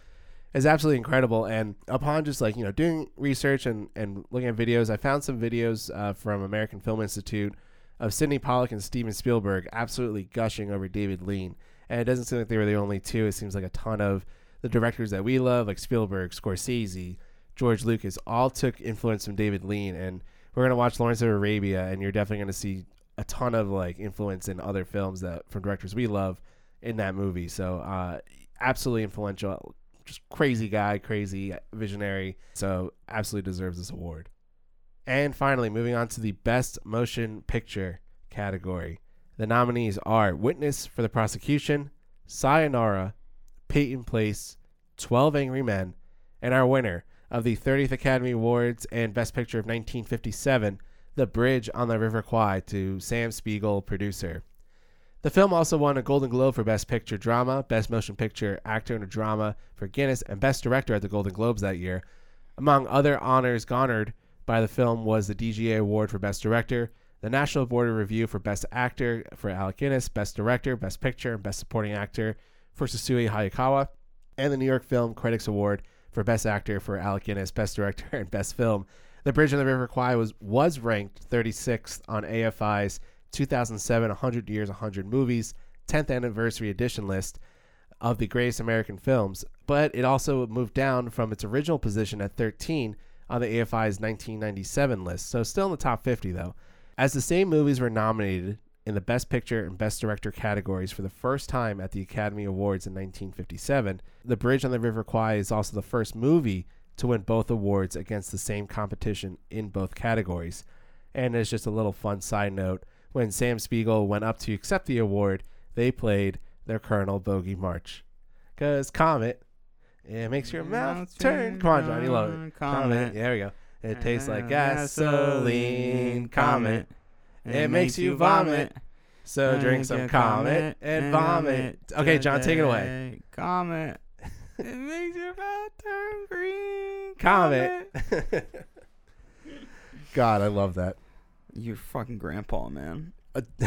is absolutely incredible. And upon just like, you know, doing research and, and looking at videos, I found some videos uh, from American Film Institute of Sydney Pollack and Steven Spielberg absolutely gushing over David Lean. And it doesn't seem like they were the only two. It seems like a ton of the directors that we love, like Spielberg, Scorsese, George Lucas, all took influence from David Lean. And we're gonna watch Lawrence of Arabia, and you're definitely gonna see a ton of like influence in other films that from directors we love in that movie. So uh, absolutely influential, just crazy guy, crazy visionary. So absolutely deserves this award. And finally, moving on to the Best Motion Picture category. The nominees are Witness for the Prosecution, Sayonara, Peyton Place, 12 Angry Men, and our winner of the 30th Academy Awards and Best Picture of 1957, The Bridge on the River Kwai to Sam Spiegel, producer. The film also won a Golden Globe for Best Picture Drama, Best Motion Picture Actor in a Drama for Guinness, and Best Director at the Golden Globes that year. Among other honors garnered by the film was the DGA Award for Best Director, the National Board of Review for Best Actor for Alec Guinness, Best Director, Best Picture, and Best Supporting Actor for Sessue Hayakawa, and the New York Film Critics Award for Best Actor for Alec Guinness, Best Director, and Best Film. The Bridge on the River Kwai was was ranked 36th on AFI's 2007 100 Years 100 Movies 10th Anniversary Edition list of the greatest American films, but it also moved down from its original position at 13 on the AFI's 1997 list, so still in the top 50 though. As the same movies were nominated in the Best Picture and Best Director categories for the first time at the Academy Awards in 1957, The Bridge on the River Kwai is also the first movie to win both awards against the same competition in both categories. And as just a little fun side note, when Sam Spiegel went up to accept the award, they played their Colonel Bogey March. Because Comet, it makes your mouth turn. Come on, John, you love it. Comet. There we go. It tastes like gasoline. Comet. It makes you vomit. So drink some Comet and vomit. Okay, John, take it away. Comet. it makes your mouth turn green. Comet. God, I love that. You're fucking grandpa, man.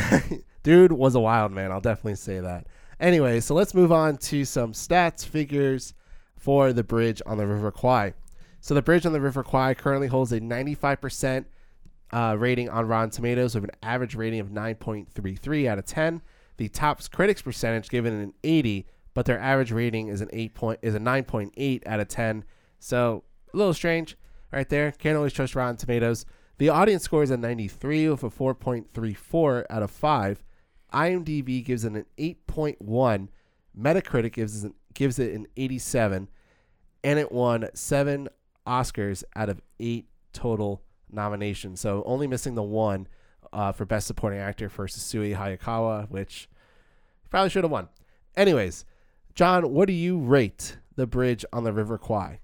Dude was a wild man. I'll definitely say that. Anyway, so let's move on to some stats figures for the bridge on the River Kwai. So the bridge on the River Kwai currently holds a 95% uh, rating on Rotten Tomatoes with an average rating of 9.33 out of 10. The top critics percentage given an 80, but their average rating is an 8 point is a 9.8 out of 10. So a little strange right there. Can't always trust Rotten Tomatoes. The audience score is a 93 with a 4.34 out of 5. IMDb gives it an 8.1. Metacritic gives it, gives it an 87. And it won seven Oscars out of eight total nominations. So only missing the one uh, for Best Supporting Actor for Sessue Hayakawa, which probably should have won. Anyways, John, what do you rate The Bridge on the River Kwai?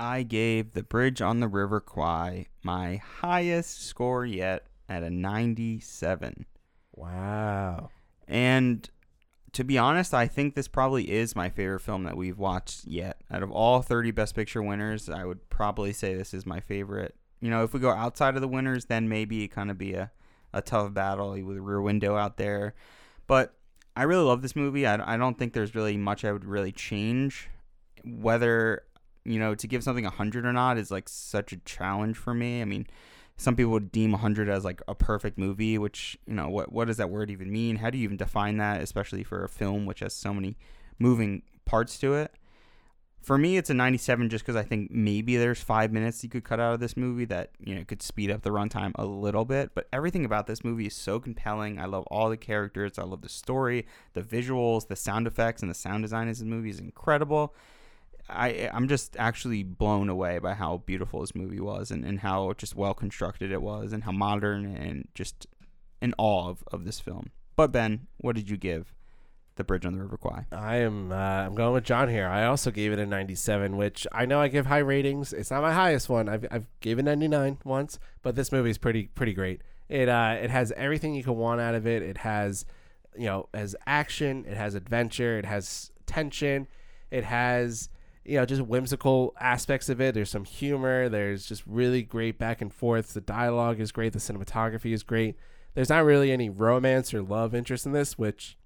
I gave The Bridge on the River Kwai my highest score yet at a 97. Wow. And to be honest, I think this probably is my favorite film that we've watched yet. Out of all 30 Best Picture winners, I would probably say this is my favorite. You know, if we go outside of the winners, then maybe it kind of be a, a tough battle with Rear Window out there. But I really love this movie. I, I don't think there's really much I would really change. Whether, you know, to give something a 100 or not is like such a challenge for me. I mean, some people would deem 100 as like a perfect movie which you know what what does that word even mean? How do you even define that especially for a film which has so many moving parts to it? For me it's a 97 just because i think maybe there's five minutes you could cut out of this movie that you know could speed up the runtime a little bit but everything about this movie is so compelling. I love all the characters. I love the story. The visuals the sound effects and the sound design in this movie is incredible I I'm just actually blown away by how beautiful this movie was and, and how just well constructed it was and how modern and just in awe of, of this film. But Ben, what did you give The Bridge on the River Kwai? I am uh, I'm going with John here. I also gave it a 97, which I know I give high ratings. It's not my highest one. I've I've given 99 once, but this movie is pretty pretty great. It uh it has everything you can want out of it. It has you know, has action, it has adventure, it has tension, it has you know just whimsical aspects of it. There's some humor. There's just really great back and forth. The dialogue is great. The cinematography is great. There's not really any romance or love interest in this, which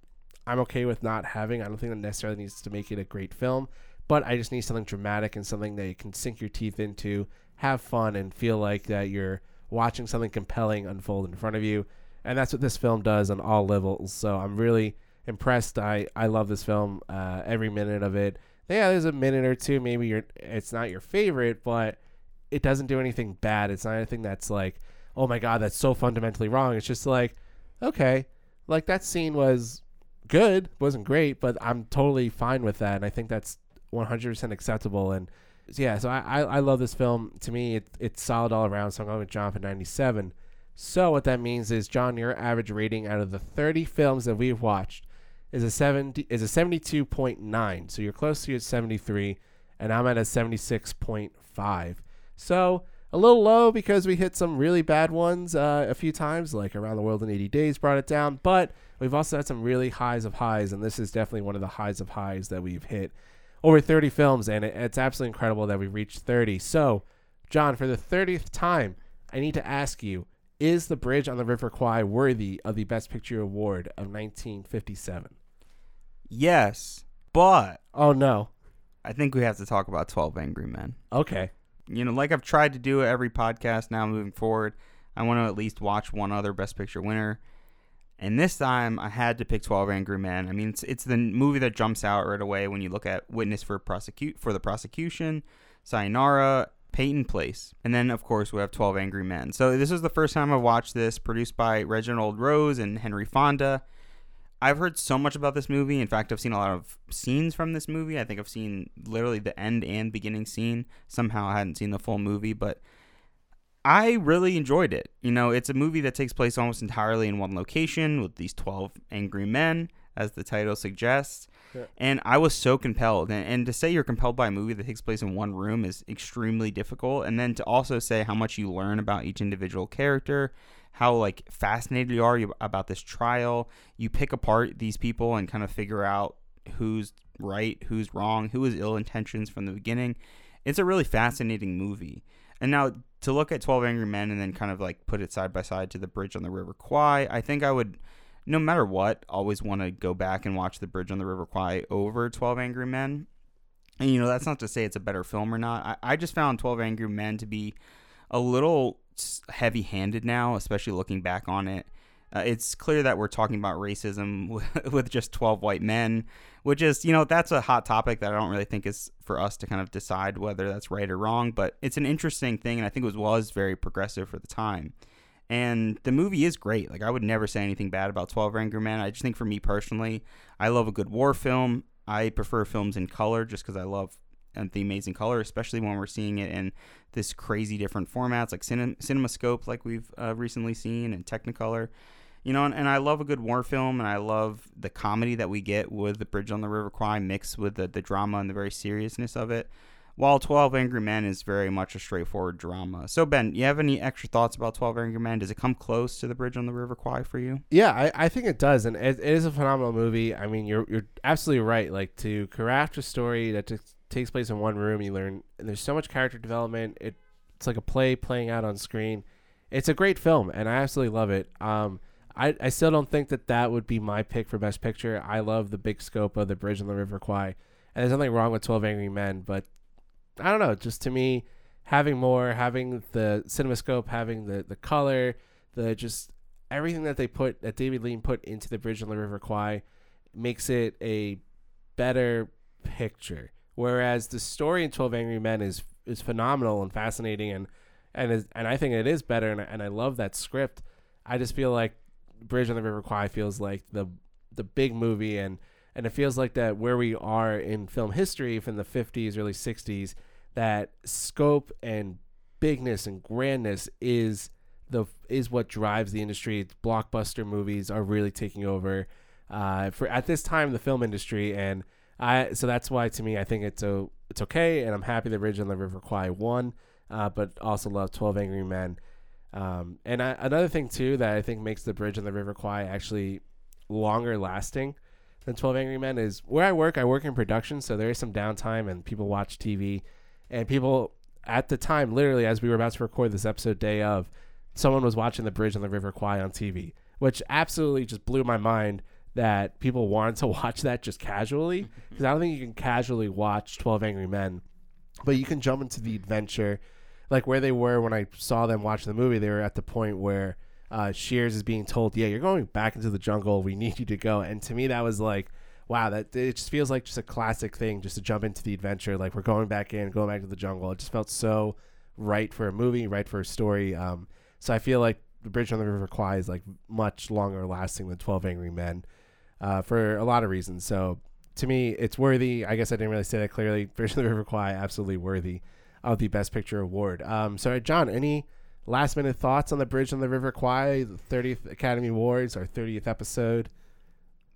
I'm okay with not having. I don't think that necessarily needs to make it a great film, but I just need something dramatic and something that you can sink your teeth into, have fun, and feel like that you're watching something compelling unfold in front of you. And that's what this film does on all levels. So I'm really impressed. I, I love this film, uh, every minute of it. Yeah, there's a minute or two. Maybe you're, it's not your favorite, but it doesn't do anything bad. It's not anything that's like, oh my god, that's so fundamentally wrong. It's just like, okay, like that scene was good, wasn't great, but I'm totally fine with that, and I think that's 100% acceptable. And yeah, so I, I, I love this film. To me, it, it's solid all around. So I'm going with John for 97. So what that means is, John, your average rating out of the 30 films that we've watched is a 70 is a 72.9. So you're close to your 73, and I'm at a 76.5. So a little low because we hit some really bad ones uh, a few times, like Around the World in 80 Days brought it down. But we've also had some really highs of highs, and this is definitely one of the highs of highs that we've hit over 30 films, and it, it's absolutely incredible that we reached 30. So, John, for the 30th time, I need to ask you Is The Bridge on the River Kwai worthy of the Best Picture award of 1957? Yes, but Oh no. I think we have to talk about 12 Angry Men. Okay. You know, like I've tried to do every podcast now moving forward, I want to at least watch one other Best Picture winner. And this time I had to pick 12 Angry Men. I mean, it's, it's the movie that jumps out right away when you look at Witness for prosecute for the prosecution, Sayonara, Peyton Place. And then of course we have 12 Angry Men. So this is the first time I've watched this produced by Reginald Rose and Henry Fonda. I've heard so much about this movie. In fact, I've seen a lot of scenes from this movie. I think I've seen literally the end and beginning scene. Somehow I hadn't seen the full movie, but I really enjoyed it. You know, it's a movie that takes place almost entirely in one location with these 12 angry men, as the title suggests. Yeah. And I was so compelled. And, and to say you're compelled by a movie that takes place in one room is extremely difficult. And then to also say how much you learn about each individual character, how like fascinated you are about this trial. You pick apart these people and kind of figure out who's right, who's wrong, who has ill intentions from the beginning. It's a really fascinating movie. And now to look at 12 Angry Men and then kind of like put it side by side to The Bridge on the River Kwai, I think I would, no matter what, always want to go back and watch The Bridge on the River Kwai over 12 Angry Men. And, you know, that's not to say it's a better film or not. I, I just found 12 Angry Men to be a little heavy handed now, especially looking back on it. Uh, it's clear that we're talking about racism with, with just 12 white men, which is, you know, that's a hot topic that I don't really think is for us to kind of decide whether that's right or wrong, but it's an interesting thing, and I think it was, was very progressive for the time. And the movie is great. Like, I would never say anything bad about 12 Angry Men. I just think for me personally, I love a good war film. I prefer films in color just because I love the amazing color, especially when we're seeing it in this crazy different formats like cinem- CinemaScope, like we've uh, recently seen, and Technicolor. You know, and, and I love a good war film, and I love the comedy that we get with The Bridge on the River Kwai mixed with the, the drama and the very seriousness of it. While 12 Angry Men is very much a straightforward drama. So, Ben, you have any extra thoughts about 12 Angry Men? Does it come close to The Bridge on the River Kwai for you? Yeah, I, I think it does, and it, it is a phenomenal movie. I mean, you're you're absolutely right. Like to craft a story that t- takes place in one room, you learn. And there's so much character development. It it's like a play playing out on screen. It's a great film, and I absolutely love it. Um, I I still don't think that that would be my pick for best picture. I love the big scope of the Bridge on the River Kwai, and there's nothing wrong with Twelve Angry Men, but I don't know. Just to me, having more, having the CinemaScope, having the the color, the just everything that they put that David Lean put into the Bridge on the River Kwai makes it a better picture. Whereas the story in Twelve Angry Men is is phenomenal and fascinating and and is, and I think it is better and and I love that script. I just feel like Bridge on the River Kwai feels like the the big movie and and it feels like that where we are in film history from the 50s early 60s that scope and bigness and grandness is the is what drives the industry blockbuster movies are really taking over uh, for at this time the film industry and I so that's why to me I think it's a it's okay and I'm happy that Bridge on the River Kwai won uh, but also love 12 Angry Men um, and I, another thing too that I think makes the Bridge on the River Kwai actually longer lasting than 12 Angry Men is where I work. I work in production, so there is some downtime and people watch TV. And people at the time, literally as we were about to record this episode, day of, someone was watching The Bridge on the River Kwai on TV, which absolutely just blew my mind that people wanted to watch that just casually. Because I don't think you can casually watch 12 Angry Men, but you can jump into the adventure. Like where they were when I saw them watch the movie, they were at the point where uh, Shears is being told, "Yeah, you're going back into the jungle. We need you to go." And to me, that was like, wow, that it just feels like just a classic thing, just to jump into the adventure. Like we're going back in, going back to the jungle. It just felt so right for a movie, right for a story. Um, so I feel like the Bridge on the River Kwai is like much longer lasting than Twelve Angry Men, uh, for a lot of reasons. So to me, it's worthy. I guess I didn't really say that clearly. Bridge on the River Kwai, absolutely worthy of the Best Picture award. Um, so John, any last minute thoughts on the Bridge on the River Kwai, the 30th Academy Awards, our 30th episode?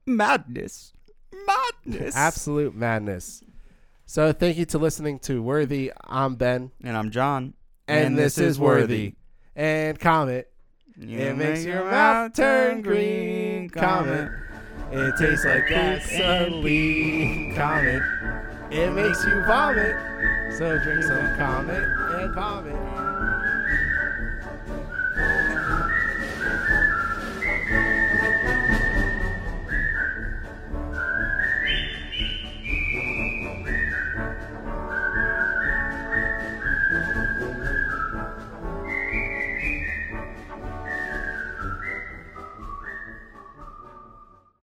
Madness. Madness. Absolute madness. So thank you to listening to Worthy. I'm Ben, And I'm John. and, this, is Worthy. And Comet. You it makes your mouth turn green. Comet. It tastes like gasoline. Comet. It makes you vomit. So drink some Comet and vomit.